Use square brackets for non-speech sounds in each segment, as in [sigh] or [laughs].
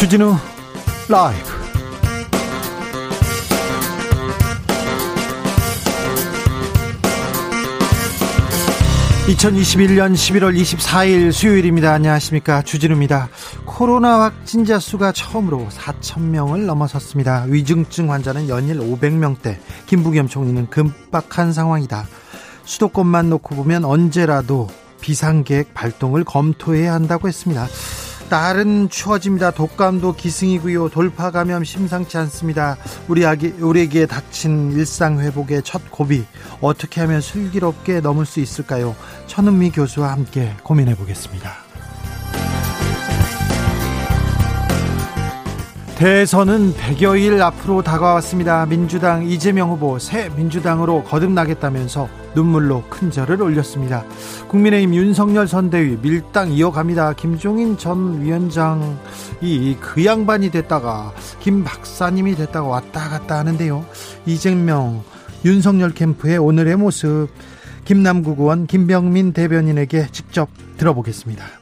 주진우 라이브. (2021년 11월 24일) 수요일입니다. 안녕하십니까? 주진우입니다. 코로나 확진자 수가 처음으로 4천 명을 넘어섰습니다. 위중증 환자는 연일 500명대 김부겸 총리는 급박한 상황이다. 수도권만 놓고 보면 언제라도 비상계획 발동을 검토해야 한다고 했습니다. 날은 추워집니다. 독감도 기승이고요. 돌파 감염 심상치 않습니다. 우리 아기, 우리에게 닥친 일상 회복의 첫 고비 어떻게 하면 슬기롭게 넘을 수 있을까요? 천은미 교수와 함께 고민해 보겠습니다. 대선은 100여일 앞으로 다가왔습니다. 민주당 이재명 후보 새 민주당으로 거듭나겠다면서 눈물로 큰 절을 올렸습니다. 국민의힘 윤석열 선대위 밀당 이어갑니다. 김종인 전 위원장이 그 양반이 됐다가 김 박사님이 됐다가 왔다 갔다 하는데요. 이재명 윤석열 캠프의 오늘의 모습 김남국 의원 김병민 대변인에게 직접 들어보겠습니다.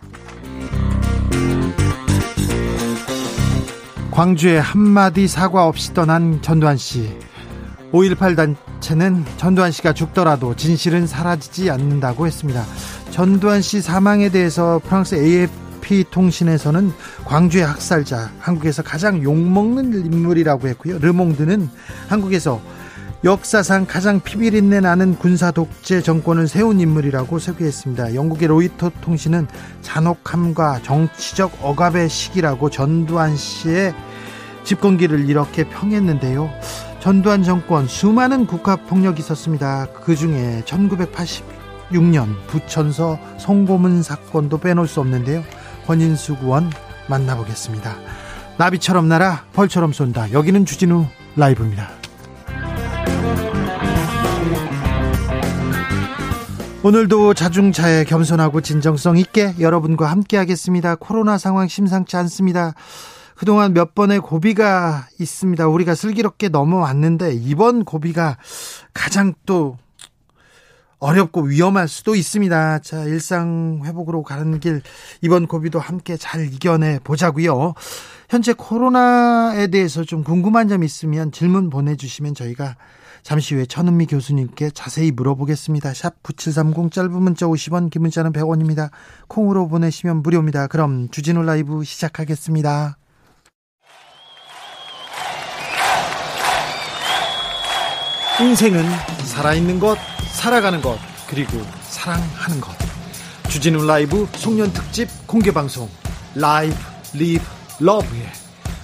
광주에 한마디 사과 없이 떠난 전두환 씨. 5.18 단체는 전두환 씨가 죽더라도 진실은 사라지지 않는다고 했습니다. 전두환 씨 사망에 대해서 프랑스 AFP 통신에서는 광주의 학살자, 한국에서 가장 욕먹는 인물이라고 했고요. 르몽드는 한국에서 역사상 가장 피비린내 나는 군사 독재 정권을 세운 인물이라고 소개했습니다. 영국의 로이터 통신은 잔혹함과 정치적 억압의 시기라고 전두환 씨의 집권기를 이렇게 평했는데요. 전두환 정권 수많은 국가 폭력이 있었습니다. 그 중에 1986년 부천서 송고문 사건도 빼놓을 수 없는데요. 권인수 구원 만나보겠습니다. 나비처럼 날아 벌처럼 쏜다. 여기는 주진우 라이브입니다. 오늘도 자중차에 겸손하고 진정성 있게 여러분과 함께 하겠습니다. 코로나 상황 심상치 않습니다. 그동안 몇 번의 고비가 있습니다. 우리가 슬기롭게 넘어왔는데 이번 고비가 가장 또 어렵고 위험할 수도 있습니다. 자, 일상 회복으로 가는 길 이번 고비도 함께 잘 이겨내 보자고요. 현재 코로나에 대해서 좀 궁금한 점 있으면 질문 보내 주시면 저희가 잠시 후에 천은미 교수님께 자세히 물어보겠습니다. 샵 9730 짧은 문자 50원, 긴 문자는 100원입니다. 콩으로 보내시면 무료입니다. 그럼 주진우 라이브 시작하겠습니다. 인생은 살아있는 것, 살아가는 것, 그리고 사랑하는 것. 주진우 라이브 송년 특집 공개 방송 Live Live Love에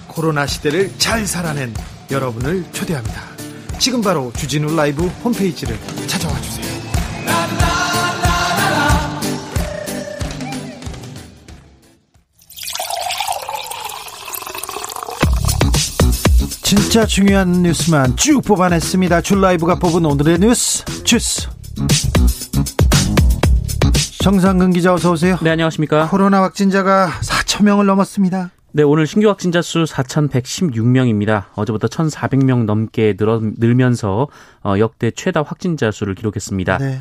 코로나 시대를 잘 살아낸 여러분을 초대합니다. 지금 바로 주진우 라이브 홈페이지를 찾아와 주세요. 진짜 중요한 뉴스만 쭉 뽑아냈습니다. 줄 라이브가 뽑은 오늘의 뉴스 주스. 정상근 기자 어서 오세요. 네, 안녕하십니까. 코로나 확진자가 4천 명을 넘었습니다. 네, 오늘 신규 확진자 수 4,116명입니다. 어제부터 1,400명 넘게 늘어, 늘면서 어, 역대 최다 확진자 수를 기록했습니다. 네.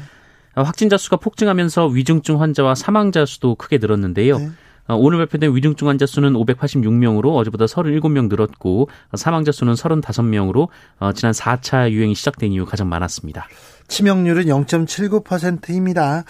어, 확진자 수가 폭증하면서 위중증 환자와 사망자 수도 크게 늘었는데요. 네. 어, 오늘 발표된 위중증 환자 수는 586명으로 어제보다 37명 늘었고 사망자 수는 35명으로 어, 지난 4차 유행이 시작된 이후 가장 많았습니다. 치명률은 0.79%입니다.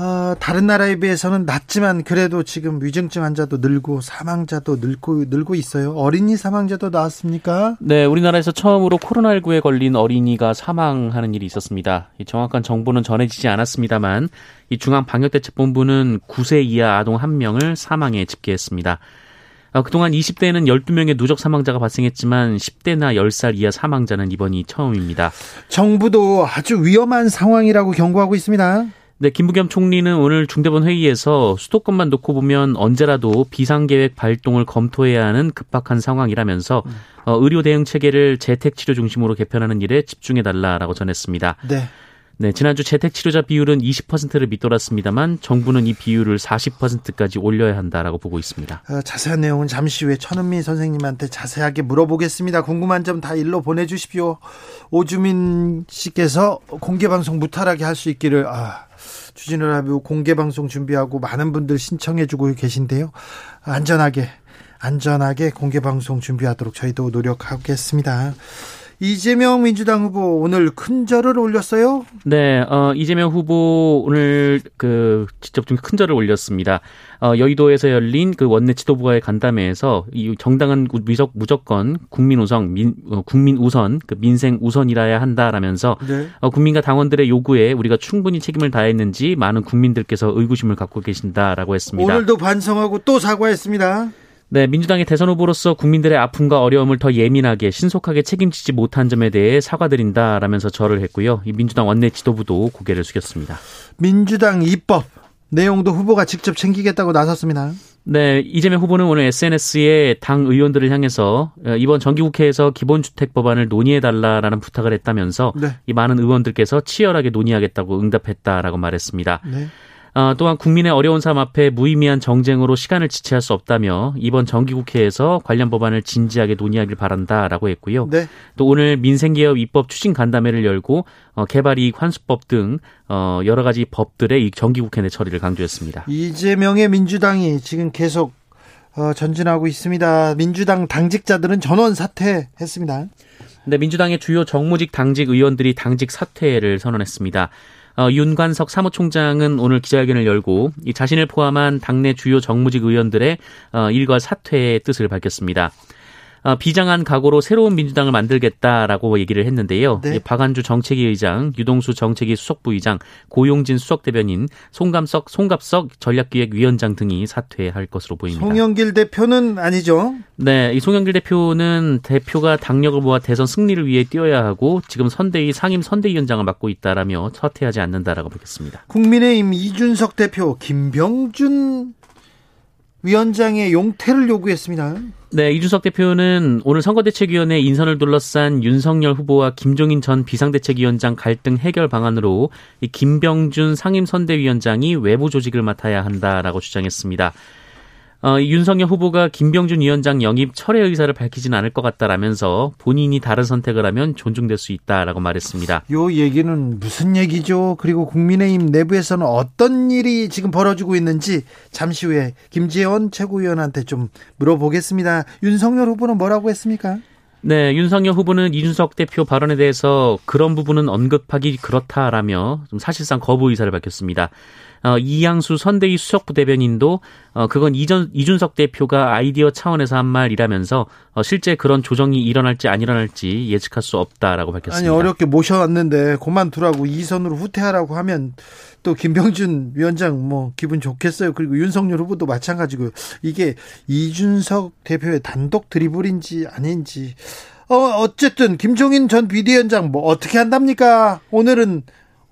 어, 다른 나라에 비해서는 낮지만 그래도 지금 위중증 환자도 늘고 사망자도 늘고 늘고 있어요. 어린이 사망자도 나왔습니까? 네, 우리나라에서 처음으로 코로나19에 걸린 어린이가 사망하는 일이 있었습니다. 정확한 정보는 전해지지 않았습니다만 이 중앙방역대책본부는 9세 이하 아동 1명을 사망에 집계했습니다. 어, 그동안 20대에는 12명의 누적 사망자가 발생했지만 10대나 10살 이하 사망자는 이번이 처음입니다. 정부도 아주 위험한 상황이라고 경고하고 있습니다. 네, 김부겸 총리는 오늘 중대본 회의에서 수도권만 놓고 보면 언제라도 비상계획 발동을 검토해야 하는 급박한 상황이라면서 음. 어, 의료 대응 체계를 재택 치료 중심으로 개편하는 일에 집중해 달라라고 전했습니다. 네. 네, 지난주 재택 치료자 비율은 20%를 밑돌았습니다만 정부는 이 비율을 40%까지 올려야 한다라고 보고 있습니다. 어, 자세한 내용은 잠시 후에 천은미 선생님한테 자세하게 물어보겠습니다. 궁금한 점 다 일로 보내주십시오. 오주민 씨께서 공개 방송 무탈하게 할 수 있기를 아, 주진우 라이브 공개 방송 준비하고 많은 분들 신청해주고 계신데요. 안전하게 안전하게 공개 방송 준비하도록 저희도 노력하겠습니다. 이재명 민주당 후보 오늘 큰 절을 올렸어요? 네, 어, 이재명 후보 오늘 그 직접 좀 큰 절을 올렸습니다. 어, 여의도에서 열린 그 원내 지도부와의 간담회에서 이 정당은 무적, 무조건 국민 우선, 민, 어, 국민 우선, 그 민생 우선이라야 한다라면서 네. 어, 국민과 당원들의 요구에 우리가 충분히 책임을 다했는지 많은 국민들께서 의구심을 갖고 계신다라고 했습니다. 오늘도 반성하고 또 사과했습니다. 네, 민주당의 대선 후보로서 국민들의 아픔과 어려움을 더 예민하게 신속하게 책임지지 못한 점에 대해 사과드린다라면서 절을 했고요. 이 민주당 원내 지도부도 고개를 숙였습니다. 민주당 입법 내용도 후보가 직접 챙기겠다고 나섰습니다. 네, 이재명 후보는 오늘 SNS에 당 의원들을 향해서 어, 이번 정기국회에서 기본주택 법안을 논의해달라라는 부탁을 했다면서 네. 이 많은 의원들께서 치열하게 논의하겠다고 응답했다라고 말했습니다. 네. 어, 또한 국민의 어려운 삶 앞에 무의미한 정쟁으로 시간을 지체할 수 없다며 이번 정기국회에서 관련 법안을 진지하게 논의하길 바란다라고 했고요. 네. 또 오늘 민생개혁 입법 추진 간담회를 열고 어, 개발이익 환수법 등 어, 여러 가지 법들의 이 정기국회 내 처리를 강조했습니다. 이재명의 민주당이 지금 계속 어, 전진하고 있습니다. 민주당 당직자들은 전원 사퇴했습니다. 네, 민주당의 주요 정무직 당직 의원들이 당직 사퇴를 선언했습니다. 어, 윤관석 사무총장은 오늘 기자회견을 열고 이 자신을 포함한 당내 주요 정무직 의원들의 어, 일과 사퇴의 뜻을 밝혔습니다. 어, 비장한 각오로 새로운 민주당을 만들겠다라고 얘기를 했는데요. 네. 박안주 정책위 의장, 유동수 정책위 수석부의장, 고용진 수석대변인, 송감석, 송갑석 전략기획위원장 등이 사퇴할 것으로 보입니다. 송영길 대표는 아니죠? 네, 이 송영길 대표는 대표가 당력을 모아 대선 승리를 위해 뛰어야 하고 지금 선대위 상임 선대위원장을 맡고 있다라며 사퇴하지 않는다라고 밝혔습니다. 국민의힘 이준석 대표, 김병준 위원장의 용퇴를 요구했습니다. 네, 이준석 대표는 오늘 선거대책위원회 인선을 둘러싼 윤석열 후보와 김종인 전 비상대책위원장 갈등 해결 방안으로 이 김병준 상임선대위원장이 외부 조직을 맡아야 한다라고 주장했습니다. 어, 윤석열 후보가 김병준 위원장 영입 철회 의사를 밝히지는 않을 것 같다라면서 본인이 다른 선택을 하면 존중될 수 있다라고 말했습니다. 요 얘기는 무슨 얘기죠? 그리고 국민의힘 내부에서는 어떤 일이 지금 벌어지고 있는지 잠시 후에 김재원 최고위원한테 좀 물어보겠습니다. 윤석열 후보는 뭐라고 했습니까? 네, 윤석열 후보는 이준석 대표 발언에 대해서 그런 부분은 언급하기 그렇다라며 좀 사실상 거부 의사를 밝혔습니다. 어, 이양수 선대위 수석부 대변인도 어, 그건 이전 이준석 대표가 아이디어 차원에서 한 말이라면서 어, 실제 그런 조정이 일어날지 안 일어날지 예측할 수 없다라고 밝혔습니다. 아니 어렵게 모셔왔는데 그만두라고 이선으로 후퇴하라고 하면 또 김병준 위원장 뭐 기분 좋겠어요. 그리고 윤석열 후보도 마찬가지고요. 이게 이준석 대표의 단독 드리블인지 아닌지 어 어쨌든 김종인 전 비대위원장 뭐 어떻게 한답니까? 오늘은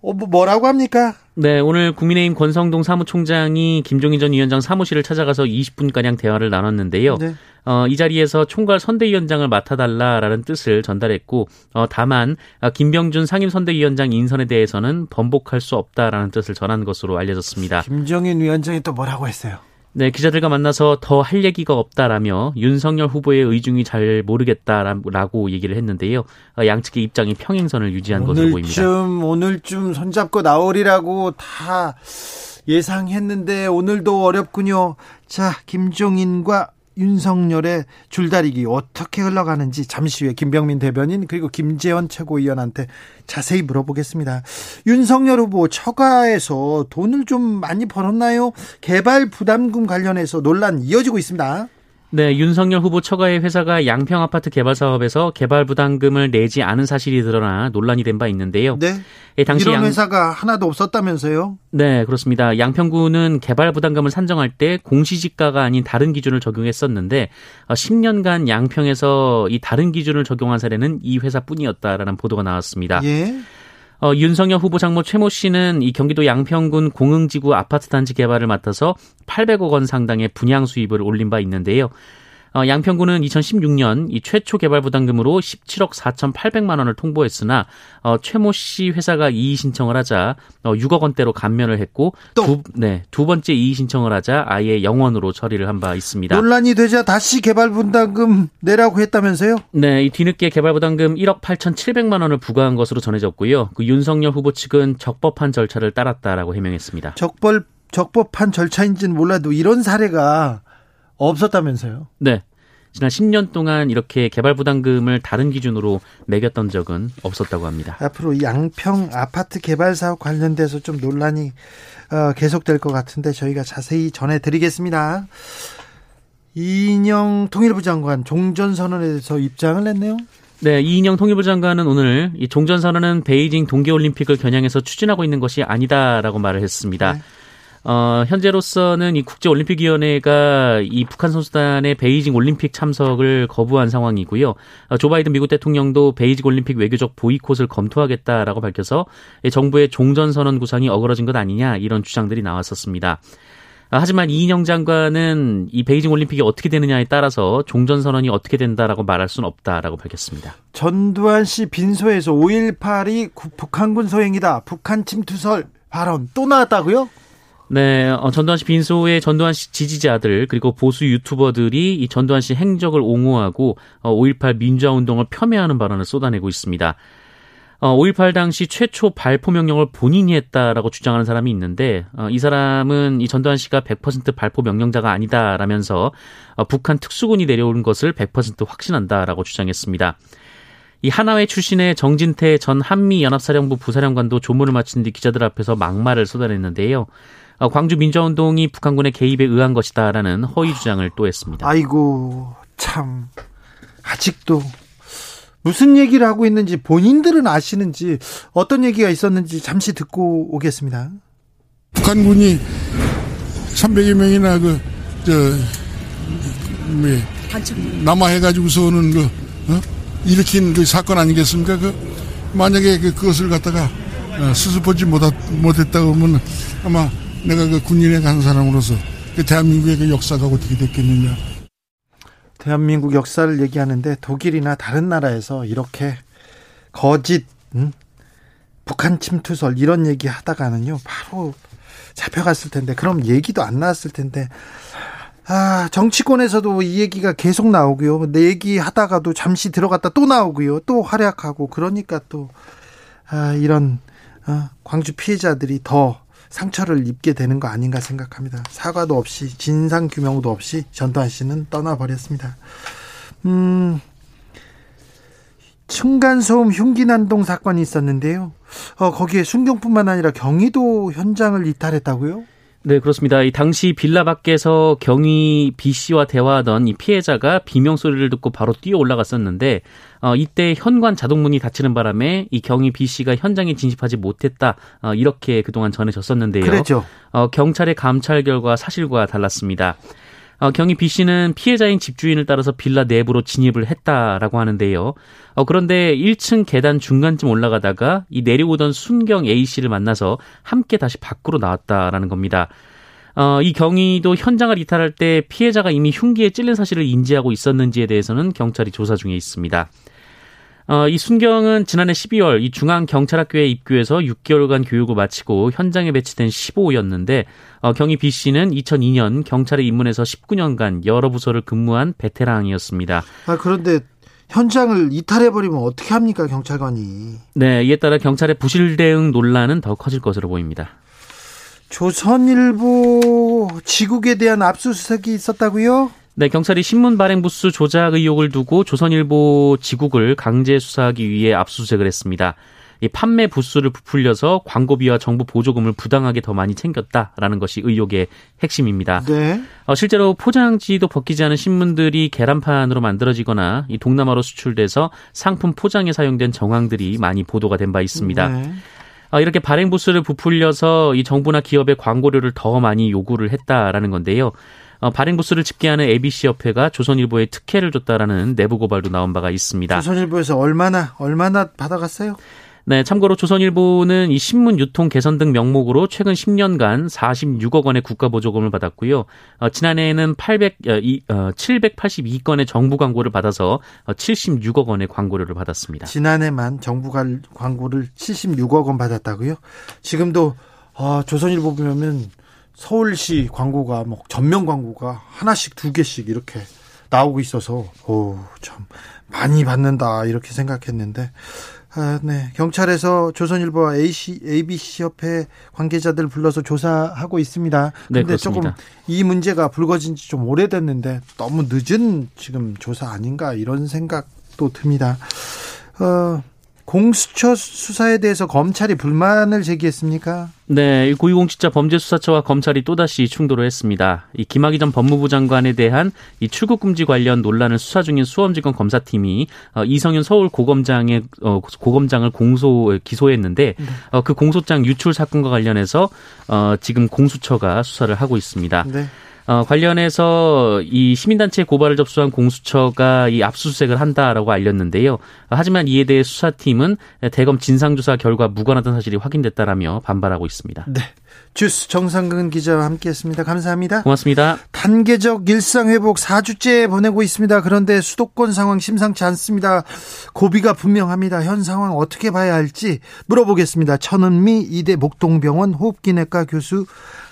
어, 뭐 뭐라고 합니까? 네, 오늘 국민의힘 권성동 사무총장이 김종인 전 위원장 사무실을 찾아가서 20분가량 대화를 나눴는데요. 네. 어, 이 자리에서 총괄 선대위원장을 맡아달라라는 뜻을 전달했고, 어, 다만 아, 김병준 상임선대위원장 인선에 대해서는 번복할 수 없다라는 뜻을 전한 것으로 알려졌습니다. 김정인 위원장이 또 뭐라고 했어요? 네, 기자들과 만나서 더 할 얘기가 없다라며 윤석열 후보의 의중이 잘 모르겠다라고 얘기를 했는데요. 어, 양측의 입장이 평행선을 유지한 것으로 보입니다. 오늘쯤 오늘쯤 손잡고 나오리라고 다 예상했는데 오늘도 어렵군요. 자, 김종인과 윤석열의 줄다리기 어떻게 흘러가는지 잠시 후에 김병민 대변인 그리고 김재원 최고위원한테 자세히 물어보겠습니다. 윤석열 후보 처가에서 돈을 좀 많이 벌었나요? 개발 부담금 관련해서 논란 이어지고 있습니다. 네, 윤석열 후보 처가의 회사가 양평 아파트 개발 사업에서 개발 부담금을 내지 않은 사실이 드러나 논란이 된 바 있는데요. 네. 예, 당시 이런 양... 회사가 하나도 없었다면서요? 네, 그렇습니다. 양평구는 개발 부담금을 산정할 때 공시지가가 아닌 다른 기준을 적용했었는데 10년간 어, 양평에서 이 다른 기준을 적용한 사례는 이 회사뿐이었다라는 보도가 나왔습니다. 예. 어, 윤석열 후보 장모 최모 씨는 이 경기도 양평군 공흥지구 아파트 단지 개발을 맡아서 800억 원 상당의 분양 수입을 올린 바 있는데요. 어, 양평구는 2016년 이 최초 개발 부담금으로 17억 4,800만 원을 통보했으나 어, 최모 씨 회사가 이의 신청을 하자 어, 6억 원대로 감면을 했고 두, 네, 두 번째 이의 신청을 하자 아예 영원으로 처리를 한 바 있습니다. 논란이 되자 다시 개발 부담금 내라고 했다면서요? 네, 이 뒤늦게 개발 부담금 1억 8,700만 원을 부과한 것으로 전해졌고요. 그 윤석열 후보 측은 적법한 절차를 따랐다라고 해명했습니다. 적법 적법한 절차인지는 몰라도 이런 사례가 없었다면서요? 네. 지난 10년 동안 이렇게 개발 부담금을 다른 기준으로 매겼던 적은 없었다고 합니다. 앞으로 양평 아파트 개발 사업 관련돼서 좀 논란이 어, 계속될 것 같은데 저희가 자세히 전해드리겠습니다. 이인영 통일부 장관 종전 선언에 대해서 입장을 냈네요. 네, 이인영 통일부 장관은 오늘 이 종전선언은 베이징 동계올림픽을 겨냥해서 추진하고 있는 것이 아니다라고 말을 했습니다. 네. 어, 현재로서는 이 국제올림픽위원회가 이 북한 선수단의 베이징 올림픽 참석을 거부한 상황이고요. 어, 조 바이든 미국 대통령도 베이징 올림픽 외교적 보이콧을 검토하겠다라고 밝혀서 정부의 종전선언 구상이 어그러진 것 아니냐 이런 주장들이 나왔었습니다. 아, 하지만 이인영 장관은 이 베이징 올림픽이 어떻게 되느냐에 따라서 종전 선언이 어떻게 된다라고 말할 수는 없다라고 밝혔습니다. 전두환 씨 빈소에서 5.18이 북한군 소행이다. 북한 침투설 발언 또 나왔다고요? 네, 어, 전두환 씨 빈소의 전두환 씨 지지자들 그리고 보수 유튜버들이 이 전두환 씨 행적을 옹호하고 어, 5.18 민주화 운동을 폄훼하는 발언을 쏟아내고 있습니다. 어, 5.18 당시 최초 발포 명령을 본인이 했다라고 주장하는 사람이 있는데 어, 이 사람은 이 전두환 씨가 100% 발포 명령자가 아니다라면서 어, 북한 특수군이 내려오는 것을 100% 확신한다라고 주장했습니다. 이 하나회 출신의 정진태 전 한미연합사령부 부사령관도 조문을 마친 뒤 기자들 앞에서 막말을 쏟아냈는데요. 어, 광주 민주화운동이 북한군의 개입에 의한 것이다라는 허위 주장을 또 했습니다. 아이고 참 아직도 무슨 얘기를 하고 있는지 본인들은 아시는지 어떤 얘기가 있었는지 잠시 듣고 오겠습니다. 북한군이 300여 명이나 그, 저, 뭐, 남아해가지고서는 그, 어? 일으킨 그 사건 아니겠습니까? 그, 만약에 그, 그것을 갖다가 어, 수습하지 못했다고 하면 아마 내가 그 군인에 간 사람으로서 그 대한민국의 그 역사가 어떻게 됐겠느냐. 대한민국 역사를 얘기하는데 독일이나 다른 나라에서 이렇게 거짓 음? 북한 침투설 이런 얘기 하다가는요 바로 잡혀갔을 텐데 그럼 얘기도 안 나왔을 텐데 아 정치권에서도 이 얘기가 계속 나오고요 내 얘기 하다가도 잠시 들어갔다 또 나오고요 또 활약하고 그러니까 또 아, 이런 아, 광주 피해자들이 더 상처를 입게 되는 거 아닌가 생각합니다. 사과도 없이 진상 규명도 없이 전두환 씨는 떠나버렸습니다. 음, 층간소음 흉기난동 사건이 있었는데요. 어, 거기에 순경뿐만 아니라 경희도 현장을 이탈했다고요? 네, 그렇습니다. 이 당시 빌라 밖에서 경위 B 씨와 대화하던 이 피해자가 비명 소리를 듣고 바로 뛰어 올라갔었는데 어, 이때 현관 자동문이 닫히는 바람에 이 경위 B 씨가 현장에 진입하지 못했다. 어, 이렇게 그동안 전해졌었는데요. 그렇죠. 어, 경찰의 감찰 결과 사실과 달랐습니다. 어, 경희 B 씨는 피해자인 집주인을 따라서 빌라 내부로 진입을 했다라고 하는데요. 어, 그런데 1층 계단 중간쯤 올라가다가 이 내려오던 순경 A 씨를 만나서 함께 다시 밖으로 나왔다라는 겁니다. 어, 이 경위도 현장을 이탈할 때 피해자가 이미 흉기에 찔린 사실을 인지하고 있었는지에 대해서는 경찰이 조사 중에 있습니다. 어, 이 순경은 지난해 12월 이 중앙 경찰학교에 입교해서 6개월간 교육을 마치고 현장에 배치된 15호였는데 어, 경희 B 씨는 2002년 경찰에 입문해서 19년간 여러 부서를 근무한 베테랑이었습니다. 아 그런데 현장을 이탈해버리면 어떻게 합니까 경찰관이? 네, 이에 따라 경찰의 부실 대응 논란은 더 커질 것으로 보입니다. 조선일보 지국에 대한 압수수색이 있었다고요? 네, 경찰이 신문 발행 부수 조작 의혹을 두고 조선일보 지국을 강제 수사하기 위해 압수수색을 했습니다. 이 판매 부수를 부풀려서 광고비와 정부 보조금을 부당하게 더 많이 챙겼다라는 것이 의혹의 핵심입니다. 네. 어, 실제로 포장지도 벗기지 않은 신문들이 계란판으로 만들어지거나 이 동남아로 수출돼서 상품 포장에 사용된 정황들이 많이 보도가 된 바 있습니다. 네. 어, 이렇게 발행 부수를 부풀려서 이 정부나 기업의 광고료를 더 많이 요구를 했다라는 건데요. 어, 발행 부수를 집계하는 ABC 협회가 조선일보에 특혜를 줬다라는 내부 고발도 나온 바가 있습니다. 조선일보에서 얼마나 얼마나 받아갔어요? 네, 참고로 조선일보는 이 신문 유통 개선 등 명목으로 최근 10년간 46억 원의 국가 보조금을 받았고요. 어, 지난해에는 800, 어, 이, 어, 782건의 정부 광고를 받아서 76억 어, 원의 광고료를 받았습니다. 지난해만 정부 광고를 76억 원 받았다고요? 지금도 어, 조선일보 보면 서울시 광고가 뭐 전면 광고가 하나씩 두 개씩 이렇게 나오고 있어서 오 참 많이 받는다 이렇게 생각했는데 아, 네. 경찰에서 조선일보와 AC, ABC 협회 관계자들 불러서 조사하고 있습니다. 네, 근데 네, 조금 이 문제가 불거진 지 좀 오래됐는데 너무 늦은 지금 조사 아닌가 이런 생각도 듭니다. 어, 공수처 수사에 대해서 검찰이 불만을 제기했습니까? 네, 고위공직자 범죄수사처와 검찰이 또다시 충돌을 했습니다. 이 김학의 전 법무부 장관에 대한 이 출국 금지 관련 논란을 수사 중인 수험지검 검사팀이 어, 이성윤 서울 고검장의 어, 고검장을 공소 기소했는데 네. 어, 그 공소장 유출 사건과 관련해서 어, 지금 공수처가 수사를 하고 있습니다. 네. 어, 관련해서 이 시민단체 고발을 접수한 공수처가 이 압수수색을 한다라고 알렸는데요. 하지만 이에 대해 수사팀은 대검 진상조사 결과 무관하다는 사실이 확인됐다라며 반발하고 있습니다. 네. 주스 정상근 기자와 함께했습니다. 감사합니다. 고맙습니다. 단계적 일상 회복 4주째 보내고 있습니다. 그런데 수도권 상황 심상치 않습니다. 고비가 분명합니다. 현 상황 어떻게 봐야 할지 물어보겠습니다. 천은미 이대 목동병원 호흡기내과 교수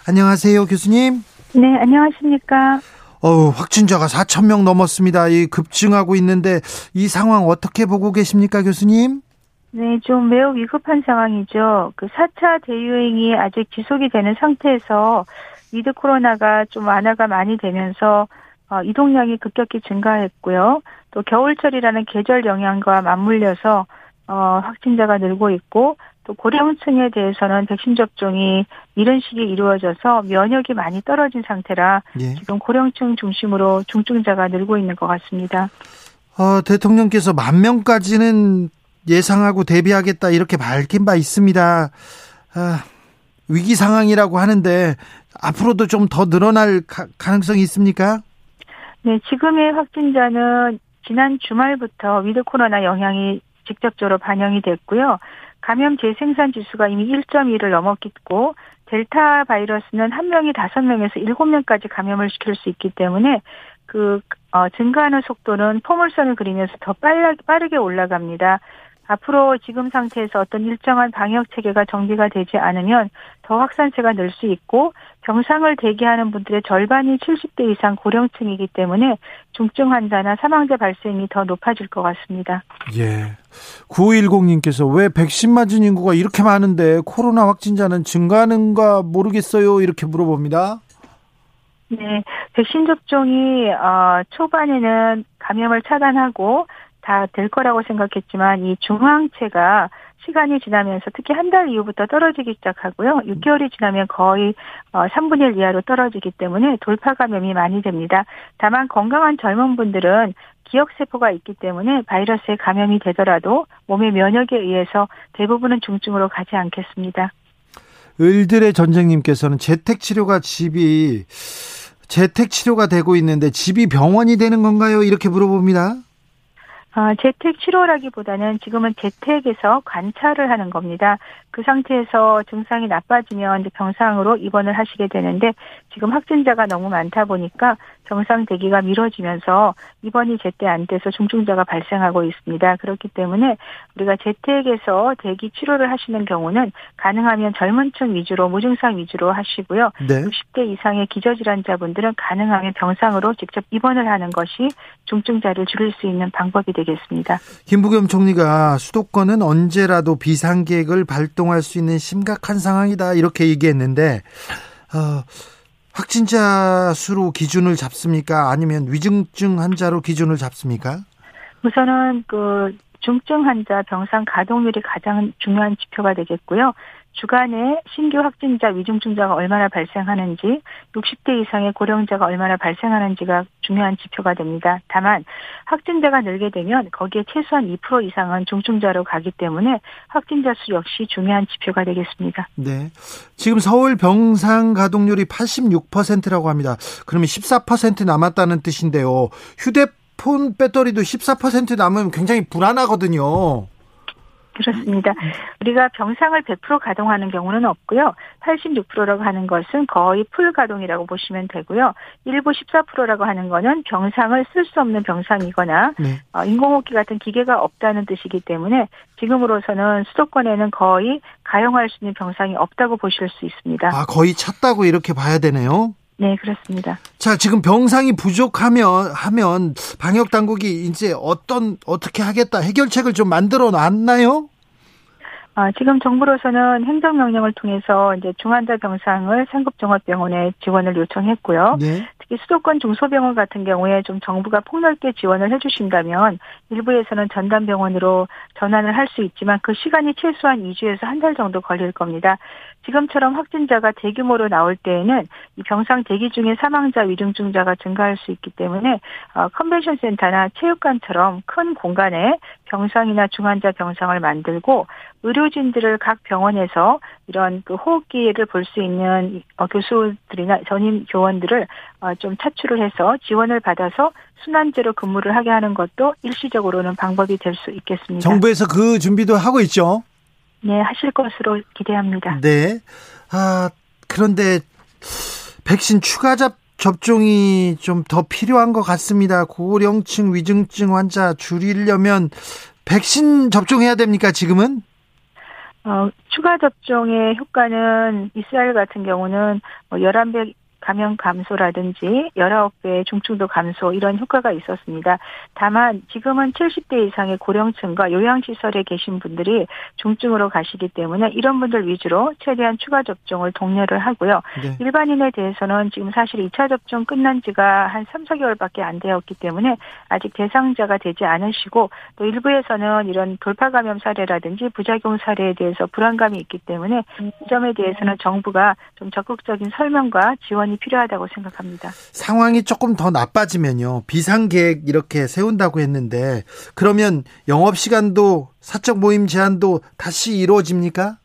안녕하세요, 교수님. 네, 안녕하십니까. 어 확진자가 4천 명 넘었습니다. 이 급증하고 있는데 이 상황 어떻게 보고 계십니까, 교수님? 네, 좀 매우 위급한 상황이죠. 그 4차 대유행이 아직 지속이 되는 상태에서 위드 코로나가 좀 완화가 많이 되면서 어, 이동량이 급격히 증가했고요. 또 겨울철이라는 계절 영향과 맞물려서 어, 확진자가 늘고 있고 또 고령층에 대해서는 백신 접종이 이런 시기에 이루어져서 면역이 많이 떨어진 상태라 예. 지금 고령층 중심으로 중증자가 늘고 있는 것 같습니다. 어, 대통령께서 만 명까지는 예상하고 대비하겠다 이렇게 밝힌 바 있습니다. 아, 위기 상황이라고 하는데 앞으로도 좀 더 늘어날 가, 가능성이 있습니까? 네, 지금의 확진자는 지난 주말부터 with 코로나 영향이 직접적으로 반영이 됐고요. 감염 재생산 지수가 이미 1.2를 넘었고 델타 바이러스는 한 명이 다섯 명에서 일곱 명까지 감염을 시킬 수 있기 때문에 그 어, 증가하는 속도는 포물선을 그리면서 더 빨라, 빠르게 올라갑니다. 앞으로 지금 상태에서 어떤 일정한 방역 체계가 정비가 되지 않으면 더 확산세가 늘 수 있고 병상을 대기하는 분들의 절반이 70대 이상 고령층이기 때문에 중증 환자나 사망자 발생이 더 높아질 것 같습니다. 예. 9510님께서 왜 백신 맞은 인구가 이렇게 많은데 코로나 확진자는 증가하는가 모르겠어요. 이렇게 물어봅니다. 네. 백신 접종이 어, 초반에는 감염을 차단하고 다 될 거라고 생각했지만 이 중앙체가 시간이 지나면서 특히 한 달 이후부터 떨어지기 시작하고요. 6개월이 지나면 거의 3분의 어, 1 이하로 떨어지기 때문에 돌파 감염이 많이 됩니다. 다만 건강한 젊은 분들은 기억세포가 있기 때문에 바이러스에 감염이 되더라도 몸의 면역에 의해서 대부분은 중증으로 가지 않겠습니다. 을들의 전쟁님께서는 재택 치료가 집이 재택 치료가 되고 있는데 집이 병원이 되는 건가요? 이렇게 물어봅니다. 어, 재택 치료라기보다는 지금은 재택에서 관찰을 하는 겁니다. 그 상태에서 증상이 나빠지면 이제 병상으로 입원을 하시게 되는데 지금 확진자가 너무 많다 보니까 병상 대기가 미뤄지면서 입원이 제때 안 돼서 중증자가 발생하고 있습니다. 그렇기 때문에 우리가 재택에서 대기 치료를 하시는 경우는 가능하면 젊은 층 위주로 무증상 위주로 하시고요. 네. 60대 이상의 기저질환자분들은 가능하면 병상으로 직접 입원을 하는 것이 중증자를 줄일 수 있는 방법이 되겠습니다. 김부겸 총리가 수도권은 언제라도 비상계획을 발동 발동할 수 있는 심각한 상황이다 이렇게 얘기했는데 어, 확진자 수로 기준을 잡습니까? 아니면 위중증 환자로 기준을 잡습니까? 우선은 그 중증 환자 병상 가동률이 가장 중요한 지표가 되겠고요. 주간에 신규 확진자 위중증자가 얼마나 발생하는지 60대 이상의 고령자가 얼마나 발생하는지가 중요한 지표가 됩니다. 다만 확진자가 늘게 되면 거기에 최소한 2% 이상은 중증자로 가기 때문에 확진자 수 역시 중요한 지표가 되겠습니다. 네. 지금 서울 병상 가동률이 86%라고 합니다. 그러면 14% 남았다는 뜻인데요. 휴대 폰 배터리도 14% 남으면 굉장히 불안하거든요. 그렇습니다. 우리가 병상을 100% 가동하는 경우는 없고요. 86%라고 하는 것은 거의 풀 가동이라고 보시면 되고요. 일부 14%라고 하는 거는 병상을 쓸 수 없는 병상이거나 네. 어, 인공호흡기 같은 기계가 없다는 뜻이기 때문에 지금으로서는 수도권에는 거의 가용할 수 있는 병상이 없다고 보실 수 있습니다. 아, 거의 찼다고 이렇게 봐야 되네요. 네, 그렇습니다. 자, 지금 병상이 부족하면 하면 방역 당국이 이제 어떤 어떻게 하겠다 해결책을 좀 만들어 놨나요? 아, 지금 정부로서는 행정명령을 통해서 이제 중환자 병상을 상급종합병원에 지원을 요청했고요. 네. 특히 수도권 중소병원 같은 경우에 좀 정부가 폭넓게 지원을 해주신다면 일부에서는 전담병원으로 전환을 할 수 있지만 그 시간이 최소한 2주에서 한 달 정도 걸릴 겁니다. 지금처럼 확진자가 대규모로 나올 때에는 이 병상 대기 중에 사망자 위중증자가 증가할 수 있기 때문에 어, 컨벤션 센터나 체육관처럼 큰 공간에 병상이나 중환자 병상을 만들고 의료진들을 각 병원에서 이런 그 호흡기를 볼 수 있는 어, 교수들이나 전임 교원들을 어, 좀 차출을 해서 지원을 받아서 순환제로 근무를 하게 하는 것도 일시적으로는 방법이 될 수 있겠습니다. 정부에서 그 준비도 하고 있죠. 네, 하실 것으로 기대합니다. 네. 아, 그런데 백신 추가 접, 접종이 좀 더 필요한 것 같습니다. 고령층 위중증 환자 줄이려면 백신 접종해야 됩니까, 지금은? 어, 추가 접종의 효과는 이스라엘 같은 경우는 뭐 11배 감염 감소라든지 19배 중증도 감소 이런 효과가 있었습니다. 다만 지금은 70대 이상의 고령층과 요양시설에 계신 분들이 중증으로 가시기 때문에 이런 분들 위주로 최대한 추가 접종을 독려를 하고요. 네. 일반인에 대해서는 지금 사실 2차 접종 끝난 지가 한 3, 4개월밖에 안 되었기 때문에 아직 대상자가 되지 않으시고 또 일부에서는 이런 돌파 감염 사례라든지 부작용 사례에 대해서 불안감이 있기 때문에 이 점에 대해서는 정부가 좀 적극적인 설명과 지원이 필요하다고 생각합니다. 상황이 조금 더 나빠지면요. 비상계획 이렇게 세운다고 했는데 그러면 영업시간도 사적 모임 제한도 다시 이루어집니까?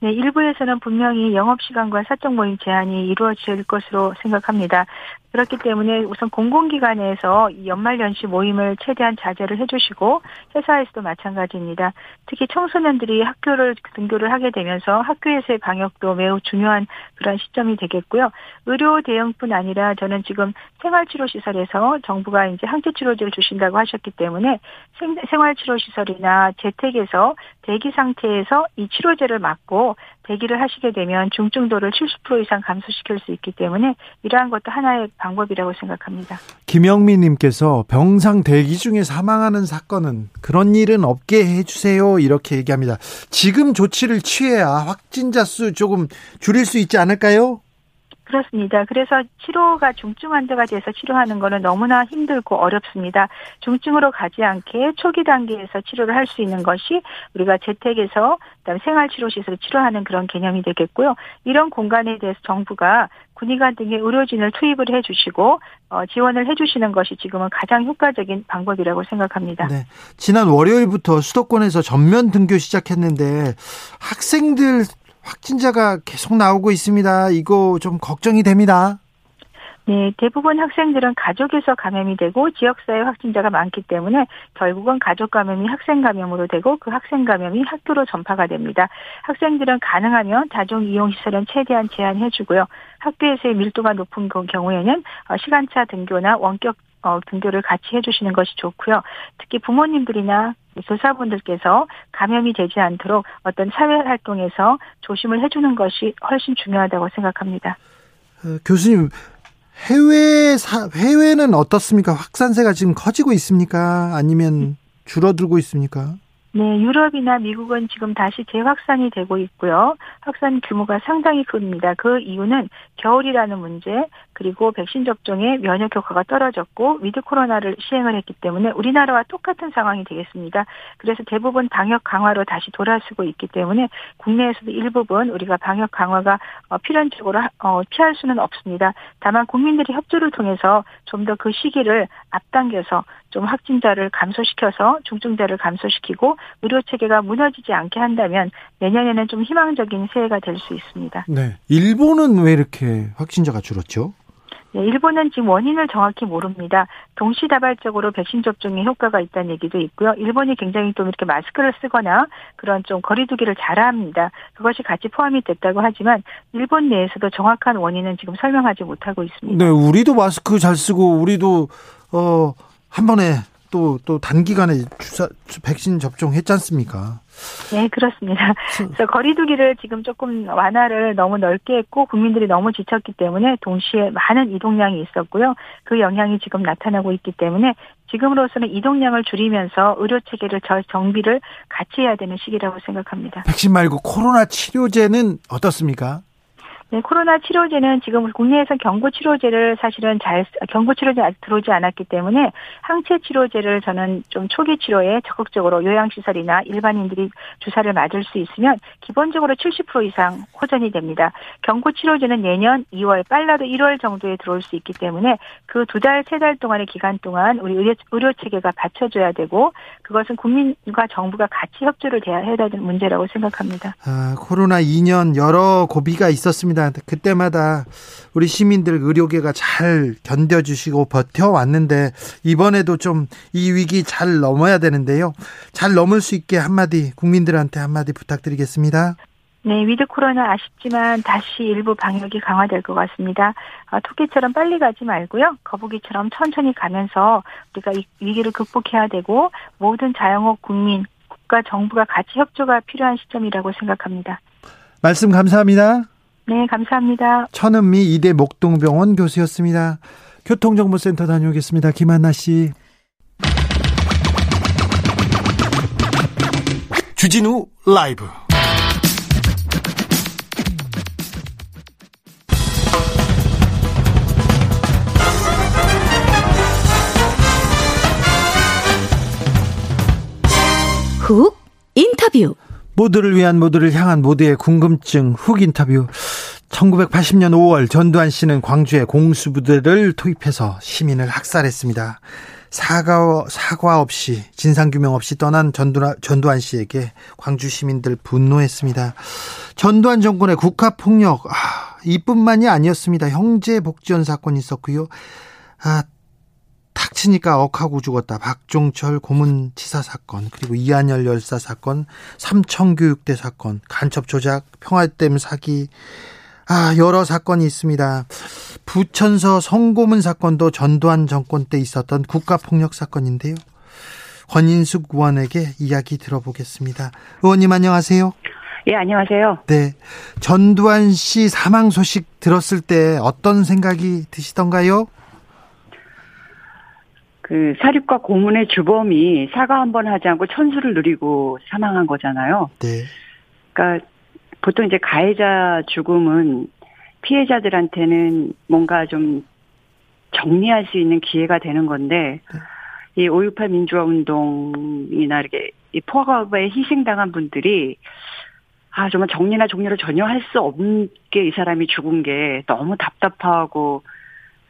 네, 일부에서는 분명히 영업시간과 사적 모임 제한이 이루어질 것으로 생각합니다. 그렇기 때문에 우선 공공기관에서 연말연시 모임을 최대한 자제를 해주시고 회사에서도 마찬가지입니다. 특히 청소년들이 학교를 등교를 하게 되면서 학교에서의 방역도 매우 중요한 그런 시점이 되겠고요. 의료 대응뿐 아니라 저는 지금 생활치료시설에서 정부가 이제 항체치료제를 주신다고 하셨기 때문에 생활치료시설이나 재택에서 대기 상태에서 이 치료제를 맞고 대기를 하시게 되면 중증도를 70% 이상 감소시킬 수 있기 때문에 이러한 것도 하나의 방 법이라고 생각합니다. 김영민 님께서 병상 대기 중에 사망하는 사건은 그런 일은 없게 해주세요. 이렇게 얘기합니다. 지금 조치를 취해야 확진자 수 조금 줄일 수 있지 않을까요? 그렇습니다. 그래서 치료가 중증 환자가 돼서 치료하는 거는 너무나 힘들고 어렵습니다. 중증으로 가지 않게 초기 단계에서 치료를 할 수 있는 것이 우리가 재택에서 그다음 생활치료시설을 치료하는 그런 개념이 되겠고요. 이런 공간에 대해서 정부가 군의관 등의 의료진을 투입을 해주시고 어, 지원을 해주시는 것이 지금은 가장 효과적인 방법이라고 생각합니다. 네. 지난 월요일부터 수도권에서 전면 등교 시작했는데 학생들 확진자가 계속 나오고 있습니다. 이거 좀 걱정이 됩니다. 네, 대부분 학생들은 가족에서 감염이 되고 지역사회 확진자가 많기 때문에 결국은 가족 감염이 학생 감염으로 되고 그 학생 감염이 학교로 전파가 됩니다. 학생들은 가능하면 다중 이용 시설은 최대한 제한해주고요. 학교에서의 밀도가 높은 경우에는 어, 시간차 등교나 원격 어, 등교를 같이 해주시는 것이 좋고요. 특히 부모님들이나 교사분들께서 감염이 되지 않도록 어떤 사회 활동에서 조심을 해주는 것이 훨씬 중요하다고 생각합니다. 어, 교수님 해외 사, 해외는 어떻습니까? 확산세가 지금 커지고 있습니까? 아니면 줄어들고 있습니까? 네, 유럽이나 미국은 지금 다시 재확산이 되고 있고요. 확산 규모가 상당히 큽니다. 그 이유는 겨울이라는 문제, 그리고 백신 접종에 면역 효과가 떨어졌고 with 코로나를 시행을 했기 때문에 우리나라와 똑같은 상황이 되겠습니다. 그래서 대부분 방역 강화로 다시 돌아서고 있기 때문에 국내에서도 일부분 우리가 방역 강화가 어, 필연적으로 어, 피할 수는 없습니다. 다만 국민들이 협조를 통해서 좀 더 그 시기를 앞당겨서 좀 확진자를 감소시켜서 중증자를 감소시키고 의료 체계가 무너지지 않게 한다면 내년에는 좀 희망적인 새해가 될 수 있습니다. 네. 일본은 왜 이렇게 확진자가 줄었죠? 네, 일본은 지금 원인을 정확히 모릅니다. 동시다발적으로 백신 접종에 효과가 있다는 얘기도 있고요. 일본이 굉장히 또 이렇게 마스크를 쓰거나 그런 좀 거리두기를 잘합니다. 그것이 같이 포함이 됐다고 하지만 일본 내에서도 정확한 원인은 지금 설명하지 못하고 있습니다. 네, 우리도 마스크 잘 쓰고 우리도 어, 한 번에 또, 또 단기간에 주사, 백신 접종했지 않습니까? 네, 그렇습니다. 그래서 거리두기를 지금 조금 완화를 너무 넓게 했고 국민들이 너무 지쳤기 때문에 동시에 많은 이동량이 있었고요. 그 영향이 지금 나타나고 있기 때문에 지금으로서는 이동량을 줄이면서 의료 체계를 정비를 같이 해야 되는 시기라고 생각합니다. 백신 말고 코로나 치료제는 어떻습니까? 네, 코로나 치료제는 지금 국내에서 경구 치료제를 사실은 잘 경구 치료제 아직 들어오지 않았기 때문에 항체 치료제를 저는 좀 초기 치료에 적극적으로 요양시설이나 일반인들이 주사를 맞을 수 있으면 기본적으로 70% 이상 호전이 됩니다. 경구 치료제는 내년 2월 빨라도 1월 정도에 들어올 수 있기 때문에 그 두 달, 세 달 동안의 기간 동안 우리 의료, 의료 체계가 받쳐줘야 되고 그것은 국민과 정부가 같이 협조를 해야 되는 문제라고 생각합니다. 아, 코로나 2년 여러 고비가 있었습니다. 있습니다. 그때마다 우리 시민들 의료계가 잘 견뎌주시고 버텨왔는데 이번에도 좀 이 위기 잘 넘어야 되는데요. 잘 넘을 수 있게 한마디 국민들한테 한마디 부탁드리겠습니다. 네, with 코로나 아쉽지만 다시 일부 방역이 강화될 것 같습니다. 아, 토끼처럼 빨리 가지 말고요. 거북이처럼 천천히 가면서 우리가 이 위기를 극복해야 되고 모든 자영업 국민, 국가 정부가 같이 협조가 필요한 시점이라고 생각합니다. 말씀 감사합니다. 네, 감사합니다. 천은미 이대 목동병원 교수였습니다. 교통정보센터 다녀오겠습니다. 김한나 씨. 주진우 라이브. 훅 인터뷰. 모두를 위한 모두를 향한 모두의 궁금증 훅 인터뷰. 1980년 5월 전두환 씨는 광주에 공수부대를 투입해서 시민을 학살했습니다. 사과, 사과 없이 진상규명 없이 떠난 전두환, 전두환 씨에게 광주 시민들 분노했습니다. 전두환 정권의 국가폭력, 아, 이뿐만이 아니었습니다. 형제 복지원 사건이 있었고요. 아, 닥치니까 억하고 죽었다. 박종철 고문치사 사건, 그리고 이한열 열사 사건, 삼청교육대 사건, 간첩 조작, 평화댐 사기, 아, 여러 사건이 있습니다. 부천서 성고문 사건도 전두환 정권 때 있었던 국가폭력 사건인데요. 권인숙 의원에게 이야기 들어보겠습니다. 의원님 안녕하세요. 예, 안녕하세요. 네. 전두환 씨 사망 소식 들었을 때 어떤 생각이 드시던가요? 그 사립과 고문의 주범이 사과 한 번 하지 않고 천수를 누리고 사망한 거잖아요. 네. 그러니까 보통 이제 가해자 죽음은 피해자들한테는 뭔가 좀 정리할 수 있는 기회가 되는 건데 네. 이5.18 민주화 운동이나 이렇게 이 포갑에 희생당한 분들이 아 정말 정리나 종료를 전혀 할 수 없게 이 사람이 죽은 게 너무 답답하고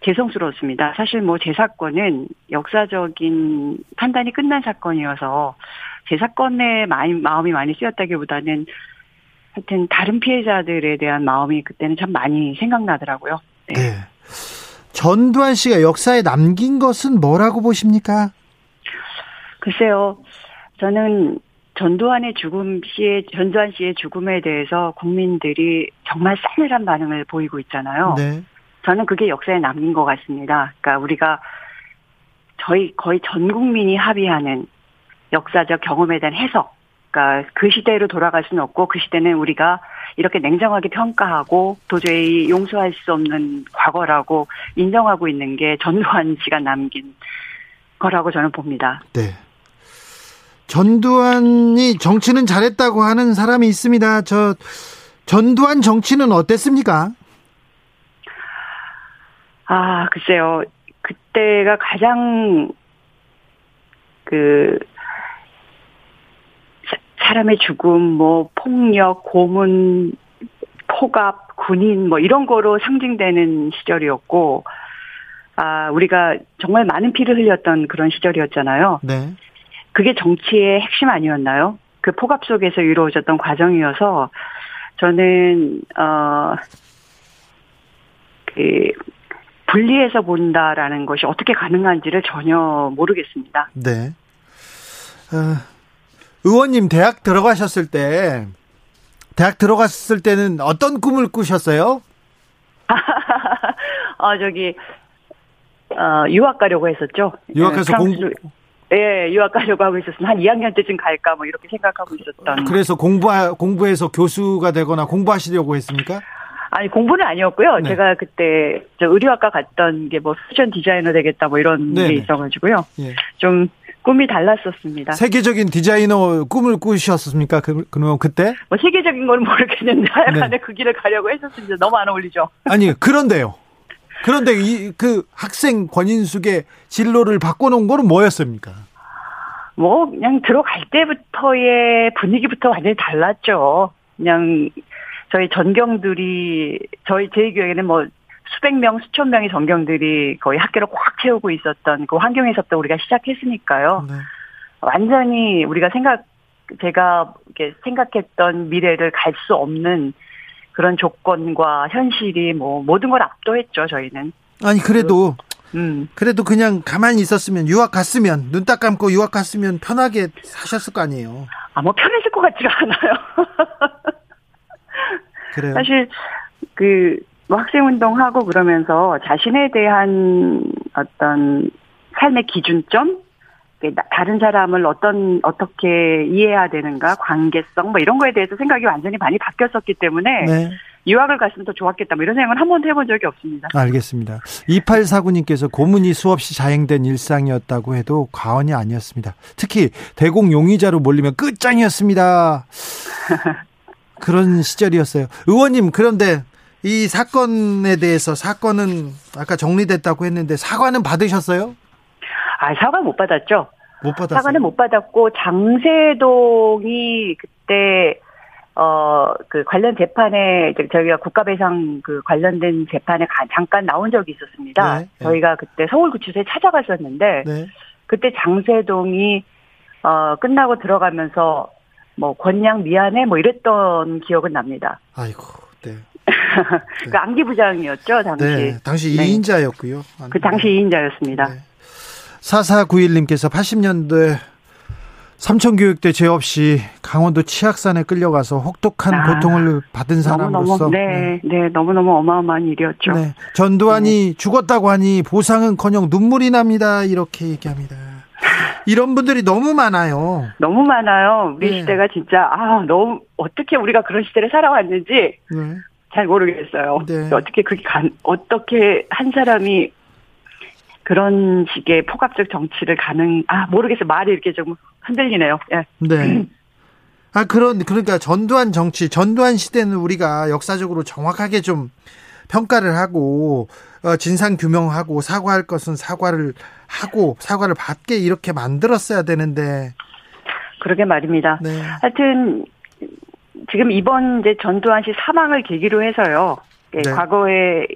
죄송스러웠습니다. 사실 뭐 제 사건은 역사적인 판단이 끝난 사건이어서 제 사건에 많이 마음이 많이 쓰였다기보다는 하여튼 다른 피해자들에 대한 마음이 그때는 참 많이 생각나더라고요. 네. 네. 전두환 씨가 역사에 남긴 것은 뭐라고 보십니까? 글쎄요. 저는 전두환의 죽음 씨의 전두환 씨의 죽음에 대해서 국민들이 정말 싸늘한 반응을 보이고 있잖아요. 네. 저는 그게 역사에 남긴 것 같습니다. 그러니까 우리가 저희 거의 전 국민이 합의하는 역사적 경험에 대한 해석, 그러니까 그 시대로 돌아갈 수는 없고 그 시대는 우리가 이렇게 냉정하게 평가하고 도저히 용서할 수 없는 과거라고 인정하고 있는 게 전두환 씨가 남긴 거라고 저는 봅니다. 네. 전두환이 정치는 잘했다고 하는 사람이 있습니다. 저 전두환 정치는 어땠습니까? 아, 글쎄요. 그때가 가장 그 사람의 죽음, 뭐 폭력, 고문, 포갑, 군인 뭐 이런 거로 상징되는 시절이었고 아, 우리가 정말 많은 피를 흘렸던 그런 시절이었잖아요. 네. 그게 정치의 핵심 아니었나요? 그 포갑 속에서 이루어졌던 과정이어서 저는 어 그 분리해서 본다라는 것이 어떻게 가능한지를 전혀 모르겠습니다. 네. 어, 의원님 대학 들어가셨을 때 대학 들어갔을 때는 어떤 꿈을 꾸셨어요? 어 [laughs] 저기 어 유학 가려고 했었죠. 유학해서 공 예, 유학 가려고 하고 있었으면 한 2학년 때쯤 갈까 뭐 이렇게 생각하고 있었던. 그래서 공부 공부해서 교수가 되거나 공부하시려고 했습니까? 아니 공부는 아니었고요. 네. 제가 그때 저 의류학과 갔던 게 뭐 패션 디자이너 되겠다 뭐 이런 네네. 게 있어가지고요. 예. 좀 꿈이 달랐었습니다. 세계적인 디자이너 꿈을 꾸셨습니까? 그, 그럼 그때? 뭐 세계적인 건 모르겠는데 하여간에 네. 그 길을 가려고 했었습니다. 너무 안 어울리죠. 아니 그런데요. 그런데 이 그 학생 권인숙의 진로를 바꿔놓은 거는 뭐였습니까? 뭐 그냥 들어갈 때부터의 분위기부터 완전히 달랐죠. 그냥 저희 전경들이 저희 제 기억에는 뭐 수백 명, 수천 명의 전경들이 거의 학교를 꽉 채우고 있었던 그 환경에서부터 우리가 시작했으니까요. 네. 완전히 우리가 생각 제가 이렇게 생각했던 미래를 갈 수 없는 그런 조건과 현실이 뭐 모든 걸 압도했죠 저희는. 아니 그래도 음. 그래도 그냥 가만히 있었으면 유학 갔으면 눈 딱 감고 유학 갔으면 편하게 사셨을 거 아니에요. 아 뭐 편했을 것 같지가 [laughs] 않아요. 그래요. 사실 그뭐 학생 운동하고 그러면서 자신에 대한 어떤 삶의 기준점 다른 사람을 어떤 어떻게 이해해야 되는가 관계성 뭐 이런 거에 대해서 생각이 완전히 많이 바뀌었었기 때문에 네. 유학을 갔으면 더 좋았겠다 뭐 이런 생각은 한 번도 해본 적이 없습니다. 알겠습니다. 2849님께서 고문이 수없이 자행된 일상이었다고 해도 과언이 아니었습니다. 특히 대공 용의자로 몰리면 끝장이었습니다. [laughs] 그런 시절이었어요. 의원님 그런데 이 사건에 대해서 사건은 아까 정리됐다고 했는데 사과는 받으셨어요? 아, 사과 못 받았죠. 못 받았어요. 사과는 못 받았고 장세동이 그때 어 그 관련 재판에 저희가 국가배상 그 관련된 재판에 잠깐 나온 적이 있었습니다. 네, 네. 저희가 그때 서울구치소에 찾아갔었는데 네. 그때 장세동이 어 끝나고 들어가면서 뭐 권양 미안해 뭐 이랬던 기억은 납니다. 아이고, 네. [laughs] 그 안기 부장이었죠 당시. 네, 당시 2인자였고요. 그 당시 2인자였습니다. 네. 4491님께서 80년대 삼천교육대 죄 없이 강원도 치악산에 끌려가서 혹독한 아, 고통을 받은 사람으로서 너무, 네, 네, 네, 너무너무 어마어마한 일이었죠. 네, 전두환이 네. 죽었다고 하니 보상은커녕 눈물이 납니다. 이렇게 얘기합니다. 이런 분들이 너무 많아요. 너무 많아요. 우리 네. 시대가 진짜 아 너무 어떻게 우리가 그런 시대를 살아왔는지 네. 잘 모르겠어요. 네. 어떻게 그게 간 어떻게 한 사람이 그런 식의 포괄적 정치를 가능, 아, 모르겠어요. 말이 이렇게 좀 흔들리네요. 예. 네. [clears throat] 아, 그런, 그러니까 전두환 정치, 전두환 시대는 우리가 역사적으로 정확하게 좀 평가를 하고, 어, 진상 규명하고, 사과할 것은 사과를 하고, 사과를 받게 이렇게 만들었어야 되는데. 그러게 말입니다. 네. 하여튼, 지금 이번 이제 전두환 씨 사망을 계기로 해서요. 예, 네. 과거에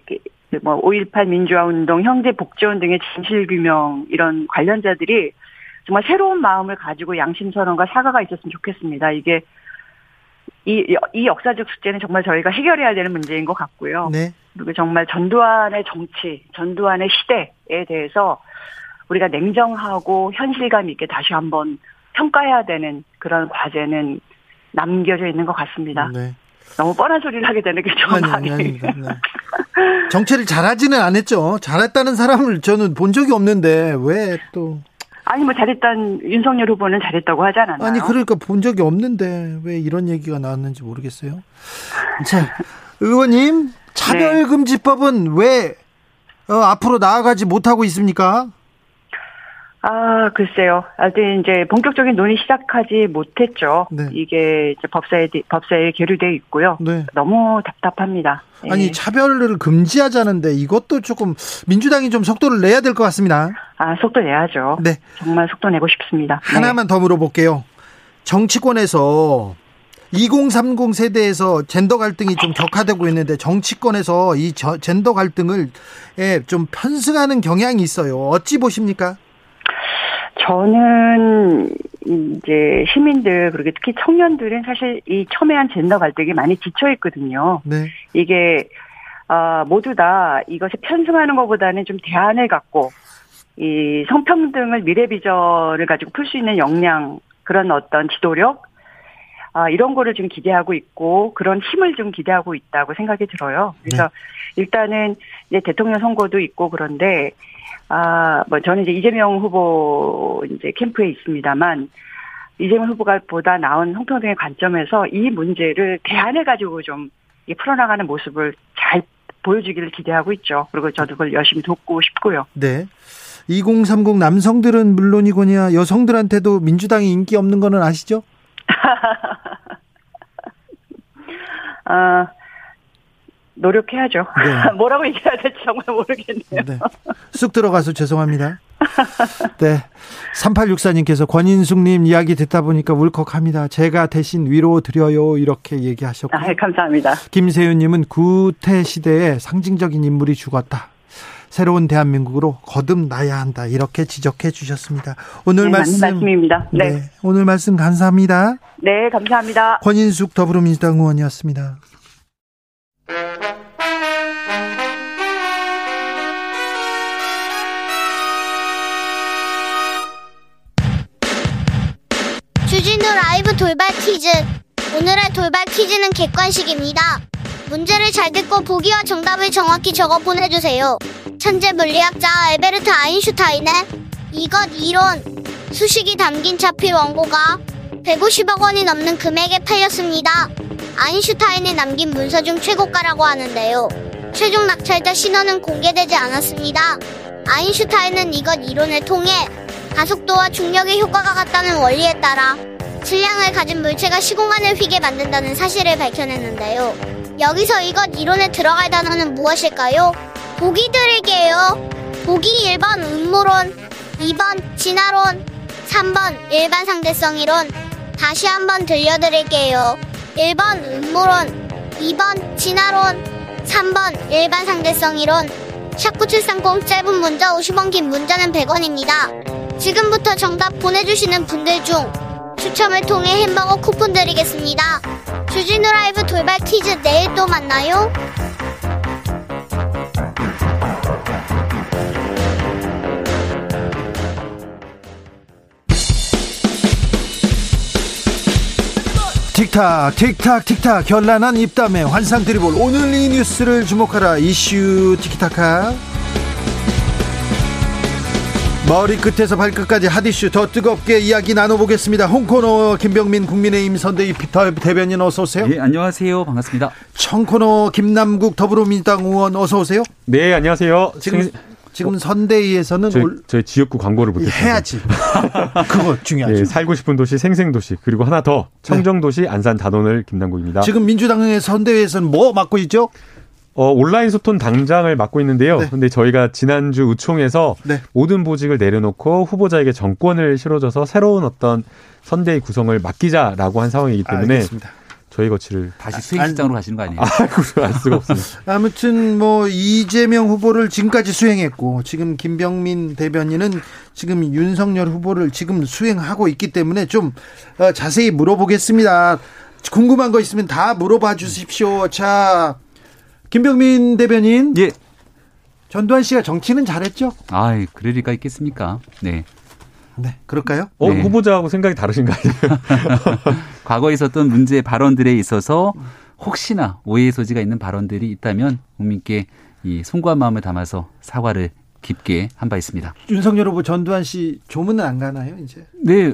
뭐 5.18 민주화 운동, 형제 복지원 등의 진실 규명 이런 관련자들이 정말 새로운 마음을 가지고 양심 선언과 사과가 있었으면 좋겠습니다. 이게 이, 이 역사적 숙제는 정말 저희가 해결해야 되는 문제인 것 같고요. 네. 그리고 정말 전두환의 정치, 전두환의 시대에 대해서 우리가 냉정하고 현실감 있게 다시 한번 평가해야 되는 그런 과제는 남겨져 있는 것 같습니다. 네. 너무 뻔한 소리를 하게 되는 게 좀 많이. 아니, 네. [laughs] 정치를 잘하지는 않았죠. 잘했다는 사람을 저는 본 적이 없는데 왜 또. 아니 뭐 잘했던 윤석열 후보는 잘했다고 하지 않았나요? 아니 그러니까 본 적이 없는데 왜 이런 얘기가 나왔는지 모르겠어요. 자 의원님 차별금지법은 네. 왜 어, 앞으로 나아가지 못하고 있습니까? 아, 글쎄요. 아직 이제 본격적인 논의 시작하지 못했죠. 네. 이게 이제 법사에, 법사에 계류돼 있고요. 네. 너무 답답합니다. 아니, 예. 차별을 금지하자는데 이것도 조금 민주당이 좀 속도를 내야 될 것 같습니다. 아, 속도 내야죠. 네. 정말 속도 내고 싶습니다. 하나만 네. 더 물어볼게요. 정치권에서 2030 세대에서 젠더 갈등이 좀 격화되고 있는데 정치권에서 이 젠더 갈등을 좀 편승하는 경향이 있어요. 어찌 보십니까? 저는 이제 시민들 그리고 특히 청년들은 사실 이 첨예한 젠더 갈등이 많이 지쳐 있거든요. 네. 이게 아 모두 다 이것에 편승하는 것보다는 좀 대안을 갖고 이 성평등을 미래 비전을 가지고 풀 수 있는 역량 그런 어떤 지도력 아, 이런 거를 좀 기대하고 있고 그런 힘을 좀 기대하고 있다고 생각이 들어요. 그래서 네. 일단은 이제 대통령 선거도 있고 그런데 아, 뭐 저는 이제 이재명 후보 이제 캠프에 있습니다만 이재명 후보가 보다 나은 홍평동의 관점에서 이 문제를 대안해 가지고 좀 풀어나가는 모습을 잘 보여주기를 기대하고 있죠. 그리고 저도 그걸 열심히 돕고 싶고요. 네. 2030 남성들은 물론이거냐 여성들한테도 민주당이 인기 없는 거는 아시죠? [laughs] 아, 노력해야죠. 네. [laughs] 뭐라고 얘기해야 될지 정말 모르겠네요. 네. 쑥 들어가서 죄송합니다. 네. 3864님께서 권인숙님 이야기 듣다 보니까 울컥합니다. 제가 대신 위로 드려요. 이렇게 얘기하셨고. 아, 감사합니다. 김세윤님은 구태 시대에 상징적인 인물이 죽었다. 새로운 대한민국으로 거듭나야 한다. 이렇게 지적해 주셨습니다. 오늘 네, 말씀. 말씀입니다. 네. 네. 오늘 말씀 감사합니다. 네, 감사합니다. 권인숙 더불어민주당 의원이었습니다. 주진우 라이브 돌발 퀴즈. 오늘의 돌발 퀴즈는 객관식입니다. 문제를 잘 듣고 보기와 정답을 정확히 적어 보내주세요. 천재 물리학자 알베르트 아인슈타인의 이것 이론 수식이 담긴 차필 원고가 150억 원이 넘는 금액에 팔렸습니다. 아인슈타인이 남긴 문서 중 최고가라고 하는데요. 최종 낙찰자 신원은 공개되지 않았습니다. 아인슈타인은 이것 이론을 통해 가속도와 중력의 효과가 같다는 원리에 따라 질량을 가진 물체가 시공간을 휘게 만든다는 사실을 밝혀냈는데요. 여기서 이것 이론에 들어갈 단어는 무엇일까요? 보기 드릴게요. 보기 1번 음모론, 2번 진화론, 3번 일반 상대성 이론. 다시 한번 들려드릴게요. 1번 음모론, 2번 진화론, 3번 일반 상대성 이론. 샵9730 짧은 문자 50원 긴 문자는 100원입니다. 지금부터 정답 보내주시는 분들 중 추첨을 통해 햄버거 쿠폰 드리겠습니다. 주진우 라이브 돌발 퀴즈 내일 또 만나요. 틱탁 틱탁 틱탁. 결란한 입담의 환상 드리볼 오늘 이 뉴스를 주목하라. 이슈 티키타카. 머리끝에서 발끝까지 핫이슈 더 뜨겁게 이야기 나눠보겠습니다. 홍코너 김병민 국민의힘 선대위 피터 대변인 어서 오세요. 네 안녕하세요. 반갑습니다. 청코너 김남국 더불어민주당 의원 어서 오세요. 네 안녕하세요. 지금 지금 선대위에서는 저희, 올... 저희 지역구 광고를 못했어요. 해야지. [laughs] 그거 중요하죠. 네, 살고 싶은 도시 생생도시 그리고 하나 더 청정도시 네. 안산 단원을 김남국입니다. 지금 민주당의 선대위에서는 뭐 맡고 있죠? 어, 온라인 소통 당장을 맡고 있는데요. 네. 근데 저희가 지난주 우총에서 네. 모든 보직을 내려놓고 후보자에게 정권을 실어줘서 새로운 어떤 선대위 구성을 맡기자라고 한 상황이기 때문에 알겠습니다. 저희 거치를 다시 수행실장으로 가시는 거 아니에요? 아, 알 수가 없습니다. 아무튼 뭐 이재명 후보를 지금까지 수행했고 지금 김병민 대변인은 지금 윤석열 후보를 지금 수행하고 있기 때문에 좀 어, 자세히 물어보겠습니다. 궁금한 거 있으면 다 물어봐 주십시오. 자, 김병민 대변인. 예. 전두환 씨가 정치는 잘했죠? 아, 그럴 리가 있겠습니까? 네. 네, 그럴까요? 어, 네. 후보자하고 생각이 다르신가요? [laughs] 과거에 있었던 문제 발언들에 있어서 혹시나 오해의 소지가 있는 발언들이 있다면 국민께 이 송구한 마음을 담아서 사과를 깊게 한 바 있습니다. 윤석열 후보 전두환 씨 조문은 안 가나요, 이제? 네.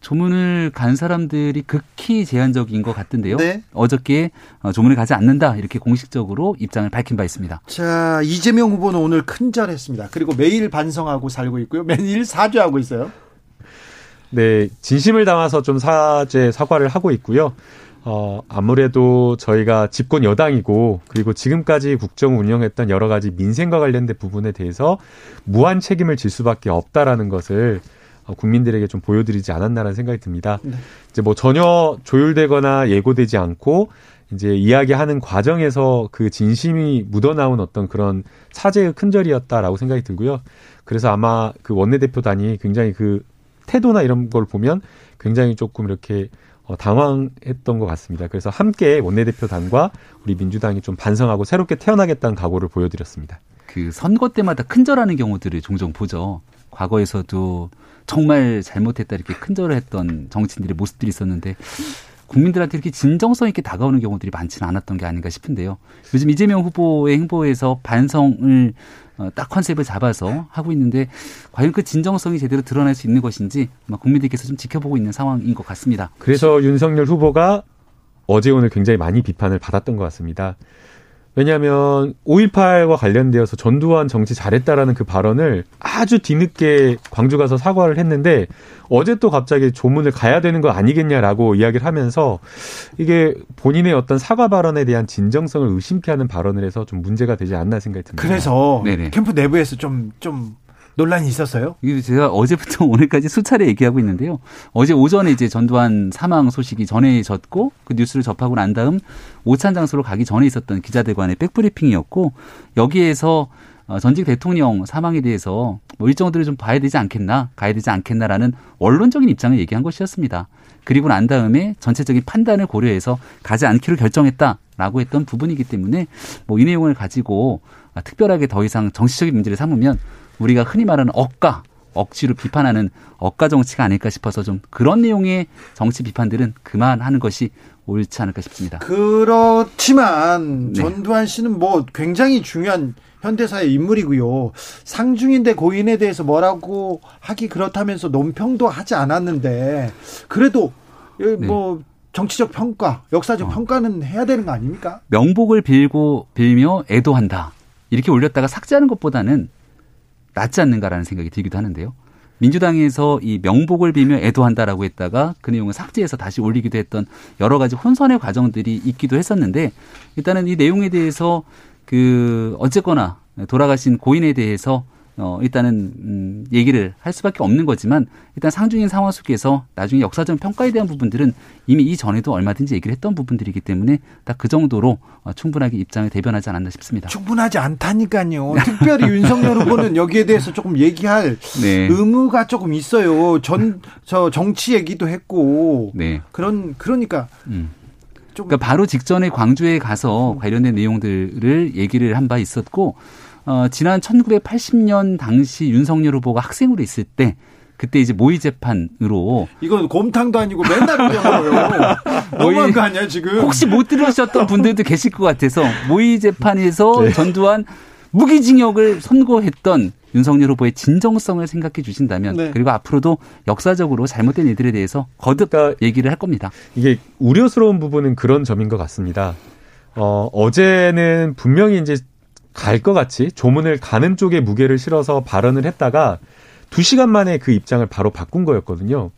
조문을 간 사람들이 극히 제한적인 것 같은데요. 네. 어저께 어, 조문을 가지 않는다 이렇게 공식적으로 입장을 밝힌 바 있습니다. 자 이재명 후보는 오늘 큰절했습니다. 그리고 매일 반성하고 살고 있고요. 매일 사죄하고 있어요. 네, 진심을 담아서 좀 사죄 사과를 하고 있고요. 어, 아무래도 저희가 집권 여당이고 그리고 지금까지 국정 운영했던 여러 가지 민생과 관련된 부분에 대해서 무한 책임을 질 수밖에 없다라는 것을 어, 국민들에게 좀 보여드리지 않았나라는 생각이 듭니다. 네. 이제 뭐 전혀 조율되거나 예고되지 않고 이제 이야기하는 과정에서 그 진심이 묻어나온 어떤 그런 사죄의 큰절이었다라고 생각이 들고요. 그래서 아마 그 원내대표단이 굉장히 그 태도나 이런 걸 보면 굉장히 조금 이렇게 어, 당황했던 것 같습니다. 그래서 함께 원내대표단과 우리 민주당이 좀 반성하고 새롭게 태어나겠다는 각오를 보여드렸습니다. 그 선거 때마다 큰절하는 경우들을 종종 보죠. 과거에서도 정말 잘못했다 이렇게 큰절을 했던 정치인들의 모습들이 있었는데 국민들한테 이렇게 진정성 있게 다가오는 경우들이 많지는 않았던 게 아닌가 싶은데요. 요즘 이재명 후보의 행보에서 반성을 어, 딱 컨셉을 잡아서 하고 있는데 과연 그 진정성이 제대로 드러날 수 있는 것인지 아마 국민들께서 좀 지켜보고 있는 상황인 것 같습니다. 그래서 윤석열 후보가 어제 오늘 굉장히 많이 비판을 받았던 것 같습니다. 왜냐하면 5.18과 관련되어서 전두환 정치 잘했다라는 그 발언을 아주 뒤늦게 광주 가서 사과를 했는데 어제 또 갑자기 조문을 가야 되는 거 아니겠냐라고 이야기를 하면서 이게 본인의 어떤 사과 발언에 대한 진정성을 의심케 하는 발언을 해서 좀 문제가 되지 않나 생각이 듭니다. 그래서 네네. 캠프 내부에서 좀, 좀 논란이 있었어요? 제가 어제부터 [laughs] 오늘까지 수차례 얘기하고 있는데요. 어제 오전에 이제 전두환 사망 소식이 전해졌고 그 뉴스를 접하고 난 다음 오찬 장소로 가기 전에 있었던 기자들과의 백브리핑이었고 여기에서 어, 전직 대통령 사망에 대해서 뭐 일정들을 좀 봐야 되지 않겠나, 가야 되지 않겠나라는 원론적인 입장을 얘기한 것이었습니다. 그리고 난 다음에 전체적인 판단을 고려해서 가지 않기로 결정했다라고 했던 부분이기 때문에 뭐 이 내용을 가지고 특별하게 더 이상 정치적인 문제를 삼으면 우리가 흔히 말하는 억가 억지로 비판하는 억가 정치가 아닐까 싶어서 좀 그런 내용의 정치 비판들은 그만하는 것이 옳지 않을까 싶습니다. 그렇지만 네. 전두환 씨는 뭐 굉장히 중요한 현대사의 인물이고요. 상중인데 고인에 대해서 뭐라고 하기 그렇다면서 논평도 하지 않았는데 그래도 네. 뭐 정치적 평가, 역사적 어. 평가는 해야 되는 거 아닙니까? 명복을 빌고 빌며 애도한다. 이렇게 올렸다가 삭제하는 것보다는 낫지 않는가라는 생각이 들기도 하는데요. 민주당에서 이 명복을 빌며 애도한다라고 했다가 그 내용을 삭제해서 다시 올리기도 했던 여러 가지 혼선의 과정들이 있기도 했었는데 일단은 이 내용에 대해서 그 어쨌거나 돌아가신 고인에 대해서 어, 일단은, 음, 얘기를 할 수밖에 없는 거지만, 일단 상중인 상황 속에서 나중에 역사적 평가에 대한 부분들은 이미 이전에도 얼마든지 얘기를 했던 부분들이기 때문에 딱 그 정도로 어, 충분하게 입장을 대변하지 않았나 싶습니다. 충분하지 않다니까요. 특별히 [laughs] 윤석열 후보는 여기에 대해서 조금 얘기할 네. 의무가 조금 있어요. 전, 저 정치 얘기도 했고. 네. 그런, 그러니까. 음. 그러니까 바로 직전에 광주에 가서 관련된 내용들을 얘기를 한 바 있었고, 어, 지난 1980년 당시 윤석열 후보가 학생으로 있을 때 그때 이제 모의 재판으로 이건 곰탕도 아니고 맨날 그냥 [laughs] 너무한 거 아니야 지금 혹시 못 들으셨던 분들도 계실 것 같아서 모의 재판에서 [laughs] 네. 전두환 무기징역을 선고했던 윤석열 후보의 진정성을 생각해 주신다면 네. 그리고 앞으로도 역사적으로 잘못된 일들에 대해서 거듭 그러니까 얘기를 할 겁니다. 이게 우려스러운 부분은 그런 점인 것 같습니다. 어, 어제는 분명히 이제 갈 것 같이 조문을 가는 쪽에 무게를 실어서 발언을 했다가 두 시간 만에 그 입장을 바로 바꾼 거였거든요.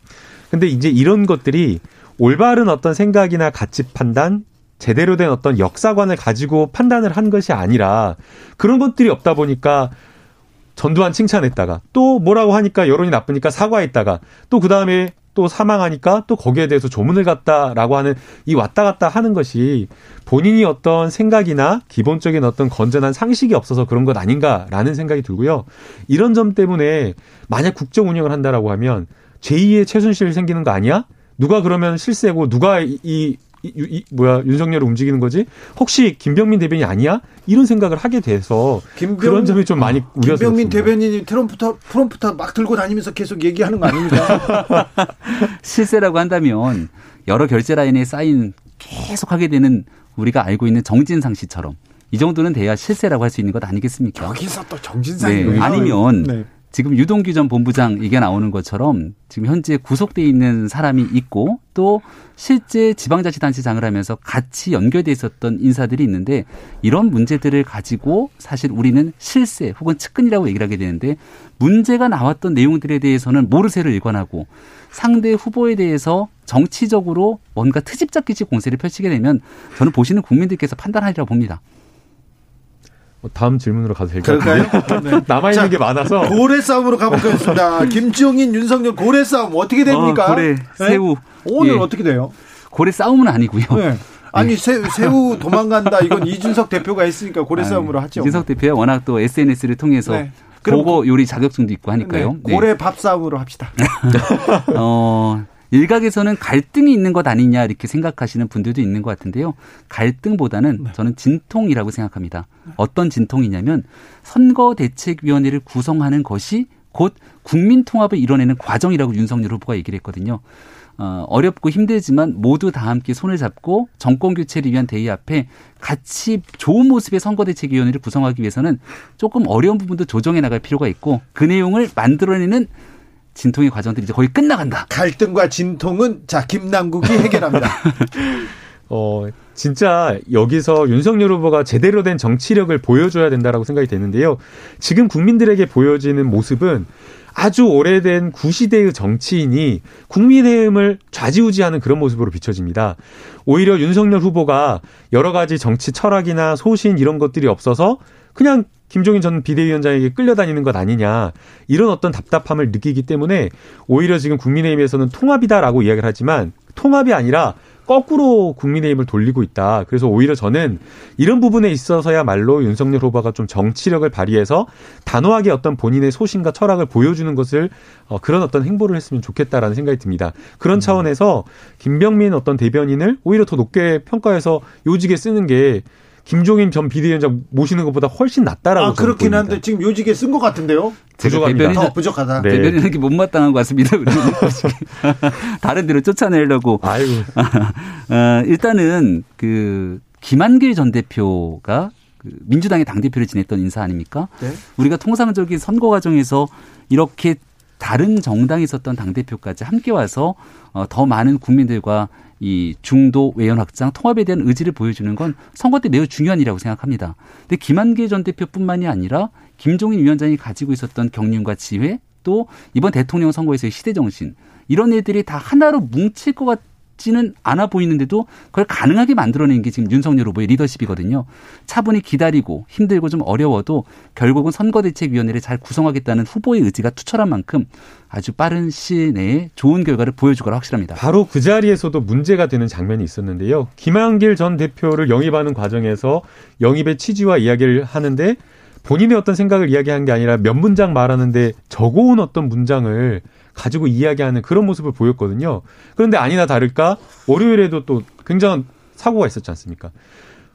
근데 이제 이런 것들이 올바른 어떤 생각이나 가치 판단, 제대로 된 어떤 역사관을 가지고 판단을 한 것이 아니라 그런 것들이 없다 보니까 전두환 칭찬했다가 또 뭐라고 하니까 여론이 나쁘니까 사과했다가 또 그 다음에 또 사망하니까 또 거기에 대해서 조문을 갔다라고 하는 이 왔다 갔다 하는 것이 본인이 어떤 생각이나 기본적인 어떤 건전한 상식이 없어서 그런 것 아닌가라는 생각이 들고요. 이런 점 때문에 만약 국정 운영을 한다라고 하면 제2의 최순실 생기는 거 아니야? 누가 그러면 실세고 누가 이 이, 이, 뭐야 윤석열을 움직이는 거지? 혹시 김병민 대변이 아니야? 이런 생각을 하게 돼서 김병, 그런 점이 좀 많이 우려스럽습니다. 김병민 대변인이 트럼프터 프롬프터 막 들고 다니면서 계속 얘기하는 거 아닙니까? [laughs] 실세라고 한다면 여러 결제 라인에 쌓인 계속 하게 되는 우리가 알고 있는 정진상 씨처럼 이 정도는 돼야 실세라고 할 수 있는 것 아니겠습니까? 여기서 또 정진상이 네. 아니면 네. 지금 유동규 전 본부장 얘기가 나오는 것처럼 지금 현재 구속돼 있는 사람이 있고 또 실제 지방자치단체장을 하면서 같이 연결돼 있었던 인사들이 있는데 이런 문제들을 가지고 사실 우리는 실세 혹은 측근이라고 얘기를 하게 되는데 문제가 나왔던 내용들에 대해서는 모르쇠를 일관하고 상대 후보에 대해서 정치적으로 뭔가 트집 잡기식 공세를 펼치게 되면 저는 보시는 국민들께서 판단하리라 고 봅니다. 뭐 다음 질문으로 가도 될까요? [laughs] 네. 남아 있는 자, 게 많아서. 고래 싸움으로 가보겠습니다. [laughs] 김지용인, 윤석열 고래 싸움 어떻게 됩니까? 어, 고래, 네? 새우. 오늘 예. 어떻게 돼요? 고래 싸움은 아니고요. 네. 아니 새, 새우 [laughs] 도망간다 이건 이준석 대표가 했으니까 고래 싸움으로 하죠. 이준석 대표가 워낙 또 SNS를 통해서 네. 보고 요리 자격증도 있고 하니까요. 네. 고래 밥 싸움으로 합시다. 어, 일각에서는 갈등이 있는 것 아니냐 이렇게 생각하시는 분들도 있는 것 같은데요. 갈등보다는 네. 저는 진통이라고 생각합니다. 어떤 진통이냐면 선거대책위원회를 구성하는 것이 곧 국민 통합을 이뤄내는 과정이라고 윤석열 후보가 얘기를 했거든요. 어, 어렵고 힘들지만 모두 다 함께 손을 잡고 정권 교체를 위한 대의 앞에 같이 좋은 모습의 선거대책위원회를 구성하기 위해서는 조금 어려운 부분도 조정해 나갈 필요가 있고 그 내용을 만들어내는 진통의 과정들이 이제 거의 끝나간다. 갈등과 진통은 자 김남국이 해결합니다. [laughs] 어 진짜 여기서 윤석열 후보가 제대로 된 정치력을 보여줘야 된다라고 생각이 되는데요. 지금 국민들에게 보여지는 모습은 아주 오래된 구시대의 정치인이 국민의힘을 좌지우지하는 그런 모습으로 비춰집니다. 오히려 윤석열 후보가 여러 가지 정치 철학이나 소신 이런 것들이 없어서 그냥 김종인 전 비대위원장에게 끌려다니는 것 아니냐 이런 어떤 답답함을 느끼기 때문에 오히려 지금 국민의힘에서는 통합이다라고 이야기를 하지만 통합이 아니라 거꾸로 국민의힘을 돌리고 있다. 그래서 오히려 저는 이런 부분에 있어서야말로 윤석열 후보가 좀 정치력을 발휘해서 단호하게 어떤 본인의 소신과 철학을 보여주는 것을 어, 그런 어떤 행보를 했으면 좋겠다라는 생각이 듭니다. 그런 음. 차원에서 김병민 어떤 대변인을 오히려 더 높게 평가해서 요직에 쓰는 게 김종인 전 비대위원장 모시는 것보다 훨씬 낫다라고 아, 그렇긴 한데 지금 요직에 쓴 것 같은데요. 부족합니다. 더 부족하다. 네. 대변인에게 못마땅한 것 같습니다. [laughs] [laughs] 다른 데로 쫓아내려고. 아이고. 어, [laughs] 일단은 그 김한길 전 대표가 그 민주당의 당 대표를 지냈던 인사 아닙니까? 네. 우리가 통상적인 선거 과정에서 이렇게 다른 정당에 있었던 당 대표까지 함께 와서 어, 더 많은 국민들과 이 중도 외연 확장 통합에 대한 의지를 보여주는 건 선거 때 매우 중요한 일이라고 생각합니다. 근데 김한길 전 대표뿐만이 아니라 김종인 위원장이 가지고 있었던 경륜과 지혜 또 이번 대통령 선거에서의 시대 정신 이런 애들이 다 하나로 뭉칠 것 같. 지는 않아 보이는데도 그걸 가능하게 만들어낸 게 지금 윤석열 후보의 리더십이거든요. 차분히 기다리고 힘들고 좀 어려워도 결국은 선거대책위원회를 잘 구성하겠다는 후보의 의지가 투철한 만큼 아주 빠른 시일 내에 좋은 결과를 보여주거라 확실합니다. 바로 그 자리에서도 문제가 되는 장면이 있었는데요. 김한길 전 대표를 영입하는 과정에서 영입의 취지와 이야기를 하는데 본인의 어떤 생각을 이야기한 게 아니라 몇 문장 말하는데 적어온 어떤 문장을 가지고 이야기하는 그런 모습을 보였거든요. 그런데 아니나 다를까 월요일에도 또 굉장한 사고가 있었지 않습니까?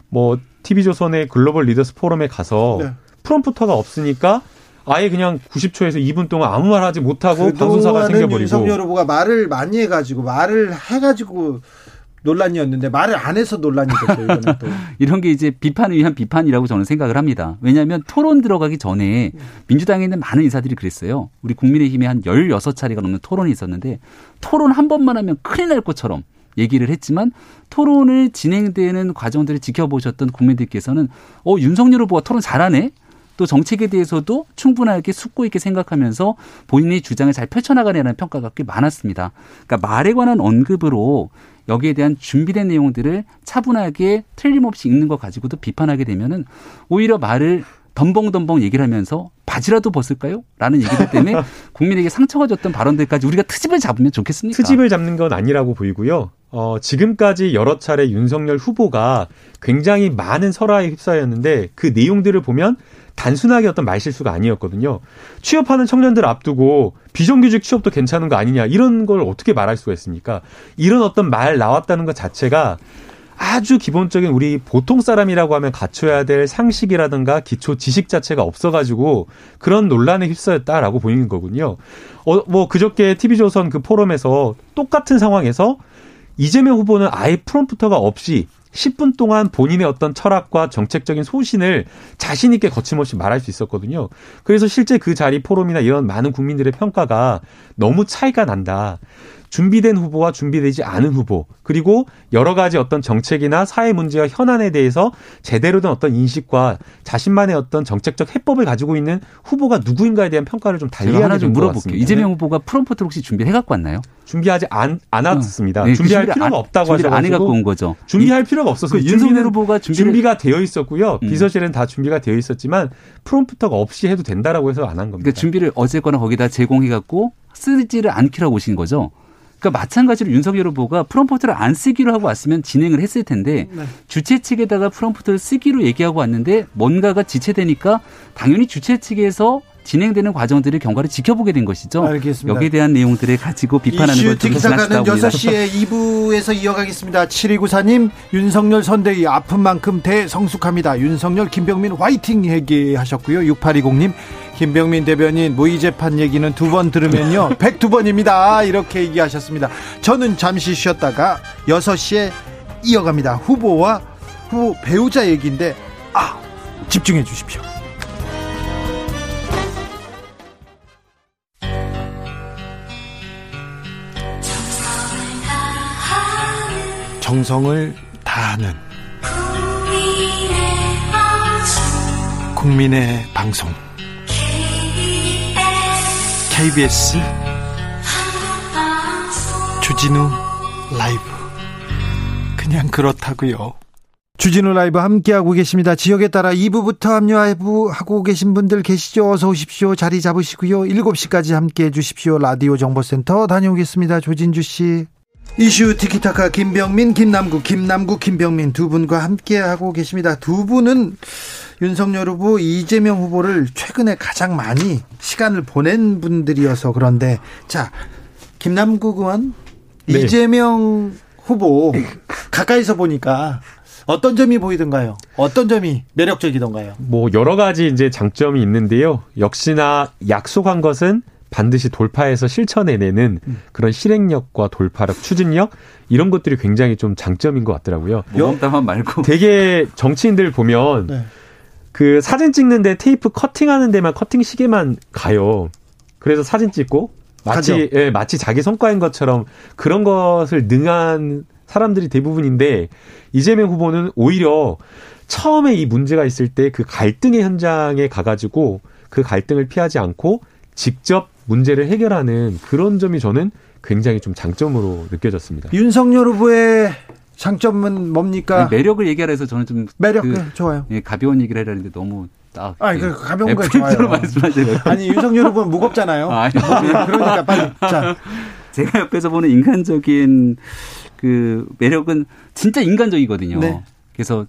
뭐 TV조선의 글로벌 리더스 포럼에 가서 네. 프롬프터가 없으니까 아예 그냥 90초에서 2분 동안 아무 말 하지 못하고 방송사가 생겨버리고 윤석열 후보가 말을 많이 해가지고 말을 해가지고 논란이었는데 말을 안 해서 논란이 됐죠. 이거는 또. [laughs] 이런 게 이제 비판을 위한 비판이라고 저는 생각을 합니다. 왜냐하면 토론 들어가기 전에 민주당에 있는 많은 인사들이 그랬어요. 우리 국민의힘에 한 16차례가 넘는 토론이 있었는데 토론 한 번만 하면 큰일 날 것처럼 얘기를 했지만 토론을 진행되는 과정들을 지켜보셨던 국민들께서는 어 윤석열 후보가 토론 잘하네. 또 정책에 대해서도 충분하게 숙고 있게 생각하면서 본인의 주장을 잘 펼쳐나가려는 평가가 꽤 많았습니다. 그러니까 말에 관한 언급으로 여기에 대한 준비된 내용들을 차분하게 틀림없이 읽는 것 가지고도 비판하게 되면은 오히려 말을 덤벙덤벙 얘기를 하면서 바지라도 벗을까요? 라는 얘기들 때문에 [laughs] 국민에게 상처가 줬던 발언들까지 우리가 트집을 잡으면 좋겠습니까? 트집을 잡는 건 아니라고 보이고요. 어, 지금까지 여러 차례 윤석열 후보가 굉장히 많은 설화에 휩싸였는데 그 내용들을 보면 단순하게 어떤 말실수가 아니었거든요. 취업하는 청년들 앞두고 비정규직 취업도 괜찮은 거 아니냐 이런 걸 어떻게 말할 수가 있습니까? 이런 어떤 말 나왔다는 것 자체가 아주 기본적인 우리 보통 사람이라고 하면 갖춰야 될 상식이라든가 기초 지식 자체가 없어가지고 그런 논란에 휩싸였다라고 보이는 거군요. 어, 뭐 그저께 TV조선 그 포럼에서 똑같은 상황에서 이재명 후보는 아예 프롬프터가 없이 10분 동안 본인의 어떤 철학과 정책적인 소신을 자신 있게 거침없이 말할 수 있었거든요. 그래서 실제 그 자리 포럼이나 이런 많은 국민들의 평가가 너무 차이가 난다. 준비된 후보와 준비되지 않은 후보 그리고 여러 가지 어떤 정책이나 사회 문제와 현안에 대해서 제대로 된 어떤 인식과 자신만의 어떤 정책적 해법을 가지고 있는 후보가 누구인가에 대한 평가를 좀 달리 하나 좀 물어볼게요. 이재명 후보가 프롬프트 혹시 준비해 갖고 왔나요? 준비하지 않, 않았습니다. 어. 네, 준비할 그 필요가 안, 없다고 하셔서 안 해갖고 온 거죠. 준비할 필요가 없어서 그 윤석열 후보가 준비가 되어 있었고요. 음. 비서실은 다 준비가 되어 있었지만 프롬프터가 없이 해도 된다라고 해서 안 한 겁니다. 그러니까 준비를 어쨌거나 거기다 제공해갖고 쓰지를 않기라고 오신 거죠. 그러니까 마찬가지로 윤석열 후보가 프롬프트를 안 쓰기로 하고 왔으면 진행을 했을 텐데 네. 주최 측에다가 프롬프트를 쓰기로 얘기하고 왔는데 뭔가가 지체되니까 당연히 주최 측에서 진행되는 과정들을 경과를 지켜보게 된 것이죠. 알겠습니다. 여기에 대한 내용들을 가지고 비판하는 것좀 지나치다 6시에 2부에서 이어가겠습니다. 7294님 윤석열 선대위 아픈 만큼 대성숙합니다. 윤석열 김병민 화이팅 얘기하셨고요. 6820님 김병민 대변인 무의 재판 얘기는 두 번 들으면요. [laughs] 102번입니다. 이렇게 얘기하셨습니다. 저는 잠시 쉬었다가 6시에 이어갑니다. 후보와 후보 배우자 얘기인데 아 집중해 주십시오. 정성을 다하는 국민의 방송 KBS 주진우 라이브 그냥 그렇다고요. 주진우 라이브 함께하고 계십니다. 지역에 따라 2부부터 합류하고 계신 분들 계시죠? 어서 오십시오. 자리 잡으시고요. 7시까지 함께해 주십시오. 라디오 정보센터 다녀오겠습니다. 조진주 씨. 이슈 티키타카 김병민, 김남구, 김남구, 김병민 두 분과 함께 하고 계십니다. 두 분은 윤석열 후보, 이재명 후보를 최근에 가장 많이 시간을 보낸 분들이어서 그런데 자 김남구 의원, 네. 이재명 후보 가까이서 보니까 어떤 점이 보이던가요? 어떤 점이 매력적이던가요? 뭐 여러 가지 이제 장점이 있는데요. 역시나 약속한 것은 반드시 돌파해서 실천해내는 음. 그런 실행력과 돌파력, 추진력 이런 것들이 굉장히 좀 장점인 것 같더라고요. 영담만 말고 [laughs] 되게 정치인들 보면 네. 그 사진 찍는데 테이프 커팅하는 데만 커팅 시계만 가요. 그래서 사진 찍고 마치 예, 마치 자기 성과인 것처럼 그런 것을 능한 사람들이 대부분인데 이재명 후보는 오히려 처음에 이 문제가 있을 때 그 갈등의 현장에 가가지고 그 갈등을 피하지 않고 직접 문제를 해결하는 그런 점이 저는 굉장히 좀 장점으로 느껴졌습니다. 윤석열 후보의 장점은 뭡니까? 아니, 매력을 얘기하라 해서 저는 좀 매력 그, 네, 좋아요. 예, 가벼운 얘기를 하려는데 너무 딱 아니 그 가벼운 거 좋아요. 말씀하세요. 아니 윤석열 후보는 무겁잖아요. 아, 니 그러니까 빨리 자 제가 옆에서 보는 인간적인 그 매력은 진짜 인간적이거든요. 네. 그래서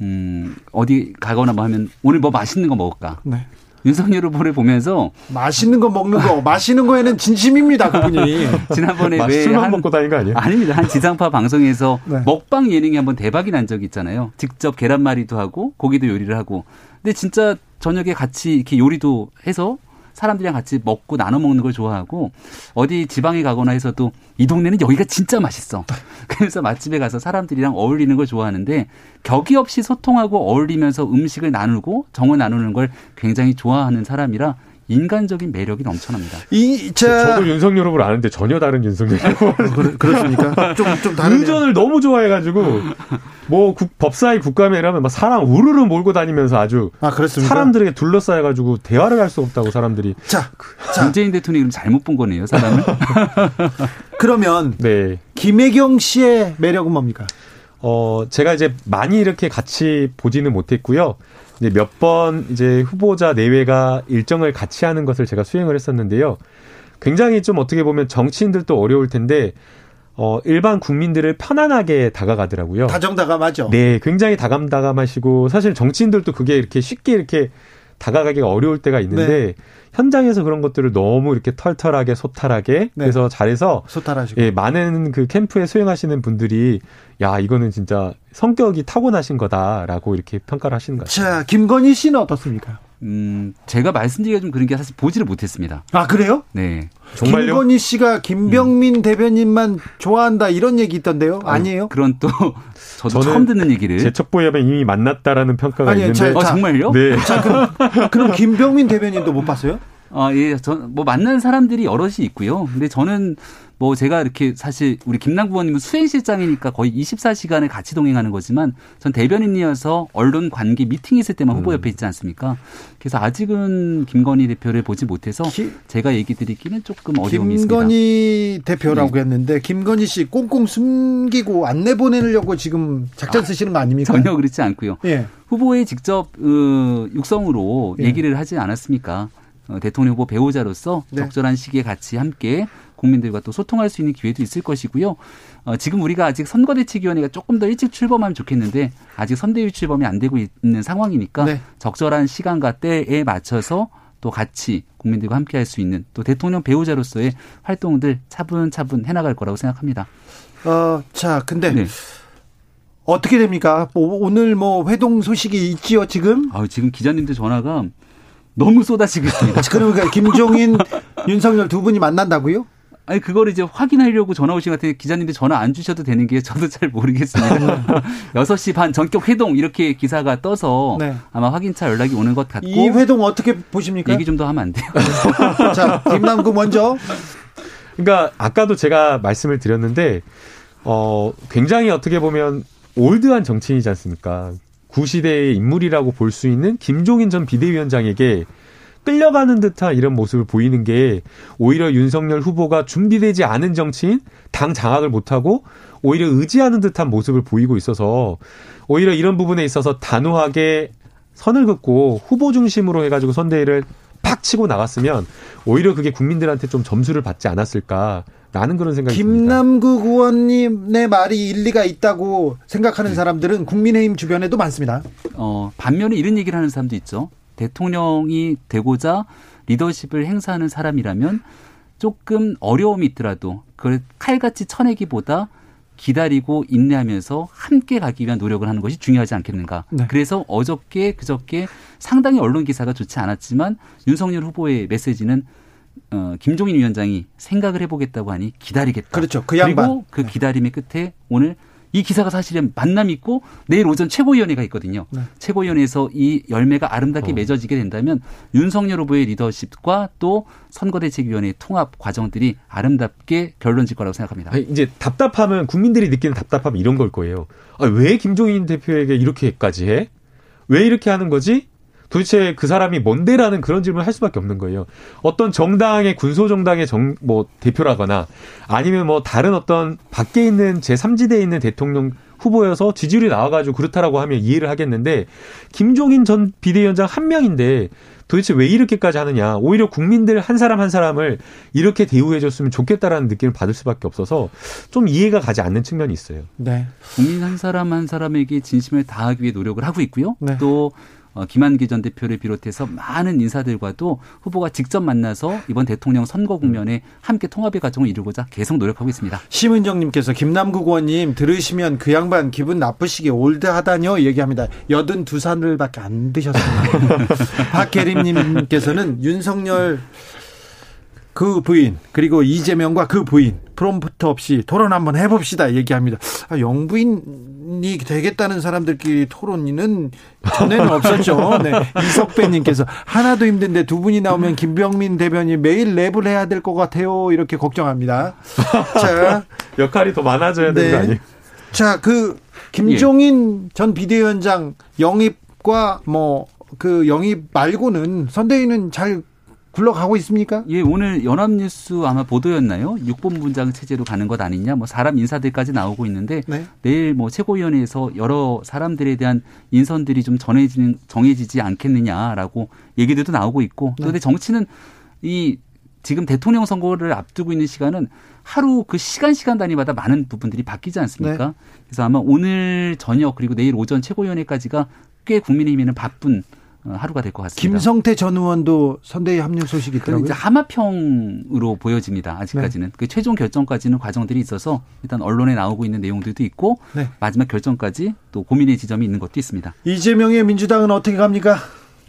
음 어디 가거나 뭐 하면 오늘 뭐 맛있는 거 먹을까? 네. 윤석열 후보를 보면서 맛있는 거 먹는 거 마시는 거에는 진심입니다 그분이 [laughs] 지난번에 왜술 먹고 다닌 거 아니에요? 아닙니다 한 지상파 방송에서 [laughs] 네. 먹방 예능이 한번 대박이 난 적이 있잖아요 직접 계란말이도 하고 고기도 요리를 하고 근데 진짜 저녁에 같이 이렇게 요리도 해서 사람들이랑 같이 먹고 나눠 먹는 걸 좋아하고 어디 지방에 가거나 해서도 이 동네는 여기가 진짜 맛있어. [laughs] 그래서 맛집에 가서 사람들이랑 어울리는 걸 좋아하는데 격이 없이 소통하고 어울리면서 음식을 나누고 정을 나누는 걸 굉장히 좋아하는 사람이라 인간적인 매력이 넘쳐납니다. 이, 자... 저도 윤석열 후보를 아는데 전혀 다른 윤석열 후보. 그렇습니까? 좀, 좀 다른. 의전을 너무 좋아해가지고, 뭐, 국, 법사위 국감에 이러면 막 사람 우르르 몰고 다니면서 아주. 아, 그렇습니까? 사람들에게 둘러싸여가지고 대화를 할 수 없다고 사람들이. 자, 자. 문재인 대통령이 잘못 본 거네요, 사람을. [laughs] 그러면. 네. 김혜경 씨의 매력은 뭡니까? 어, 제가 이제 많이 이렇게 같이 보지는 못했고요. 이제 몇 번 이제 후보자 내외가 일정을 같이 하는 것을 제가 수행을 했었는데요. 굉장히 좀 어떻게 보면 정치인들도 어려울 텐데 어, 일반 국민들을 편안하게 다가가더라고요. 다정다감하죠. 네, 굉장히 다감다감하시고 사실 정치인들도 그게 이렇게 쉽게 이렇게 다가가기가 어려울 때가 있는데 네. 현장에서 그런 것들을 너무 이렇게 털털하게 소탈하게 네. 그래서 잘해서 소탈하시고 예, 많은 그 캠프에 수행하시는 분들이 야 이거는 진짜 성격이 타고나신 거다라고 이렇게 평가를 하시는 것 같아요. 자, 김건희 씨는 어떻습니까? 음, 제가 말씀드리기가 좀 그런 게 사실 보지를 못했습니다. 아, 그래요? 네. 정말요? 김건희 씨가 김병민 음. 대변인만 좋아한다 이런 얘기 있던데요? 아니에요? 아, 그런 또 [laughs] 저도 처음 듣는 얘기를. 제 첩보에 이미 만났다라는 평가가 아니요, 있는데. 자, 어, 정말요? 네. 자, 그럼, 그럼 김병민 대변인도 못 봤어요? 아, 예. 전, 뭐, 만난 사람들이 여럿이 있고요. 근데 저는 뭐 제가 이렇게 사실 우리 김남구 의원님은 수행실장이니까 거의 24시간을 같이 동행하는 거지만 전 대변인이어서 언론 관계 미팅 있을 때만 후보 옆에 음. 있지 않습니까? 그래서 아직은 김건희 대표를 보지 못해서 기, 제가 얘기 드리기는 조금 어려움이 있습니다. 김건희 대표라고 네. 했는데 김건희 씨 꽁꽁 숨기고 안 내 보내려고 지금 작전 아, 쓰시는 거 아닙니까? 전혀 그렇지 않고요. 예. 후보에 직접 어, 육성으로 예. 얘기를 하지 않았습니까? 어, 대통령 후보 배우자로서 네. 적절한 시기에 같이 함께 국민들과 또 소통할 수 있는 기회도 있을 것이고요. 어, 지금 우리가 아직 선거대책위원회가 조금 더 일찍 출범하면 좋겠는데 아직 선대위 출범이 안 되고 있는 상황이니까 네. 적절한 시간과 때에 맞춰서 또 같이 국민들과 함께 할 수 있는 또 대통령 배우자로서의 활동들 차분차분 해나갈 거라고 생각합니다. 어, 자, 근데 네. 어떻게 됩니까? 뭐 오늘 뭐 회동 소식이 있지요, 지금? 아, 지금 기자님들 전화가 너무 쏟아지고 있습니다. 그러니까 김종인, [laughs] 윤석열 두 분이 만난다고요? 아니 그걸 이제 확인하려고 전화 오신 것 같은데 기자님들 전화 안 주셔도 되는 게 저도 잘 모르겠습니다. [laughs] 6시 반 전격 회동 이렇게 기사가 떠서 네. 아마 확인차 연락이 오는 것 같고 이 회동 어떻게 보십니까? 얘기 좀 더 하면 안 돼요. [laughs] 자, 김남구 먼저. 그러니까 아까도 제가 말씀을 드렸는데 어 굉장히 어떻게 보면 올드한 정치인이지 않습니까? 구시대의 인물이라고 볼 수 있는 김종인 전 비대위원장에게 끌려가는 듯한 이런 모습을 보이는 게 오히려 윤석열 후보가 준비되지 않은 정치인, 당 장악을 못하고 오히려 의지하는 듯한 모습을 보이고 있어서 오히려 이런 부분에 있어서 단호하게 선을 긋고 후보 중심으로 해가지고 선대위를 팍 치고 나갔으면 오히려 그게 국민들한테 좀 점수를 받지 않았을까. 라는 그런 생각이 김남국 듭니다. 의원님의 말이 일리가 있다고 생각하는 사람들은 국민의힘 주변에도 많습니다. 어, 반면에 이런 얘기를 하는 사람도 있죠. 대통령이 되고자 리더십을 행사하는 사람이라면 조금 어려움이 있더라도 그걸 칼같이 쳐내기보다 기다리고 인내하면서 함께 가기 위한 노력을 하는 것이 중요하지 않겠는가. 네. 그래서 어저께 그저께 상당히 언론 기사가 좋지 않았지만 윤석열 후보의 메시지는 어, 김종인 위원장이 생각을 해보겠다고 하니 기다리겠다. 그렇죠. 그 양반. 그리고 그 기다림의 끝에 오늘 이 기사가 사실은 만남이 있고 내일 오전 최고위원회가 있거든요. 네. 최고위원회에서 이 열매가 아름답게 어. 맺어지게 된다면 윤석열 후보의 리더십과 또 선거대책위원회의 통합 과정들이 아름답게 결론질 거라고 생각합니다. 아니, 이제 답답함은 국민들이 느끼는 답답함은 이런 걸 거예요. 아, 왜 김종인 대표에게 이렇게까지 해? 왜 이렇게 하는 거지? 도대체 그 사람이 뭔데라는 그런 질문을 할 수밖에 없는 거예요. 어떤 정당의 군소 정당의 정 뭐 대표라거나 아니면 뭐 다른 어떤 밖에 있는 제3지대에 있는 대통령 후보여서 지지율이 나와가지고 그렇다라고 하면 이해를 하겠는데 김종인 전 비대위원장 한 명인데 도대체 왜 이렇게까지 하느냐. 오히려 국민들 한 사람 한 사람을 이렇게 대우해줬으면 좋겠다라는 느낌을 받을 수밖에 없어서 좀 이해가 가지 않는 측면이 있어요. 네. 국민 한 사람 한 사람에게 진심을 다하기 위해 노력을 하고 있고요. 네. 또 어, 김한기 전 대표를 비롯해서 많은 인사들과도 후보가 직접 만나서 이번 대통령 선거 국면에 함께 통합의 과정을 이루고자 계속 노력하고 있습니다. 심은정님께서 김남국 의원님 들으시면 그 양반 기분 나쁘시게 올드하다뇨 얘기합니다. 여든 두 살밖에 안 드셨습니다. [laughs] 박계림님께서는 윤석열 그 부인 그리고 이재명과 그 부인 프롬프트 없이 토론 한번 해봅시다 얘기합니다. 아, 영부인이 되겠다는 사람들끼리 토론은 전에는 없었죠. 네. 이석배님께서 하나도 힘든데 두 분이 나오면 김병민 대변인 매일 랩을 해야 될 것 같아요. 이렇게 걱정합니다. 자 [laughs] 역할이 더 많아져야 되는 네. 거 아니에요? 자, 그 김종인 예. 전 비대위원장 영입과 뭐 그 영입 말고는 선대위는 잘 굴러가고 있습니까? 예, 오늘 연합뉴스 아마 보도였나요? 6본 분장 체제로 가는 것 아니냐? 뭐 사람 인사들까지 나오고 있는데 네. 내일 뭐 최고위원회에서 여러 사람들에 대한 인선들이 좀 전해지는 정해지지 않겠느냐라고 얘기들도 나오고 있고 네. 그런데 정치는 이 지금 대통령 선거를 앞두고 있는 시간은 하루 그 시간 시간 단위마다 많은 부분들이 바뀌지 않습니까? 네. 그래서 아마 오늘 저녁 그리고 내일 오전 최고위원회까지가 꽤 국민의힘에는 바쁜 어, 하루가 될 것 같습니다. 김성태 전 의원도 선대위 합류 소식이 있더라고요. 이제 하마평으로 보여집니다. 아직까지는. 네. 그 최종 결정까지는 과정들이 있어서 일단 언론에 나오고 있는 내용들도 있고 네. 마지막 결정까지 또 고민의 지점이 있는 것도 있습니다. 이재명의 민주당은 어떻게 갑니까?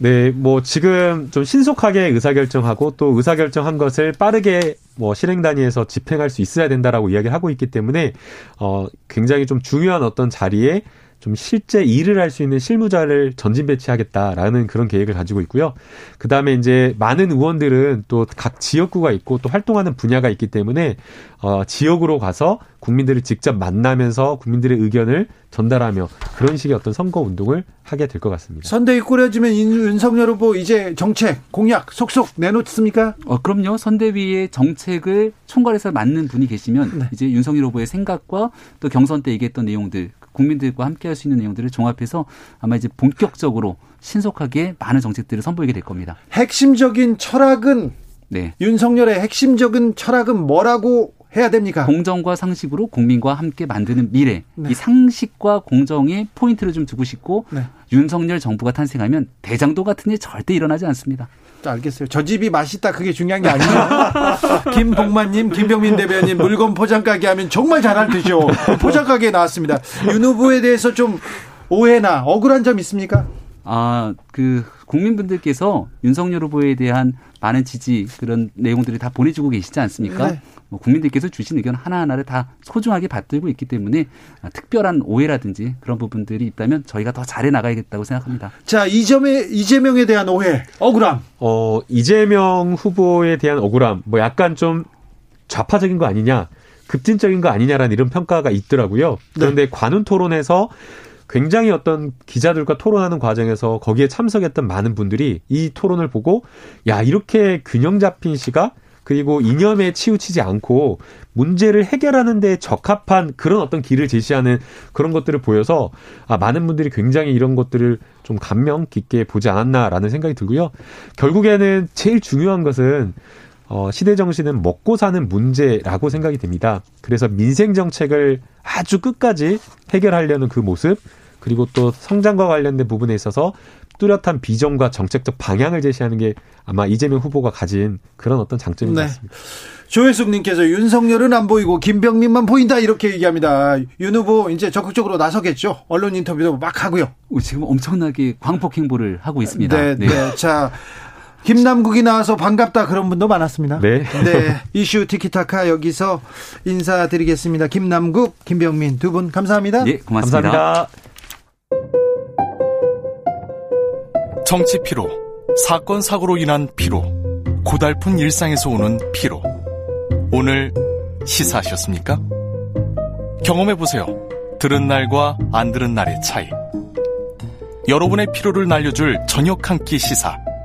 네, 뭐 지금 좀 신속하게 의사결정하고 또 의사결정한 것을 빠르게 뭐 실행 단위에서 집행할 수 있어야 된다라고 이야기를 하고 있기 때문에 어 굉장히 좀 중요한 어떤 자리에 좀 실제 일을 할 수 있는 실무자를 전진 배치하겠다라는 그런 계획을 가지고 있고요. 그 다음에 이제 많은 의원들은 또 각 지역구가 있고 또 활동하는 분야가 있기 때문에 어, 지역으로 가서 국민들을 직접 만나면서 국민들의 의견을 전달하며 그런 식의 어떤 선거 운동을 하게 될 것 같습니다. 선대위 꾸려지면 윤석열 후보 이제 정책 공약 속속 내놓습니까? 어, 그럼요. 선대위의 정책을 총괄해서 맞는 분이 계시면 네. 이제 윤석열 후보의 생각과 또 경선 때 얘기했던 내용들 국민들과 함께 할 수 있는 내용들을 종합해서 아마 이제 본격적으로 신속하게 많은 정책들을 선보이게 될 겁니다. 핵심적인 철학은 네. 윤석열의 핵심적인 철학은 뭐라고 해야 됩니까? 공정과 상식으로 국민과 함께 만드는 미래. 네. 이 상식과 공정에 포인트를 좀 두고 싶고 네. 윤석열 정부가 탄생하면 대장도 같은 일 절대 일어나지 않습니다. 알겠어요. 저 집이 맛있다 그게 중요한 게 아니에요. [laughs] 김복만님, 김병민 대변인 물건 포장 가게 하면 정말 잘할 듯이요. 포장 가게 나왔습니다. 윤 후보에 대해서 좀 오해나 억울한 점 있습니까? 아, 그 국민분들께서 윤석열 후보에 대한 많은 지지 그런 내용들을 다 보내주고 계시지 않습니까? 네. 뭐 국민들께서 주신 의견 하나하나를 다 소중하게 받들고 있기 때문에 특별한 오해라든지 그런 부분들이 있다면 저희가 더 잘해 나가야겠다고 생각합니다. 자, 이점에 이재명에 대한 오해, 억울함. 어, 이재명 후보에 대한 억울함, 뭐 약간 좀 좌파적인 거 아니냐, 급진적인 거 아니냐라는 이런 평가가 있더라고요. 그런데 네. 관훈 토론에서 굉장히 어떤 기자들과 토론하는 과정에서 거기에 참석했던 많은 분들이 이 토론을 보고 야 이렇게 균형 잡힌 시가 그리고 이념에 치우치지 않고 문제를 해결하는 데 적합한 그런 어떤 길을 제시하는 그런 것들을 보여서 아, 많은 분들이 굉장히 이런 것들을 좀 감명 깊게 보지 않았나라는 생각이 들고요. 결국에는 제일 중요한 것은 어, 시대 정신은 먹고 사는 문제라고 생각이 됩니다. 그래서 민생 정책을 아주 끝까지 해결하려는 그 모습, 그리고 또 성장과 관련된 부분에 있어서 뚜렷한 비전과 정책적 방향을 제시하는 게 아마 이재명 후보가 가진 그런 어떤 장점인 네. 것 같습니다. 조혜숙님께서 윤석열은 안 보이고 김병민만 보인다 이렇게 얘기합니다. 윤 후보 이제 적극적으로 나서겠죠. 언론 인터뷰도 막 하고요. 지금 엄청나게 광폭 행보를 하고 있습니다. 네, 네. 네. 자. 김남국이 나와서 반갑다 그런 분도 많았습니다. 네. 네. 이슈 티키타카 여기서 인사드리겠습니다. 김남국, 김병민 두 분 감사합니다. 네, 고맙습니다. 감사합니다. 정치 피로, 사건 사고로 인한 피로, 고달픈 일상에서 오는 피로. 오늘 시사하셨습니까? 경험해 보세요. 들은 날과 안 들은 날의 차이. 여러분의 피로를 날려줄 저녁 한 끼 시사.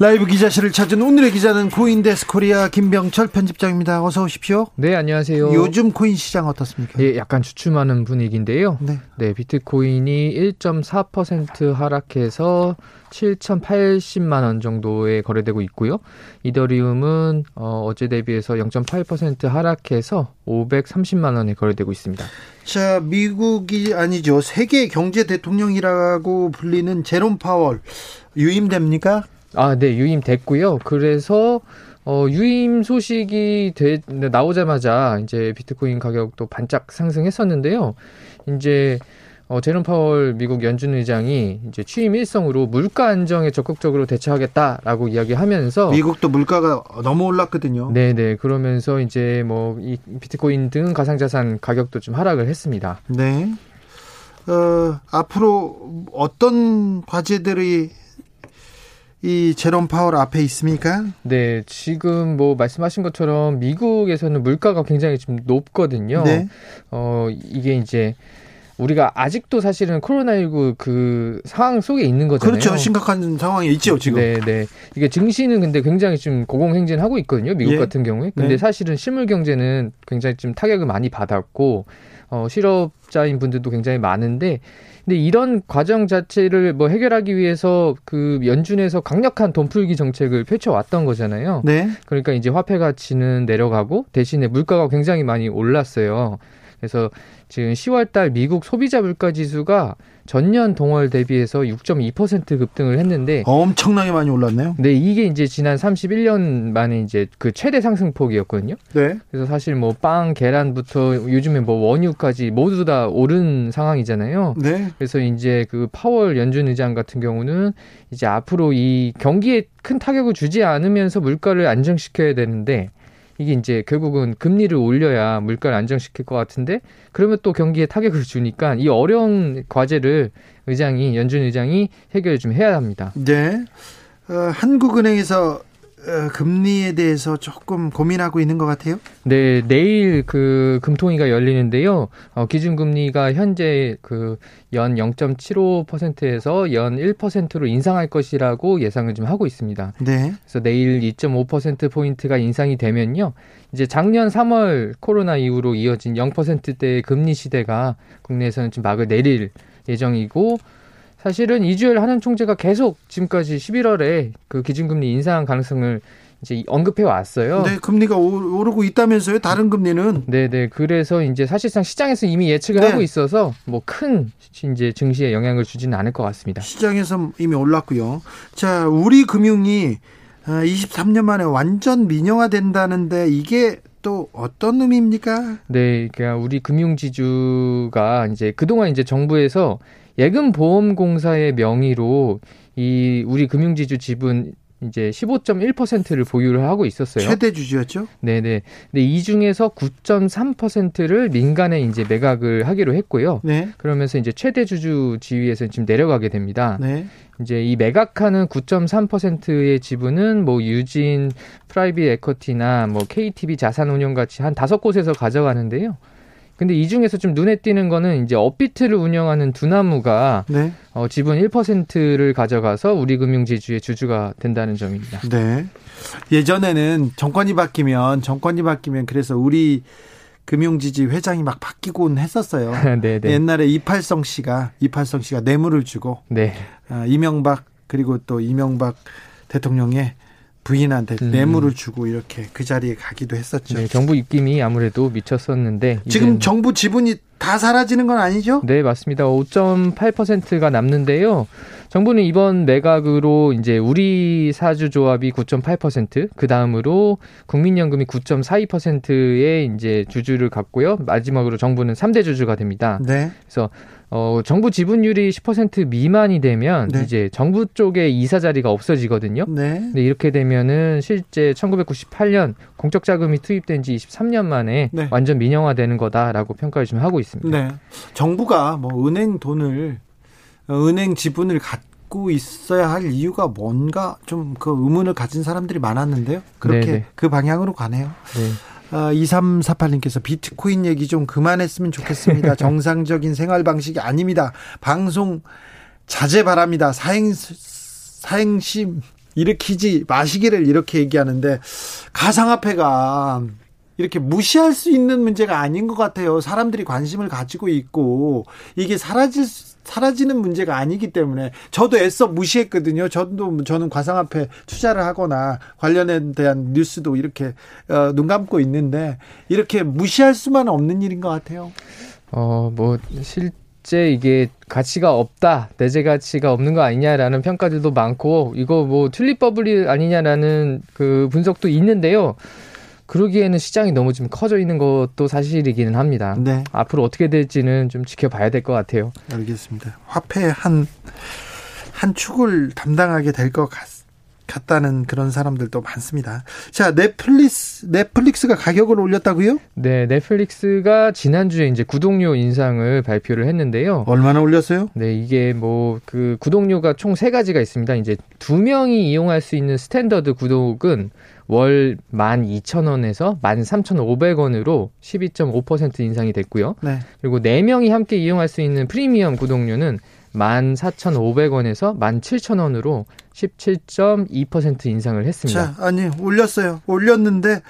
라이브 기자실을 찾은 오늘의 기자는 CoinDesk Korea 김병철 편집장입니다. 어서 오십시오. 네, 안녕하세요. 요즘 코인 시장 어떻습니까? 예, 약간 주춤하는 분위기인데요. 네. 네, 비트코인이 1.4% 하락해서 7,080만 원 정도에 거래되고 있고요. 이더리움은 어, 어제 대비해서 0.8% 하락해서 530만 원에 거래되고 있습니다. 자, 미국이 아니죠. 세계 경제 대통령이라고 불리는 제롬 파월 유임됩니까? 아, 네, 유임 됐고요. 그래서 어, 유임 소식이 되, 나오자마자 이제 비트코인 가격도 반짝 상승했었는데요. 이제 어, 제롬 파월 미국 연준 의장이 이제 취임 일성으로 물가 안정에 적극적으로 대처하겠다라고 이야기하면서 미국도 물가가 너무 올랐거든요. 네 네 그러면서 이제 뭐 이 비트코인 등 가상 자산 가격도 좀 하락을 했습니다. 네. 어, 앞으로 어떤 과제들이 이 제롬 파월 앞에 있습니까? 네, 지금 뭐 말씀하신 것처럼 미국에서는 물가가 굉장히 좀 높거든요. 네. 어, 이게 이제 우리가 아직도 사실은 코로나19 그 상황 속에 있는 거잖아요. 그렇죠. 심각한 상황에 있죠, 지금. 네, 네. 이게 증시는 근데 굉장히 좀 고공행진하고 있거든요. 미국 예. 같은 경우에. 근데 네. 사실은 실물 경제는 굉장히 좀 타격을 많이 받았고 어 실업자인 분들도 굉장히 많은데 근데 이런 과정 자체를 뭐 해결하기 위해서 그 연준에서 강력한 돈 풀기 정책을 펼쳐왔던 거잖아요. 네. 그러니까 이제 화폐 가치는 내려가고 대신에 물가가 굉장히 많이 올랐어요. 그래서 지금 10월 달 미국 소비자 물가 지수가 전년 동월 대비해서 6.2% 급등을 했는데 엄청나게 많이 올랐네요. 네, 이게 이제 지난 31년 만에 이제 그 최대 상승폭이었거든요. 네. 그래서 사실 뭐 빵, 계란부터 요즘에 뭐 원유까지 모두 다 오른 상황이잖아요. 네. 그래서 이제 그 파월 연준 의장 같은 경우는 이제 앞으로 이 경기에 큰 타격을 주지 않으면서 물가를 안정시켜야 되는데 이게 이제 결국은 금리를 올려야 물가를 안정시킬 것 같은데 그러면 또 경기에 타격을 주니까 이 어려운 과제를 의장이 연준 의장이 해결을 좀 해야 합니다. 네. 어, 한국은행에서 어, 금리에 대해서 조금 고민하고 있는 것 같아요. 네, 내일 그 금통위가 열리는데요. 어, 기준금리가 현재 그 연 0.75%에서 연 1%로 인상할 것이라고 예상을 좀 하고 있습니다. 네. 그래서 내일 2.5% 포인트가 인상이 되면요. 이제 작년 3월 코로나 이후로 이어진 0%대의 금리 시대가 국내에서는 좀 막을 내릴 예정이고 사실은 이주열 한은 총재가 계속 지금까지 11월에 그 기준금리 인상 가능성을 이제 언급해 왔어요. 네, 금리가 오르고 있다면서요? 다른 금리는? 네, 네. 그래서 이제 사실상 시장에서 이미 예측을 네. 하고 있어서 뭐 큰 이제 증시에 영향을 주지는 않을 것 같습니다. 시장에서 이미 올랐고요. 자, 우리 금융이 23년 아, 만에 완전 민영화된다는데 이게 또 어떤 의미입니까? 네, 그러니까 우리 금융지주가 이제 그동안 이제 정부에서 예금보험공사의 명의로 이 우리 금융지주 지분 이제 15.1%를 보유를 하고 있었어요. 최대 주주였죠? 네네. 근데 이 중에서 9.3%를 민간에 이제 매각을 하기로 했고요. 네. 그러면서 이제 최대 주주 지위에서 지금 내려가게 됩니다. 네. 이제 이 매각하는 9.3%의 지분은 뭐 유진 private equity나 뭐 KTB 자산운용 같이 한 다섯 곳에서 가져가는데요. 근데 이 중에서 좀 눈에 띄는 거는 이제 업비트를 운영하는 두나무가 네. 어, 지분 1%를 가져가서 우리금융지주의 주주가 된다는 점입니다. 네. 예전에는 정권이 바뀌면 정권이 바뀌면 그래서 우리금융지주 회장이 막 바뀌곤 했었어요. [laughs] 네, 네. 옛날에 이팔성 씨가 이팔성 씨가 뇌물을 주고 네. 아, 이명박 그리고 또 이명박 대통령의 부인한테 음. 뇌물을 주고 이렇게 그 자리에 가기도 했었죠. 네, 정부 입김이 아무래도 미쳤었는데 지금 정부 지분이 다 사라지는 건 아니죠? 네, 맞습니다. 5.8%가 남는데요. 정부는 이번 매각으로 이제 우리 사주 조합이 9.8%, 그 다음으로 국민연금이 9.42%의 이제 주주를 갖고요. 마지막으로 정부는 3대 주주가 됩니다. 네. 그래서 어, 정부 지분율이 10% 미만이 되면 네. 이제 정부 쪽에 이사 자리가 없어지거든요. 네. 근데 이렇게 되면은 실제 1998년 공적 자금이 투입된 지 23년 만에 네. 완전 민영화되는 거다라고 평가를 좀 하고 있습니다. 네. 정부가 뭐 은행 돈을 은행 지분을 갖고 있어야 할 이유가 뭔가 좀 그 의문을 가진 사람들이 많았는데요. 그렇게 네네. 네. 그 방향으로 가네요. 네. 아, 2348님께서 비트코인 얘기 좀 그만했으면 좋겠습니다. [laughs] 정상적인 생활 방식이 아닙니다. 방송 자제 바랍니다. 사행, 사행심 일으키지 마시기를 이렇게 얘기하는데 가상화폐가 이렇게 무시할 수 있는 문제가 아닌 것 같아요. 사람들이 관심을 가지고 있고 이게 사라질 사라지는 문제가 아니기 때문에 저도 애써 무시했거든요. 저도 저는 가상화폐 투자를 하거나 관련에 대한 뉴스도 이렇게 어, 눈 감고 있는데 이렇게 무시할 수만 없는 일인 것 같아요. 어, 뭐 실제 이게 가치가 없다, 내재 가치가 없는 거 아니냐라는 평가들도 많고 이거 뭐 튤립 버블이 아니냐라는 그 분석도 있는데요. 그러기에는 시장이 너무 좀 커져 있는 것도 사실이기는 합니다. 네. 앞으로 어떻게 될지는 좀 지켜봐야 될 것 같아요. 알겠습니다. 화폐 한, 한 축을 담당하게 될 것. 같다는 그런 사람들도 많습니다. 자, 넷플릭스 넷플릭스가 가격을 올렸다고요? 네, 넷플릭스가 지난주에 이제 구독료 인상을 발표를 했는데요. 얼마나 올렸어요? 네, 이게 뭐 그 구독료가 총 세 가지가 있습니다. 이제 두 명이 이용할 수 있는 스탠더드 구독은 월 12,000원에서 13,500원으로 12.5% 인상이 됐고요. 네. 그리고 4명이 함께 이용할 수 있는 프리미엄 구독료는 14,500원에서 17,000원으로 17.2% 인상을 했습니다. 자, 아니 올렸어요. 올렸는데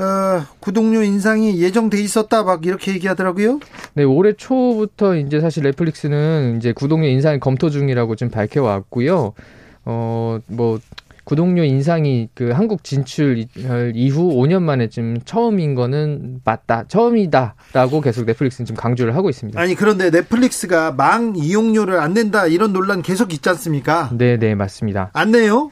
어, 구독료 인상이 예정돼 있었다 막 이렇게 얘기하더라고요. 네, 올해 초부터 이제 사실 넷플릭스는 이제 구독료 인상을 검토 중이라고 좀 밝혀왔고요. 어, 뭐 구독료 인상이 그 한국 진출 이후 5년 만에 좀 처음인 거는 맞다, 처음이다라고 계속 넷플릭스는 좀 강조를 하고 있습니다. 아니 그런데 넷플릭스가 망 이용료를 안 낸다 이런 논란 계속 있지 않습니까? 네, 네 맞습니다. 안 내요?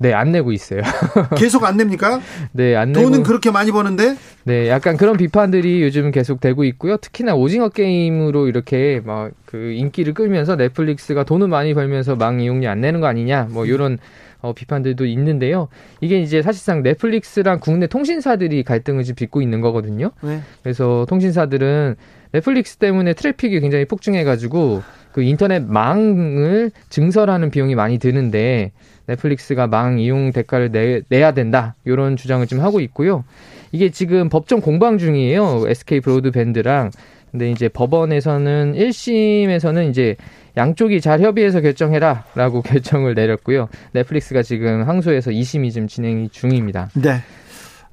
네, 안 내고 있어요. [laughs] 계속 안 냅니까? 네, 안 내고. 돈은 그렇게 많이 버는데? 네, 약간 그런 비판들이 요즘 계속 되고 있고요. 특히나 오징어 게임으로 이렇게 막 그 인기를 끌면서 넷플릭스가 돈을 많이 벌면서 망 이용료 안 내는 거 아니냐, 뭐 이런 어, 비판들도 있는데요. 이게 이제 사실상 넷플릭스랑 국내 통신사들이 갈등을 지금 빚고 있는 거거든요. 네. 그래서 통신사들은 넷플릭스 때문에 트래픽이 굉장히 폭증해가지고 그 인터넷 망을 증설하는 비용이 많이 드는데 넷플릭스가 망 이용 대가를 내, 내야 된다 이런 주장을 좀 하고 있고요. 이게 지금 법정 공방 중이에요. SK 브로드밴드랑 근데 이제 법원에서는 1심에서는 이제 양쪽이 잘 협의해서 결정해라라고 [laughs] 결정을 내렸고요. 넷플릭스가 지금 항소해서 2심이 지금 진행이 중입니다. 네.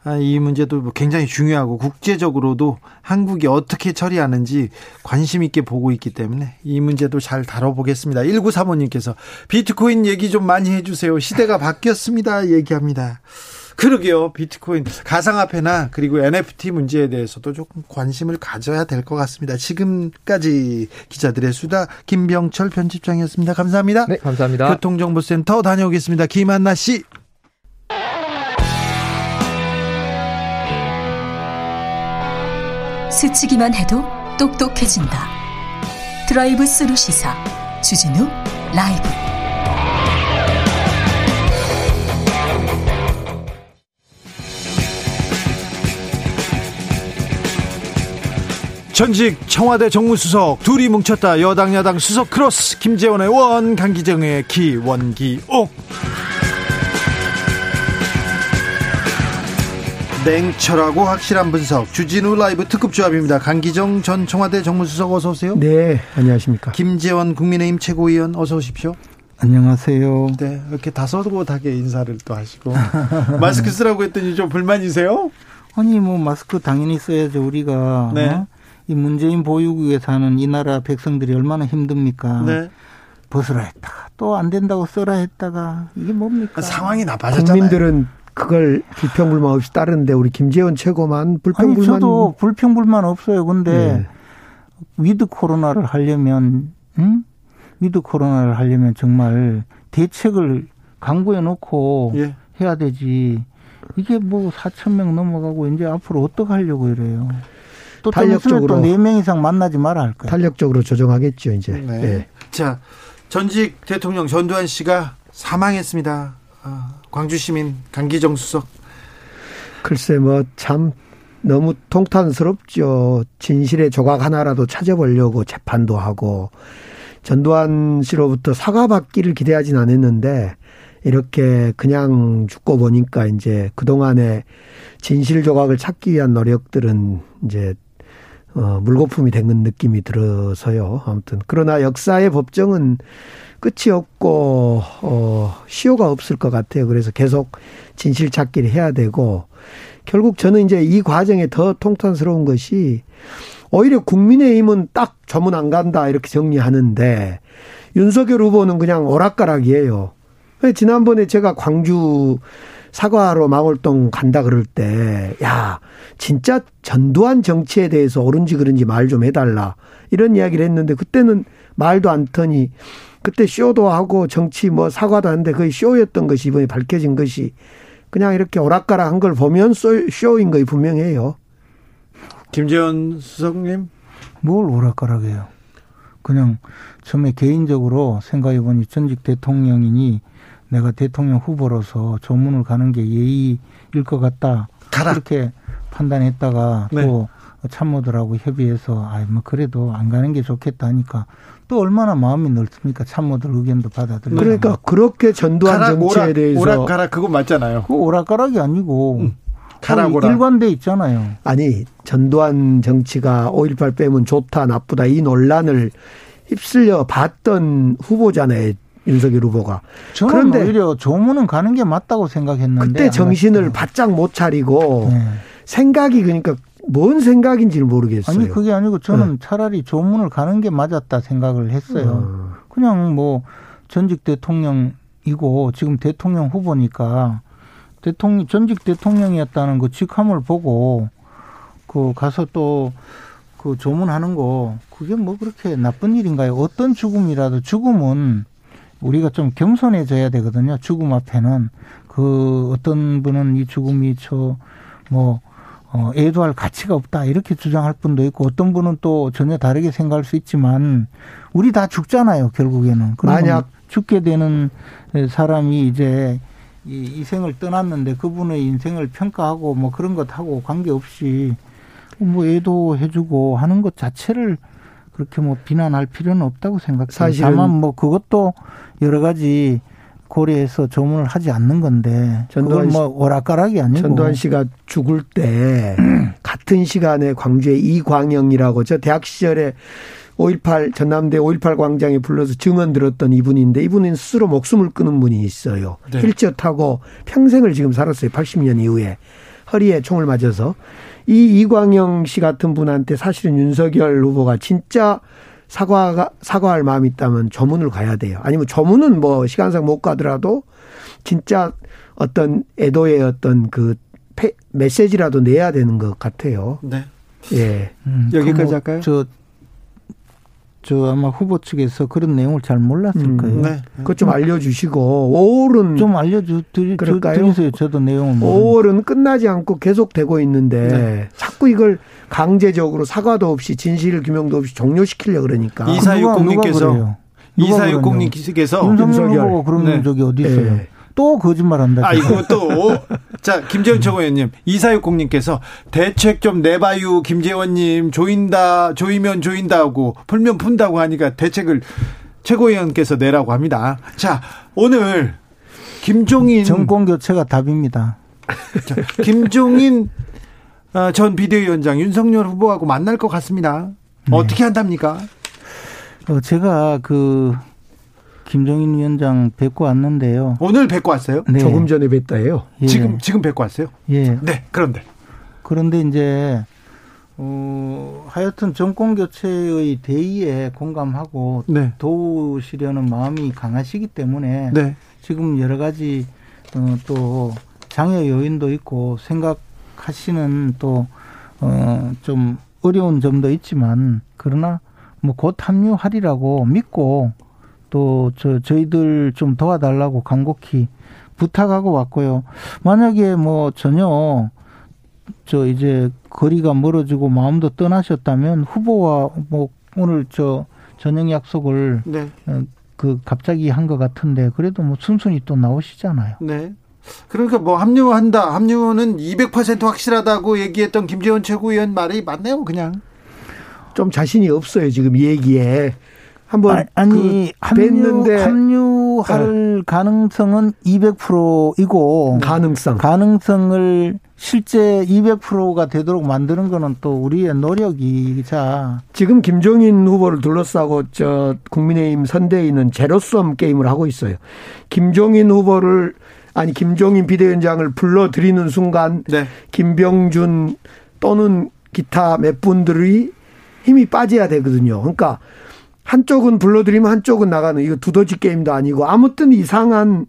아, 이 문제도 뭐 굉장히 중요하고 국제적으로도 한국이 어떻게 처리하는지 관심 있게 보고 있기 때문에 이 문제도 잘 다뤄보겠습니다. 1935님께서 비트코인 얘기 좀 많이 해주세요. 시대가 바뀌었습니다. 얘기합니다. 그러게요. 비트코인, 가상화폐나 그리고 NFT 문제에 대해서도 조금 관심을 가져야 될 것 같습니다. 지금까지 기자들의 수다 김병철 편집장이었습니다. 감사합니다. 네, 감사합니다. 교통정보센터 다녀오겠습니다. 김한나 씨. 스치기만 해도 똑똑해진다. 드라이브 스루 시사 주진우 라이브. 전직 청와대 정무수석 둘이 뭉쳤다. 여당 야당 수석 크로스 김재원의 원 강기정의 기 원기옥. 냉철하고 확실한 분석. 주진우 라이브 특급 조합입니다. 강기정 전 청와대 정무수석 어서 오세요. 네 안녕하십니까. 김재원 국민의힘 최고위원 어서 오십시오. 안녕하세요. 네, 이렇게 다소곳하게 인사를 또 하시고. [laughs] 마스크 쓰라고 했더니 좀 불만이세요? 아니 뭐 마스크 당연히 써야죠 우리가. 네. 어? 이 문재인 보유국에 사는 이 나라 백성들이 얼마나 힘듭니까? 네. 벗으라 했다가 또 안 된다고 써라 했다가 이게 뭡니까? 상황이 나빠졌잖아요. 국민들은 그걸 불평불만 없이 따르는데 우리 김재원 최고만 불평불만 아니, 저도 불평불만 없어요. 근데 네. with 코로나를 하려면 응? with 코로나를 하려면 정말 대책을 강구해 놓고 예. 해야 되지. 이게 뭐 4천 명 넘어가고 이제 앞으로 어떻게 하려고 이래요. 또 탄력적으로 또4명 이상 만나지 말아 할 거예요. 탄력적으로 조정하겠죠, 이제. 네. 네. 자, 전직 대통령 전두환 씨가 사망했습니다. 아, 광주 시민 강기정 수석. 글쎄 뭐 참 너무 통탄스럽죠. 진실의 조각 하나라도 찾아보려고 재판도 하고 전두환 씨로부터 사과받기를 기대하진 않았는데 이렇게 그냥 죽고 보니까 이제 그동안의 진실 조각을 찾기 위한 노력들은 이제 어, 물거품이 된 느낌이 들어서요. 아무튼 그러나 역사의 법정은 끝이 없고 어, 시효가 없을 것 같아요. 그래서 계속 진실 찾기를 해야 되고 결국 저는 이제 이 과정에 더 통탄스러운 것이 오히려 국민의힘은 딱 저문 안 간다 이렇게 정리하는데 윤석열 후보는 그냥 오락가락이에요. 지난번에 제가 광주 사과로 망월동 간다 그럴 때, 야, 진짜 전두환 정치에 대해서 옳은지 그른지 말 좀 해달라. 이런 이야기를 했는데, 그때는 말도 안 터니, 그때 쇼도 하고 정치 뭐 사과도 하는데 거의 쇼였던 것이 이번에 밝혀진 것이 그냥 이렇게 오락가락 한 걸 보면 쇼인 거이 분명해요. 김재원 수석님? 뭘 오락가락해요. 그냥 처음에 개인적으로 생각해 보니 전직 대통령이니 내가 대통령 후보로서 조문을 가는 게 예의일 것 같다. 가라. 그렇게 판단했다가 네. 또 참모들하고 협의해서 아이 뭐 그래도 안 가는 게 좋겠다 하니까 또 얼마나 마음이 넓습니까 참모들 의견도 받아들이고 그러니까 그렇게 전두환 가락, 정치에 오락, 대해서 오락가락 그거 맞잖아요. 그 오락가락이 아니고 음. 가락오락 일관돼 있잖아요. 아니 전두환 정치가 5.18 빼면 좋다 나쁘다 이 논란을 휩쓸려 봤던 후보잖아요. 윤석열 후보가. 그런데 오히려 조문은 가는 게 맞다고 생각했는데 그때 정신을 바짝 못 차리고 네. 생각이 그러니까 뭔 생각인지를 모르겠어요. 아니 그게 아니고 저는 네. 차라리 조문을 가는 게 맞았다 생각을 했어요. 음. 그냥 뭐 전직 대통령이고 지금 대통령 후보니까 대통령 전직 대통령이었다는 그 직함을 보고 그 가서 또 그 조문하는 거 그게 뭐 그렇게 나쁜 일인가요? 어떤 죽음이라도 죽음은 우리가 좀 겸손해져야 되거든요. 죽음 앞에는. 그 어떤 분은 이 죽음이 저뭐 어, 애도할 가치가 없다. 이렇게 주장할 분도 있고 어떤 분은 또 전혀 다르게 생각할 수 있지만 우리 다 죽잖아요 결국에는. 만약 죽게 되는 사람이 이제 이 이생을 떠났는데 그분의 인생을 평가하고 뭐 그런 것 하고 관계없이 뭐 애도해주고 하는 것 자체를 그렇게 뭐 비난할 필요는 없다고 생각해요. 사실 다만 뭐 그것도 여러 가지 고려해서 조문을 하지 않는 건데 전두환 뭐 오락가락이 아니고 전두환 씨가 죽을 때 [clears throat] 같은 시간에 광주에 이광영이라고 저 대학 시절에 5.18 전남대 5.18 광장에 불러서 증언 들었던 이분인데 이분은 스스로 목숨을 끊은 분이 있어요. 네. 휠체어 타고 평생을 지금 살았어요. 80년 이후에 허리에 총을 맞아서 이 이광영 씨 같은 분한테 사실은 윤석열 후보가 진짜 사과가 사과할 마음이 있다면 조문을 가야 돼요. 아니면 조문은 뭐 시간상 못 가더라도 진짜 어떤 애도의 어떤 그 페, 메시지라도 내야 되는 것 같아요. 네. 예. 음, 여기까지 뭐 할까요? 저 저 아마 후보 측에서 그런 내용을 잘 몰랐을 음, 거예요. 네. 그것 좀 알려주시고 5월은 좀 알려주 드리세요. 저도 내용을 5월은 끝나지 않고 계속되고 있는데 네. 자꾸 이걸 강제적으로 사과도 없이 진실 규명도 없이 종료시키려 그러니까 이사육공님께서 이사육공님께서 윤석열 후보가 그런 네. 적이 어디 있어요? 네. 또 거짓말한다. 아 이거 또. 자 김재원 최고위원님 이사육공님께서 대책 좀 내봐요 김재원님 조인다 조이면 조인다고 풀면 푼다고 하니까 대책을 최고위원께서 내라고 합니다. 자 오늘 김종인 정권 교체가 답입니다. 자, 김종인 어, 전 비대위원장 윤석열 후보하고 만날 것 같습니다. 네. 어떻게 한답니까? 어, 제가 그 김종인 위원장 뵙고 왔는데요. 오늘 뵙고 왔어요? 네. 조금 전에 뵀다예요. 예. 지금 지금 뵙고 왔어요? 예. 네. 그런데 그런데 이제 어, 하여튼 정권 교체의 대의에 공감하고 네. 도우시려는 마음이 강하시기 때문에 네. 지금 여러 가지 어, 또 장애 요인도 있고 생각하시는 또 어, 좀 어려운 점도 있지만 그러나 뭐 곧 합류하리라고 믿고 또 저 저희들 좀 도와달라고 간곡히 부탁하고 왔고요. 만약에 뭐 전혀 저 이제 거리가 멀어지고 마음도 떠나셨다면 후보와 뭐 오늘 저 저녁 약속을 네. 어, 그 갑자기 한 것 같은데 그래도 뭐 순순히 또 나오시잖아요. 네. 그러니까 뭐 합류한다. 합류는 200% 확실하다고 얘기했던 김재원 최고위원 말이 맞네요, 그냥. 좀 자신이 없어요, 지금 얘기에. 한번 아, 니 그 합류 합류할 네. 가능성은 200%이고 가능성 가능성을 실제 200%가 되도록 만드는 거는 또 우리의 노력이자 지금 김종인 후보를 둘러싸고 저 국민의힘 선대위는 제로섬 게임을 하고 있어요. 김종인 후보를 아니 김종인 비대위원장을 불러들이는 순간 네. 김병준 또는 기타 몇 분들이 힘이 빠져야 되거든요. 그러니까 한쪽은 불러들이면 한쪽은 나가는 이거 두더지 게임도 아니고 아무튼 이상한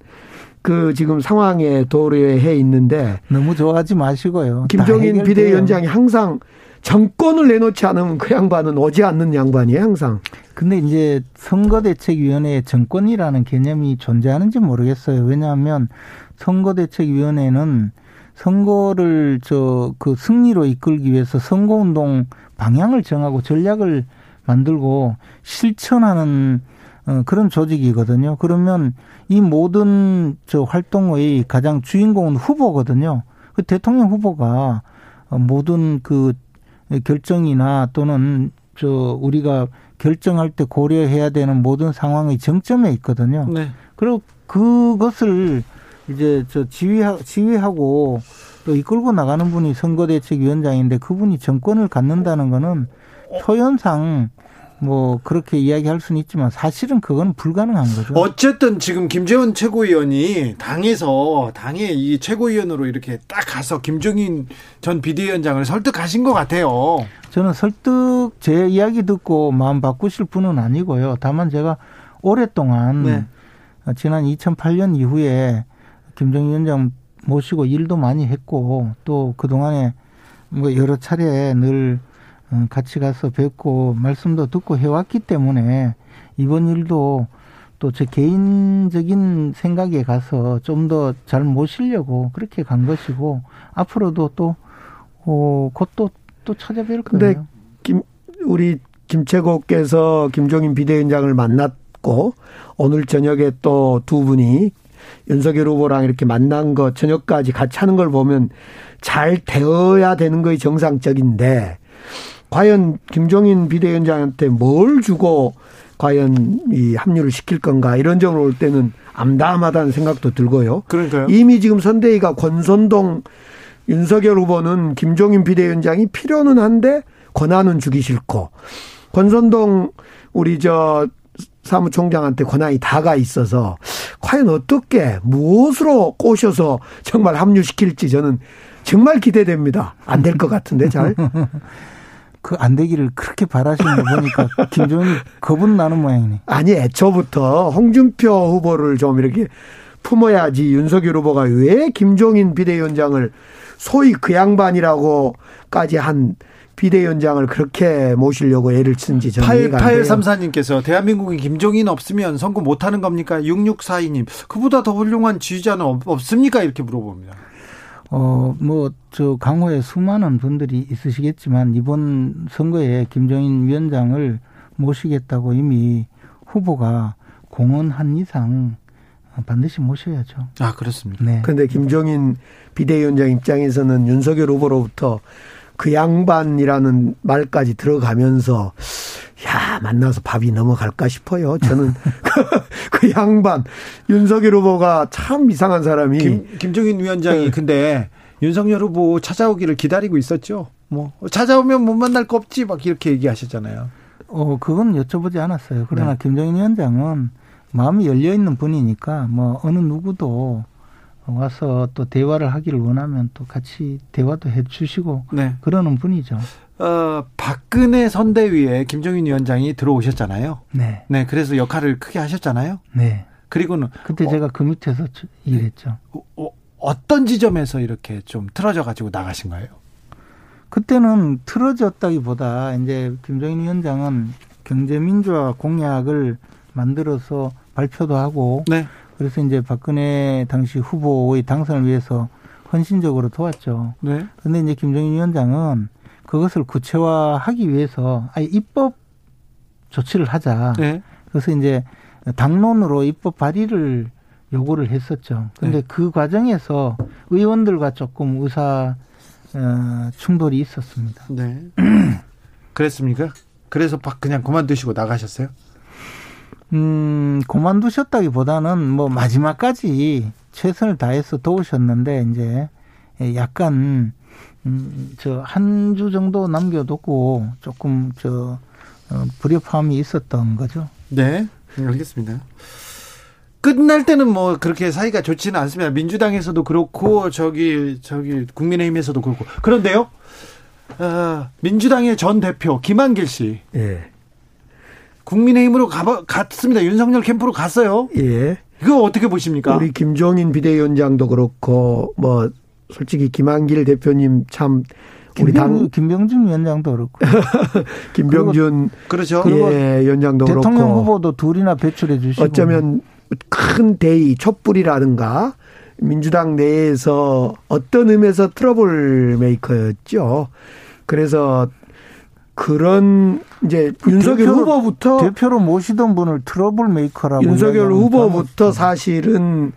그 지금 상황에 도래해 있는데 너무 좋아하지 마시고요. 김종인 비대위원장이 항상 정권을 내놓지 않으면 그 양반은 오지 않는 양반이에요, 항상. 근데 이제 선거대책위원회에 정권이라는 개념이 존재하는지 모르겠어요. 왜냐하면 선거대책위원회는 선거를 저 그 승리로 이끌기 위해서 선거운동 방향을 정하고 전략을 만들고 실천하는 어, 그런 조직이거든요. 그러면 이 모든 저 활동의 가장 주인공은 후보거든요. 그 대통령 후보가 모든 그 결정이나 또는 저 우리가 결정할 때 고려해야 되는 모든 상황의 정점에 있거든요. 네. 그리고 그것을 이제 저 지휘하, 지휘하고 또 이끌고 나가는 분이 선거대책위원장인데 그분이 정권을 갖는다는 거는 표현상 뭐 그렇게 이야기할 수는 있지만 사실은 그건 불가능한 거죠. 어쨌든 지금 김재원 최고위원이 당에서 당의 이 최고위원으로 이렇게 딱 가서 김종인 전 비대위원장을 설득하신 것 같아요. 저는 설득 제 이야기 듣고 마음 바꾸실 분은 아니고요. 다만 제가 오랫동안 네. 지난 2008년 이후에 김정인 위원장 모시고 일도 많이 했고 또 그동안에 뭐 여러 차례 늘 어, 같이 가서 뵙고 말씀도 듣고 해왔기 때문에 이번 일도 또 제 개인적인 생각에 가서 좀 더 잘 모시려고 그렇게 간 것이고 앞으로도 또 어, 곧또 또 찾아뵐 거예요. 김 우리 김채국께서 김종인 비대위원장을 만났고 오늘 저녁에 또 두 분이 윤석열 후보랑 이렇게 만난 거 저녁까지 같이 하는 걸 보면 잘 되어야 되는 거이 정상적인데 과연 김종인 비대위원장한테 뭘 주고 과연 이 합류를 시킬 건가 이런 점으로 올 때는 암담하다는 생각도 들고요. 그러니까요. 이미 지금 선대위가 권선동 윤석열 후보는 김종인 비대위원장이 필요는 한데 권한은 주기 싫고 권선동 우리 저 사무총장한테 권한이 다가 있어서 과연 어떻게 무엇으로 꼬셔서 정말 합류시킬지 저는 정말 기대됩니다. 안 될 것 같은데 잘. [laughs] 그 안 되기를 그렇게 바라시는 거 보니까 [laughs] 김종인이 겁은 나는 모양이네. 아니 애초부터 홍준표 후보를 좀 이렇게 품어야지 윤석열 후보가 왜 김종인 비대위원장을 소위 그 양반이라고까지 한 비대위원장을 그렇게 모시려고 애를 쓴지 저는 이해가 안 돼요. 8834님께서 대한민국에 김종인 없으면 선거 못하는 겁니까? 6642님 그보다 더 훌륭한 지휘자는 없습니까? 이렇게 물어봅니다. 어, 뭐, 저, 강호에 수많은 분들이 있으시겠지만, 이번 선거에 김종인 위원장을 모시겠다고 이미 후보가 공언한 이상 반드시 모셔야죠. 아, 그렇습니다. 네. 근데 김종인 비대위원장 입장에서는 윤석열 후보로부터 그 양반이라는 말까지 들어가면서 야 만나서 밥이 넘어갈까 싶어요. 저는 [laughs] 그 양반 윤석열 후보가 참 이상한 사람이 김, 김종인 위원장이 네. 근데 윤석열 후보 찾아오기를 기다리고 있었죠. 뭐 찾아오면 못 만날 거 없지 막 이렇게 얘기하셨잖아요. 어 그건 여쭤보지 않았어요. 그러나 네. 김종인 위원장은 마음이 열려 있는 분이니까 뭐 어느 누구도 와서 또 대화를 하기를 원하면 또 같이 대화도 해 주시고 네. 그러는 분이죠. 어, 박근혜 선대위에 김종인 위원장이 들어오셨잖아요. 네. 네, 그래서 역할을 크게 하셨잖아요. 네. 그리고는 그때 어, 제가 그 밑에서 일했죠. 어, 어떤 지점에서 이렇게 좀 틀어져 가지고 나가신 거예요? 그때는 틀어졌다기보다 이제 김종인 위원장은 경제민주화 공약을 만들어서 발표도 하고 네. 그래서 이제 박근혜 당시 후보의 당선을 위해서 헌신적으로 도왔죠. 네. 근데 이제 김정인 위원장은 그것을 구체화하기 위해서 아예 입법 조치를 하자. 네. 그래서 이제 당론으로 입법 발의를 요구를 했었죠. 근데 네. 그 과정에서 의원들과 조금 의사 어, 충돌이 있었습니다. 네. [clears throat] 그랬습니까? 그래서 그냥 그만두시고 나가셨어요? 음, 그만두셨다기보다는 뭐 마지막까지 최선을 다해서 도우셨는데 이제 약간 음, 저 한 주 정도 남겨두고 조금 저 어, 불협화음이 있었던 거죠. 네, 알겠습니다. 끝날 때는 뭐 그렇게 사이가 좋지는 않습니다. 민주당에서도 그렇고 저기 저기 국민의힘에서도 그렇고 그런데요. 어, 민주당의 전 대표 김한길 씨. 예. 국민의힘으로 가, 갔습니다. 윤석열 캠프로 갔어요. 예. 이거 어떻게 보십니까? 우리 김종인 비대위원장도 그렇고 뭐 솔직히 김한길 대표님 참 우리 당 김병준 위원장도 그렇고 [laughs] 김병준 그렇죠. 예, 위원장도 대통령 그렇고 대통령 후보도 둘이나 배출해 주시고 어쩌면 큰 대의 촛불이라든가 민주당 내에서 어떤 의미에서 trouble maker였죠. 그래서 그런 이제 그 윤석열 대표로, 후보부터 대표로 모시던 분을 trouble maker라고 윤석열 후보부터 사실은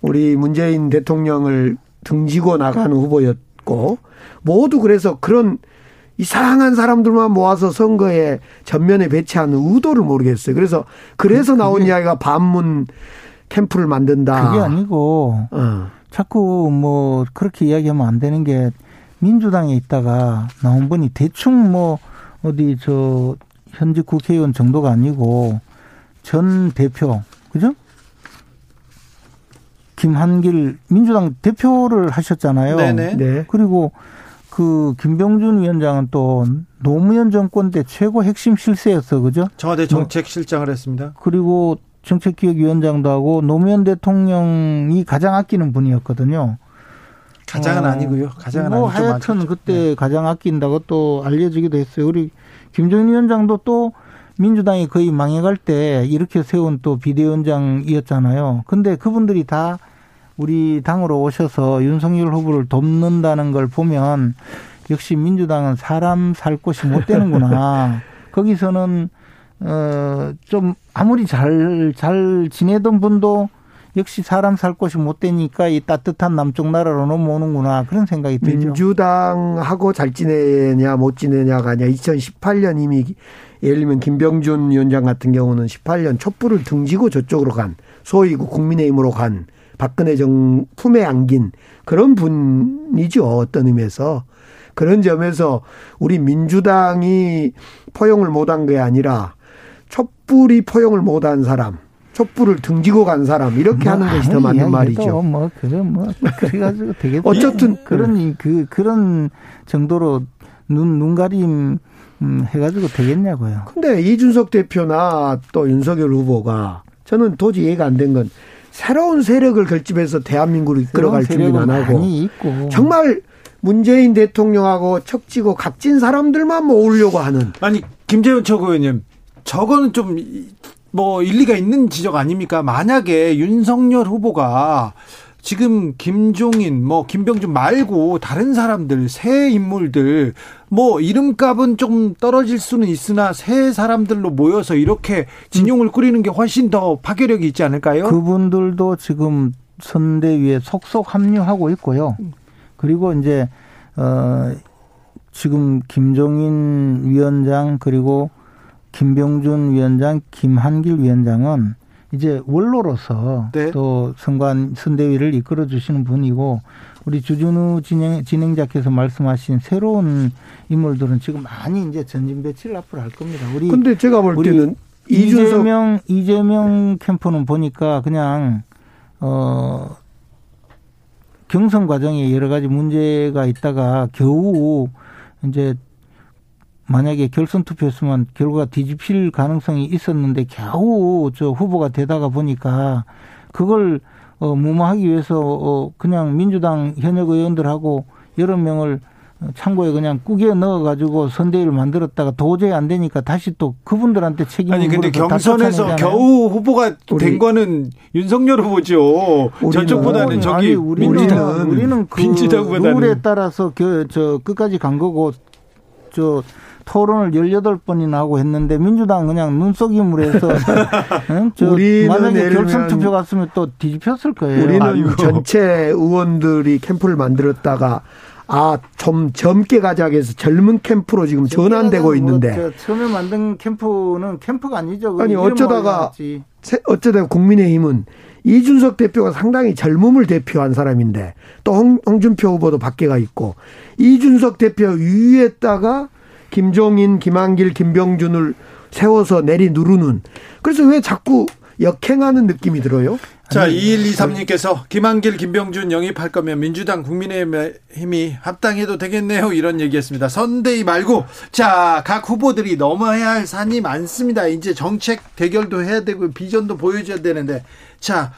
우리 문재인 대통령을 등지고 나가는 후보였고 모두 그래서 그런 이상한 사람들만 모아서 선거에 전면에 배치하는 의도를 모르겠어요. 그래서 그래서 나온 그게, 이야기가 반문 캠프를 만든다. 그게 아니고 어. 자꾸 뭐 그렇게 이야기하면 안 되는 게 민주당에 있다가 나온 분이 대충 뭐 어디 저 현직 국회의원 정도가 아니고 전 대표 그죠? 김한길 민주당 대표를 하셨잖아요. 네네. 네. 그리고 그 김병준 위원장은 또 노무현 정권 때 최고 핵심 실세였어, 그죠? 청와대 정책실장을 했습니다. 그리고 정책기획위원장도 하고 노무현 대통령이 가장 아끼는 분이었거든요. 가장은 어, 아니고요. 가장은 뭐 아니고 하여튼 그때 네. 가장 아낀다고 또 알려지기도 했어요. 우리 김정인 위원장도 또 민주당이 거의 망해갈 때 이렇게 세운 또 비대위원장이었잖아요. 근데 그분들이 다 우리 당으로 오셔서 윤석열 후보를 돕는다는 걸 보면 역시 민주당은 사람 살 곳이 못 되는구나. [laughs] 거기서는 어좀 아무리 잘잘 잘 지내던 분도 역시 사람 살 곳이 못 되니까 이 따뜻한 남쪽 나라로 넘어오는구나 그런 생각이 들죠. 민주당하고 잘 지내냐 못 지내냐가 아니라 2018년 이미 예를 들면 김병준 위원장 같은 경우는 18년 촛불을 등지고 저쪽으로 간 소위 그 국민의힘으로 간 박근혜 정 품에 안긴 그런 분이죠 어떤 의미에서 그런 점에서 우리 민주당이 포용을 못한 게 아니라 촛불이 포용을 못한 사람 촛불을 등지고 간 사람 이렇게 하는 것이 더 맞는 말이죠. 뭐 그런 뭐 그래가지고 되게 [laughs] 어쨌든 그런 그 그런 정도로 눈 눈가림 음, 해가지고 되겠냐고요. 근데 이준석 대표나 또 윤석열 후보가 저는 도저히 이해가 안 된 건 새로운 세력을 결집해서 대한민국을 이끌어갈 준비는 안 하고 정말 문재인 대통령하고 척지고 각진 사람들만 모으려고 하는 아니 김재원 최고위원님 저거는 좀 뭐 일리가 있는 지적 아닙니까? 만약에 윤석열 후보가 지금 김종인, 뭐 김병준 말고 다른 사람들, 새 인물들, 뭐 이름값은 좀 떨어질 수는 있으나 새 사람들로 모여서 이렇게 진용을 꾸리는 게 훨씬 더 파괴력이 있지 않을까요? 그분들도 지금 선대위에 속속 합류하고 있고요. 그리고 이제 어 지금 김종인 위원장 그리고 김병준 위원장, 김한길 위원장은 이제 원로로서 네. 또 선관 선대위를 이끌어 주시는 분이고 우리 주준우 진행, 진행자께서 말씀하신 새로운 인물들은 지금 많이 이제 전진 배치를 앞으로 할 겁니다. 우리 근데 제가 볼 때는 이재명 이재명 캠프는 보니까 그냥 어 경선 과정에 여러 가지 문제가 있다가 겨우 이제 만약에 결선 투표였으면 결과가 뒤집힐 가능성이 있었는데 겨우 저 후보가 되다가 보니까 그걸 어 무마하기 위해서 어 그냥 민주당 현역 의원들하고 여러 명을 창고에 그냥 꾸겨 넣어가지고 선대위를 만들었다가 도저히 안 되니까 다시 또 그분들한테 책임을 아니 근데 경선에서 겨우 후보가 된 거는 윤석열 후보죠. 저쪽보다는 저기 아니, 우리는, 민주당 우리는 그 룰에 따라서 그 저 끝까지 간 거고 저 토론을 18번이나 하고 했는데 민주당 그냥 눈속임으로 해서 [laughs] 응? 저 만약에 결선 투표 갔으면 또 뒤집혔을 거예요. 우리는 아이고. 전체 의원들이 캠프를 만들었다가 아, 좀 젊게 가자 해서 젊은 캠프로 지금 전환되고 뭐 있는데. 뭐 처음에 만든 캠프는 캠프가 아니죠. 아니, 어쩌다가, 어쩌다가 국민의힘은 이준석 대표가 상당히 젊음을 대표한 사람인데 또 홍, 홍준표 후보도 밖에 가 있고 이준석 대표 위에다가 김종인, 김한길, 김병준을 세워서 내리 누르는 그래서 왜 자꾸 역행하는 느낌이 들어요? 자, 2123님께서 김한길, 김병준 영입할 거면 민주당 국민의힘이 합당해도 되겠네요. 이런 얘기했습니다. 선대위 말고 자, 각 후보들이 넘어야 할 산이 많습니다. 이제 정책 대결도 해야 되고 비전도 보여줘야 되는데 자,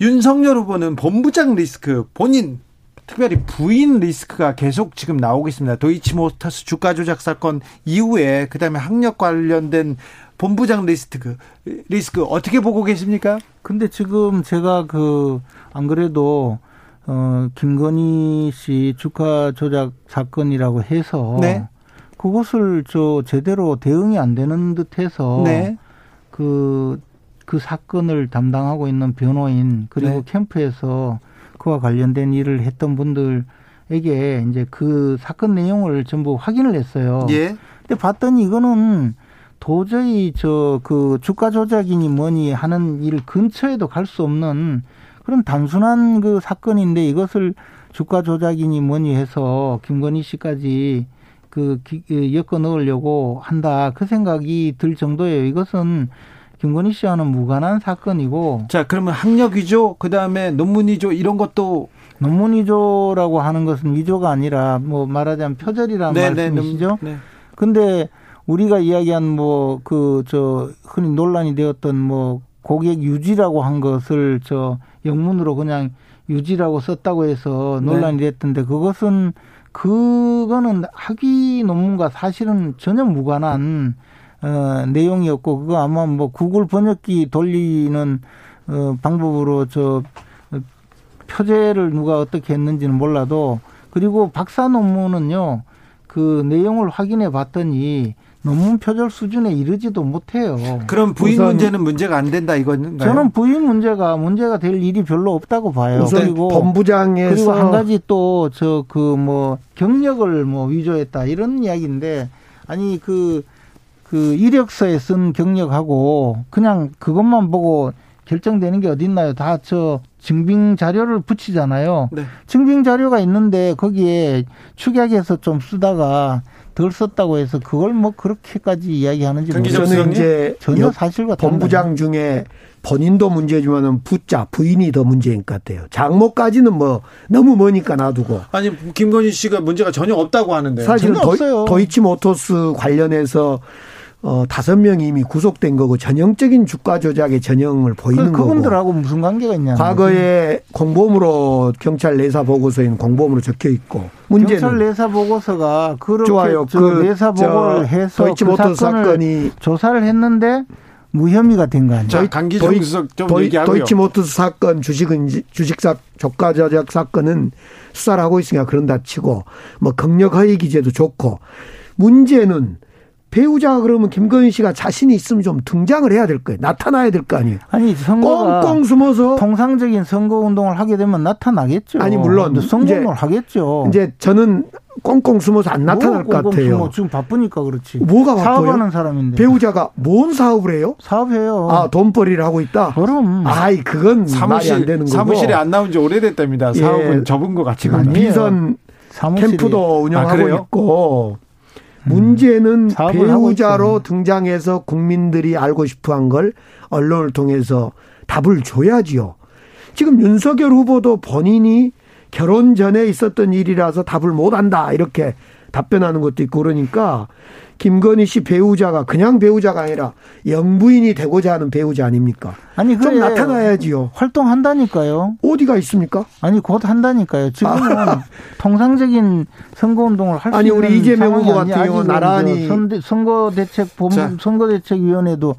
윤석열 후보는 본부장 리스크 본인 특별히 부인 리스크가 계속 지금 나오고 있습니다. 도이치모터스 주가 조작 사건 이후에 그다음에 학력 관련된 본부장 리스크 리스크 어떻게 보고 계십니까? 근데 지금 제가 그 안 그래도 어 김건희 씨 주가 조작 사건이라고 해서 네. 그것을 저 제대로 대응이 안 되는 듯해서 네. 그그 그 사건을 담당하고 있는 변호인 그리고 네. 캠프에서 그와 관련된 일을 했던 분들에게 이제 그 사건 내용을 전부 확인을 했어요. 예. 근데 봤더니 이거는 도저히 저 그 주가 조작이니 뭐니 하는 일 근처에도 갈 수 없는 그런 단순한 그 사건인데 이것을 주가 조작이니 뭐니 해서 김건희 씨까지 그 엮어 넣으려고 한다 그 생각이 들 정도예요. 이것은 김건희 씨와는 무관한 사건이고. 자, 그러면 학력 위조, 그 다음에 논문 위조 이런 것도 논문 위조라고 하는 것은 위조가 아니라 뭐 말하자면 표절이라는 네, 네 말씀이시죠. 네, 네. 근데 우리가 이야기한 뭐 그 저 흔히 논란이 되었던 뭐 고객 유지라고 한 것을 저 영문으로 그냥 유지라고 썼다고 해서 논란이 네. 됐던데 그것은 그거는 학위 논문과 사실은 전혀 무관한 어, 내용이었고 그거 아마 뭐 구글 번역기 돌리는 어, 방법으로 저 표제를 누가 어떻게 했는지는 몰라도 그리고 박사 논문은요 그 내용을 확인해 봤더니 논문 표절 수준에 이르지도 못해요. 그럼 부인 문제는 문제가 안 된다 이거는 저는 부인 문제가 문제가 될 일이 별로 없다고 봐요. 그리고 본부장에서 그리고 한 가지 또 저 그 뭐 경력을 뭐 위조했다 이런 이야기인데 아니 그 그그 이력서에 쓴 경력하고 그냥 그것만 보고 결정되는 게 어딨나요? 다 저 증빙 자료를 붙이잖아요. 네. 증빙 자료가 있는데 거기에 축약해서 좀 쓰다가 덜 썼다고 해서 그걸 뭐 그렇게까지 이야기하는지 저는 이제 전혀 사실과 본부장 중에 본인도 문제지만은 부자 부인이 더 문제인 것 같아요. 장모까지는 뭐 너무 머니까 놔두고. 아니 김건희 씨가 문제가 전혀 없다고 하는데 사실 은 도, 도이치 모터스 관련해서 어, 다섯 명이 이미 구속된 거고 전형적인 주가 조작의 전형을 보이는 그, 거고. 그분들하고 무슨 관계가 있냐. 과거에 공범으로 경찰 내사 보고서에는 공범으로 적혀 있고. 문제는 경찰 내사 보고서가 그렇게 좋아요. 그 내사 보고를 해서 그 사건이 조사를 했는데 무혐의가 된 거 아니에요? 자, 강기정 수석 좀 도이, 얘기하고요. 도이치모터스 사건 주식은 주식사 조가 조작 사건은 수사를 하고 있으니까 그런다 치고 뭐 경력 허위 기재도 좋고 문제는 배우자가 그러면 김건희 씨가 자신이 있으면 좀 등장을 해야 될 거예요. 나타나야 될 거 아니에요. 아니 선거가 꽁꽁 숨어서 통상적인 선거 운동을 하게 되면 나타나겠죠. 아니 물론 선거 운동을 하겠죠. 이제 저는 꽁꽁 숨어서 안 나타날 뭐것 같아요. 숨어. 지금 바쁘니까 그렇지. 뭐가 바빠요? 사업하는 사람인데. 배우자가 뭔 사업을 해요? 사업해요. 아 돈벌이를 하고 있다. 그럼. 아이 그건 사무실, 말이 안 되는 거고. 사무실에 안 나온 지 오래됐답니다. 사업은 예. 접은 것 같지가 않아요. 비선 캠프도 운영하고 아, 있고. 문제는 배우자로 등장해서 국민들이 알고 싶어 한 걸 언론을 통해서 답을 줘야지요. 지금 윤석열 후보도 본인이 결혼 전에 있었던 일이라서 답을 못 한다. 이렇게 답변하는 것도 있고 그러니까 김건희 씨 배우자가 그냥 배우자가 아니라 영부인이 되고자 하는 배우자 아닙니까? 아니 좀 나타나야지요. 활동한다니까요. 어디가 있습니까? 아니 곧 한다니까요. 지금은 아. [laughs] 통상적인 선거 운동을 할 수 있는 우리 이재명 후보 같은 경우 나란히 선거 대책 본 선거 대책 위원회도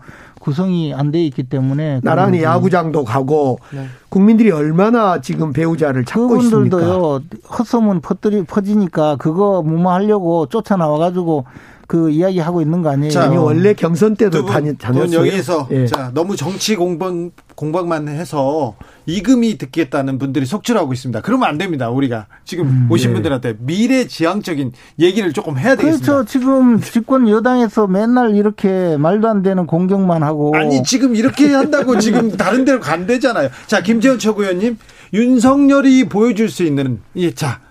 구성이 안 돼 있기 때문에 나란히 야구장도 가고 네. 국민들이 얼마나 지금 배우자를 찾고 있습니까? 그분들도요 헛소문 퍼뜨리 퍼지니까 그거 무마하려고 쫓아 나와 가지고 그 이야기 하고 있는 거 아니에요? 자, 아니, 원래 경선 때도 다녔, 다녔어요. 여기에서 예. 자 너무 정치 공방 공방만 해서 이금이 듣겠다는 분들이 속출하고 있습니다. 그러면 안 됩니다. 우리가 지금 음, 오신 네. 분들한테 미래 지향적인 얘기를 조금 해야 되겠습니다. 그렇죠. 지금 집권 여당에서 맨날 이렇게 말도 안 되는 공격만 하고 아니 지금 이렇게 한다고 [laughs] 지금 다른 데로 간대잖아요. 자 김재원 최고위원님 윤석열이 보여줄 수 있는 이자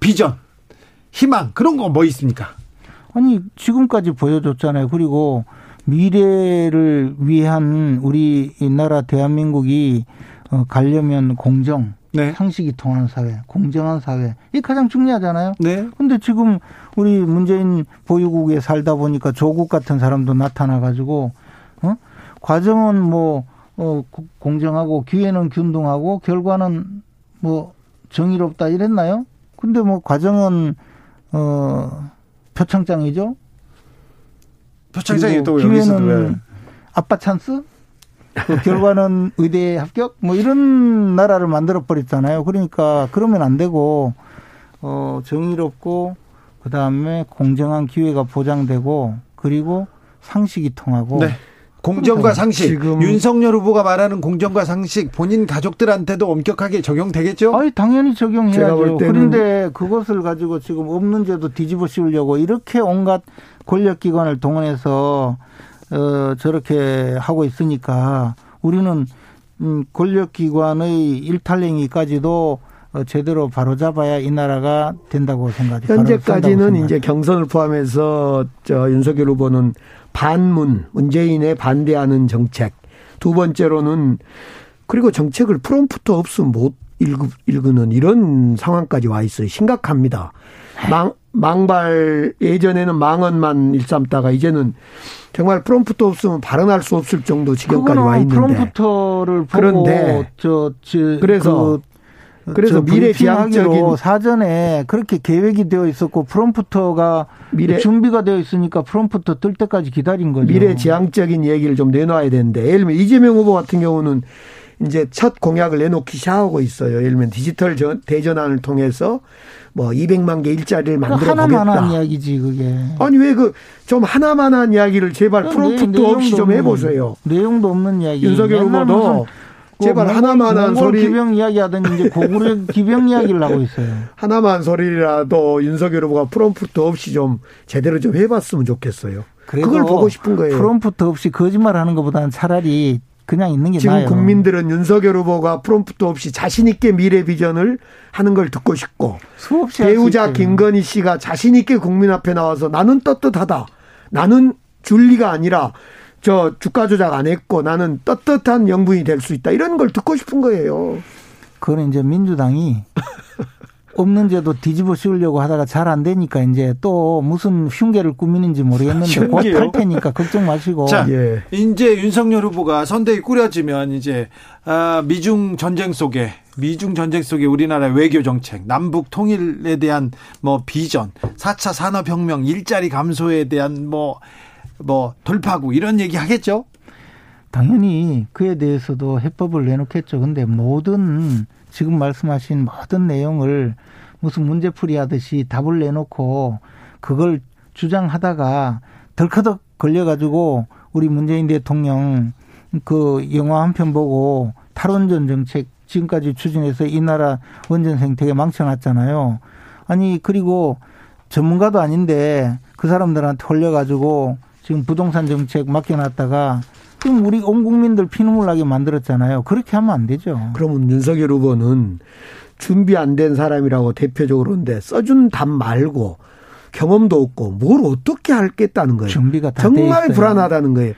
비전 희망 그런 거 뭐 있습니까? 아니 지금까지 보여줬잖아요. 그리고 미래를 위한 우리 나라 대한민국이 어, 가려면 공정, 네. 상식이 통하는 사회, 공정한 사회 이 가장 중요하잖아요. 네. 근데 지금 우리 문재인 보유국에 살다 보니까 조국 같은 사람도 나타나 가지고 어? 과정은 뭐 어, 공정하고 기회는 균등하고 결과는 뭐 정의롭다 이랬나요? 근데 뭐 과정은 어 표창장이죠. 표창장이 또 기회는 아빠 찬스? 그 결과는 [laughs] 의대 합격? 뭐 이런 나라를 만들어 버렸잖아요. 그러니까 그러면 안 되고 어 정의롭고 그다음에 공정한 기회가 보장되고 그리고 상식이 통하고 네. 공정과 상식. 지금 윤석열 후보가 말하는 공정과 상식 본인 가족들한테도 엄격하게 적용되겠죠? 아니 당연히 적용해야죠. 그런데 그것을 가지고 지금 없는 죄도 뒤집어 씌우려고 이렇게 온갖 권력기관을 동원해서 어 저렇게 하고 있으니까 우리는 음 권력기관의 일탈행위까지도 어, 제대로 바로잡아야 이 나라가 된다고 생각합니다. 현재까지는 이제 경선을 포함해서 저 윤석열 후보는 반문, 문재인에 반대하는 정책. 두 번째로는 그리고 정책을 프롬프트 없으면 못 읽, 읽는 이런 상황까지 와 있어요. 심각합니다. 망, 망발, 예전에는 망언만 일삼다가 이제는 정말 프롬프트 없으면 발언할 수 없을 정도 지경까지 와 있는데. 프롬프터를 보고 그런데 저, 저 그래서 그 그래서 미래지향적인 사전에 그렇게 계획이 되어 있었고 프롬프터가 미래 준비가 되어 있으니까 프롬프터 뜰 때까지 기다린 거죠. 미래지향적인 얘기를 좀 내놔야 되는데 예를 들면 이재명 후보 같은 경우는 이제 첫 공약을 내놓기 시작하고 있어요. 예를 들면 디지털 대전환을 통해서 뭐 200만 개 일자리를 만들어 보겠다. 하나만한 이야기지 그게. 아니 왜 그 좀 하나만한 이야기를 제발 프롬프트 없이 좀 해보세요. 내용도 없는 이야기. 윤석열 후보도 제발 뭐 하나만한 소리 기병 이야기하더니 이제 고구려 [laughs] 기병 이야기를 하고 있어요. 하나만 소리라도 윤석열 후보가 프롬프트 없이 좀 제대로 좀 해봤으면 좋겠어요. 그걸 보고 싶은 거예요. 프롬프트 없이 거짓말하는 것보다는 차라리 그냥 있는 게 지금 나아요. 국민들은 윤석열 후보가 프롬프트 없이 자신 있게 미래 비전을 하는 걸 듣고 싶고 배우자 김건희 씨가 자신 있게 국민 앞에 나와서 나는 떳떳하다. 나는 줄리가 아니라 저 주가 조작 안 했고 나는 떳떳한 영분이 될 수 있다. 이런 걸 듣고 싶은 거예요. 그거는 이제 민주당이 [laughs] 없는 죄도 뒤집어 씌우려고 하다가 잘 안 되니까 이제 또 무슨 흉계를 꾸미는지 모르겠는데 곧할 테니까 걱정 마시고. 자, 예. 이제 윤석열 후보가 선대위 꾸려지면 이제 아, 미중 전쟁 속에 미중 전쟁 속에 우리나라 외교 정책, 남북 통일에 대한 뭐 비전, 4차 산업 혁명, 일자리 감소에 대한 뭐 뭐뭐 돌파구 이런 얘기 하겠죠? 당연히 그에 대해서도 해법을 내놓겠죠. 근데 모든 지금 말씀하신 모든 내용을 무슨 문제풀이 하듯이 답을 내놓고 그걸 주장하다가 덜커덕 걸려가지고 우리 문재인 대통령 그 영화 한 편 보고 탈원전 정책 지금까지 추진해서 이 나라 원전 생태계 망쳐놨잖아요. 아니 그리고 전문가도 아닌데 그 사람들한테 홀려가지고 지금 부동산 정책 맡겨놨다가 지금 우리 온 국민들 피눈물 나게 만들었잖아요. 그렇게 하면 안 되죠. 그러면 윤석열 후보는 준비 안 된 사람이라고 대표적으로인데 써준 답 말고 경험도 없고 뭘 어떻게 할겠다는 거예요. 준비가 다 정말 불안하다는 거예요.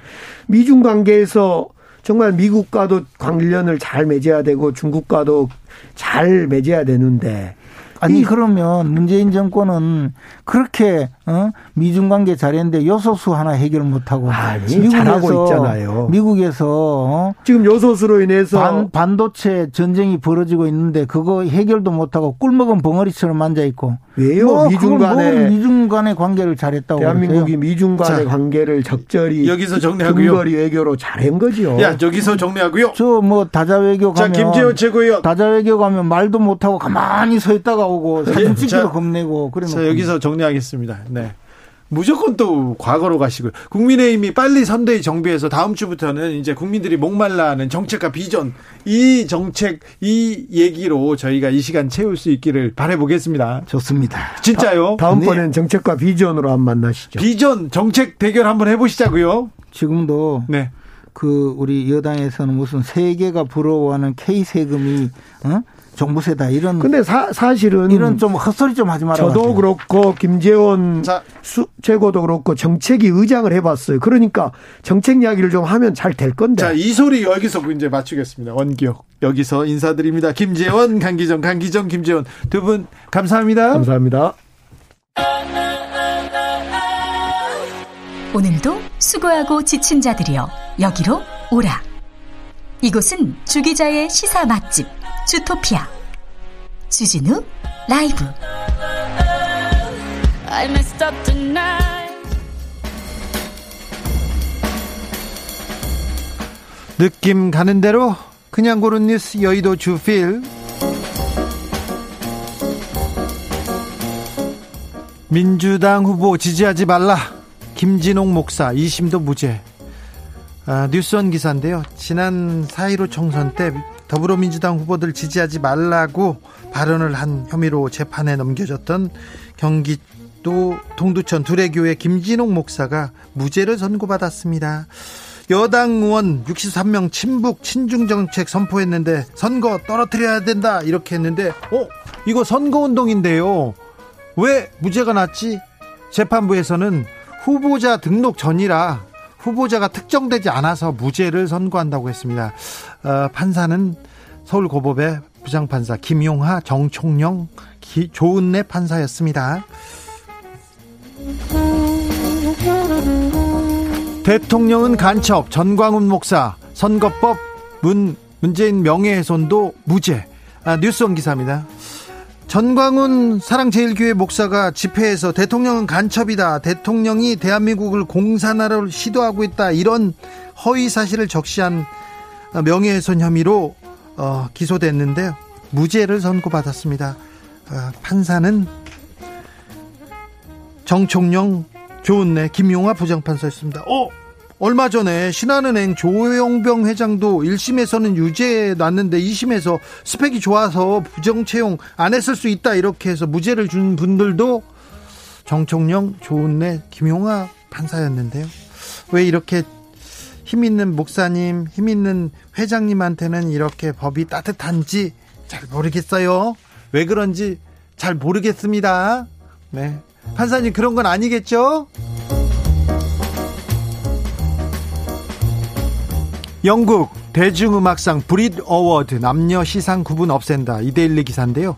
미중 관계에서 정말 미국과도 관련을 잘 맺어야 되고 중국과도 잘 맺어야 되는데 아니 그러면 문재인 정권은 그렇게 어? 미중 관계 잘했는데 요소수 하나 해결 못 하고 아니 잘하고 있잖아요. 미국에서 어? 지금 요소수로 인해서 반, 도체 전쟁이 벌어지고 있는데 그거 해결도 못 하고 꿀 먹은 벙어리처럼 앉아 있고 왜요? 뭐 미중 간의 뭐 미중 간의 관계를 잘했다고 대한민국이 그러세요? 미중 간의 관계를 적절히 여기서 정리하고요. 근거리 외교로 잘한 거죠. 야 여기서 정리하고요. 저 뭐 다자 외교 가면 자 김재원 최고위원 다자 외교 가면 말도 못 하고 가만히 서 있다가 오고 사진 찍기도 겁내고 그래. 자 여기서 정리하겠습니다. 네. 무조건 또 과거로 가시고요. 국민의힘이 빨리 선대위 정비해서 다음 주부터는 이제 국민들이 목말라하는 정책과 비전 이 정책 이 얘기로 저희가 이 시간 채울 수 있기를 바라보겠습니다. 좋습니다. 진짜요? 다, 음번엔 네. 정책과 비전으로 한번 만나시죠. 비전 정책 대결 한번 해보시자고요. 지금도 네. 그 우리 여당에서는 무슨 세계가 부러워하는 K 세금이 어? 정부 세다 이런. 근데 사, 사실은 이런 좀 헛소리 좀 하지 마라. 저도 하세요. 그렇고 김재원 자, 수, 최고도 그렇고 정책이 의장을 해봤어요. 그러니까 정책 이야기를 좀 하면 잘 될 건데. 자, 이 소리 여기서 이제 맞추겠습니다. 원기옥 여기서 인사드립니다. 김재원, 강기정, 강기정, 김재원 두 분 감사합니다. 감사합니다. 오늘도 수고하고 지친 자들이여 여기로 오라. 이곳은 주기자의 시사 맛집. 주토피아. 주진우 라이브. 느낌 가는 대로 그냥 고른 뉴스 여의도 주필. 민주당 후보 지지하지 말라. 김진홍 목사 2심도 무죄. 아, 뉴스원 기사인데요. 지난 4.15 총선 때 더불어민주당 후보들 지지하지 말라고 발언을 한 혐의로 재판에 넘겨졌던 경기도 동두천 두레교회 김진홍 목사가 무죄를 선고받았습니다. 여당 의원 63명 친북 친중 정책 선포했는데 선거 떨어뜨려야 된다 이렇게 했는데 어 이거 선거 운동인데요. 왜 무죄가 났지? 재판부에서는 후보자 등록 전이라 후보자가 특정되지 않아서 무죄를 선고한다고 했습니다. 어, 판사는 서울고법의 부장판사 김용하, 정총영, 기, 조은래 판사였습니다. 대통령은 간첩, 전광훈 목사, 선거법, 문, 문재인 명예훼손도 무죄. 아, 뉴스원 기사입니다. 전광훈 사랑제일교회 목사가 집회에서 대통령은 간첩이다. 대통령이 대한민국을 공산화를 시도하고 있다. 이런 허위 사실을 적시한 명예훼손 혐의로 어, 기소됐는데요. 무죄를 선고받았습니다. 어, 판사는 정총영, 조은래, 김용화 부장판사였습니다. 어, 얼마 전에 신한은행 조용병 회장도 1심에서는 유죄 났는데 2심에서 스펙이 좋아서 부정 채용 안 했을 수 있다 이렇게 해서 무죄를 준 분들도 정총영, 조은래, 김용화 판사였는데요. 왜 이렇게 힘 있는 목사님, 힘 있는 회장님한테는 이렇게 법이 따뜻한지 잘 모르겠어요. 왜 그런지 잘 모르겠습니다. 네. 판사님 그런 건 아니겠죠? 영국 대중음악상 Brit Award 남녀 시상 구분 없앤다 이데일리 기사인데요.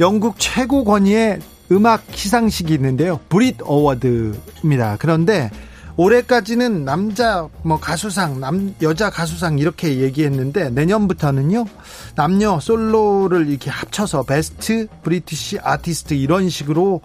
영국 최고 권위의 음악 시상식이 있는데요. Brit Award입니다. 그런데 올해까지는 남자 뭐 가수상, 남 여자 가수상 이렇게 얘기했는데 내년부터는요. 남녀 솔로를 이렇게 합쳐서 best British artist 이런 식으로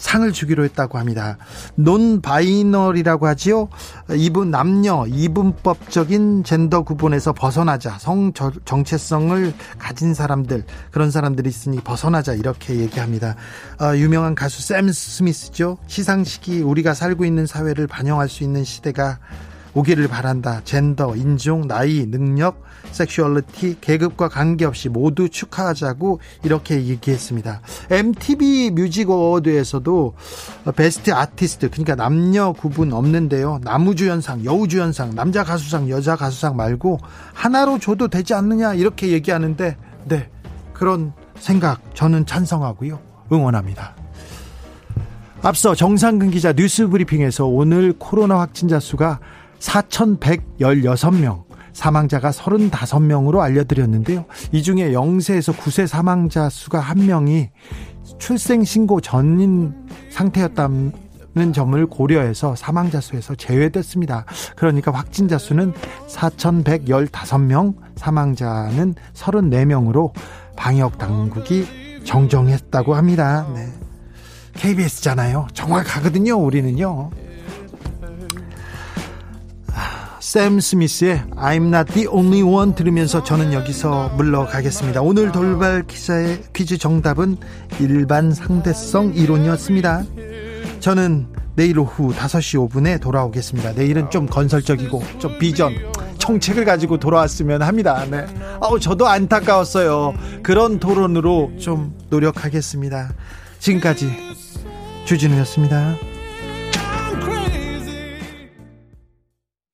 상을 주기로 했다고 합니다. non-binary라고 하지요. 이분 남녀 이분법적인 젠더 구분에서 벗어나자 성 정체성을 가진 사람들 그런 사람들이 있으니 벗어나자 이렇게 얘기합니다. 어, 유명한 가수 샘 스미스죠. 시상식이 우리가 살고 있는 사회를 반영할 수 있는 시대가 오기를 바란다. 젠더, 인종, 나이, 능력, 섹슈얼리티, 계급과 관계없이 모두 축하하자고 이렇게 얘기했습니다. MTV Music Award에서도 베스트 아티스트, 그러니까 남녀 구분 없는데요. 남우주연상, 여우주연상, 남자 가수상, 여자 가수상 말고 하나로 줘도 되지 않느냐 이렇게 얘기하는데 네. 그런 생각 저는 찬성하고요. 응원합니다. 앞서 정상근 기자 뉴스 브리핑에서 오늘 코로나 확진자 수가 4,116명, 사망자가 35명으로 알려드렸는데요. 이 중에 0세에서 9세 사망자 수가 1명이 출생신고 전인 상태였다는 점을 고려해서 사망자 수에서 제외됐습니다. 그러니까 확진자 수는 4,115명, 사망자는 34명으로 방역 당국이 정정했다고 합니다. 네. KBS잖아요. 정확하거든요, 우리는요. 샘 스미스의 I'm not the only one 들으면서 저는 여기서 물러가겠습니다. 오늘 돌발 기사의 퀴즈 정답은 일반 상대성 이론이었습니다. 저는 내일 오후 5시 5분에 돌아오겠습니다. 내일은 좀 건설적이고 좀 비전, 정책을 가지고 돌아왔으면 합니다. 네. 아우, 저도 안타까웠어요. 그런 토론으로 좀 노력하겠습니다. 지금까지 주진우였습니다.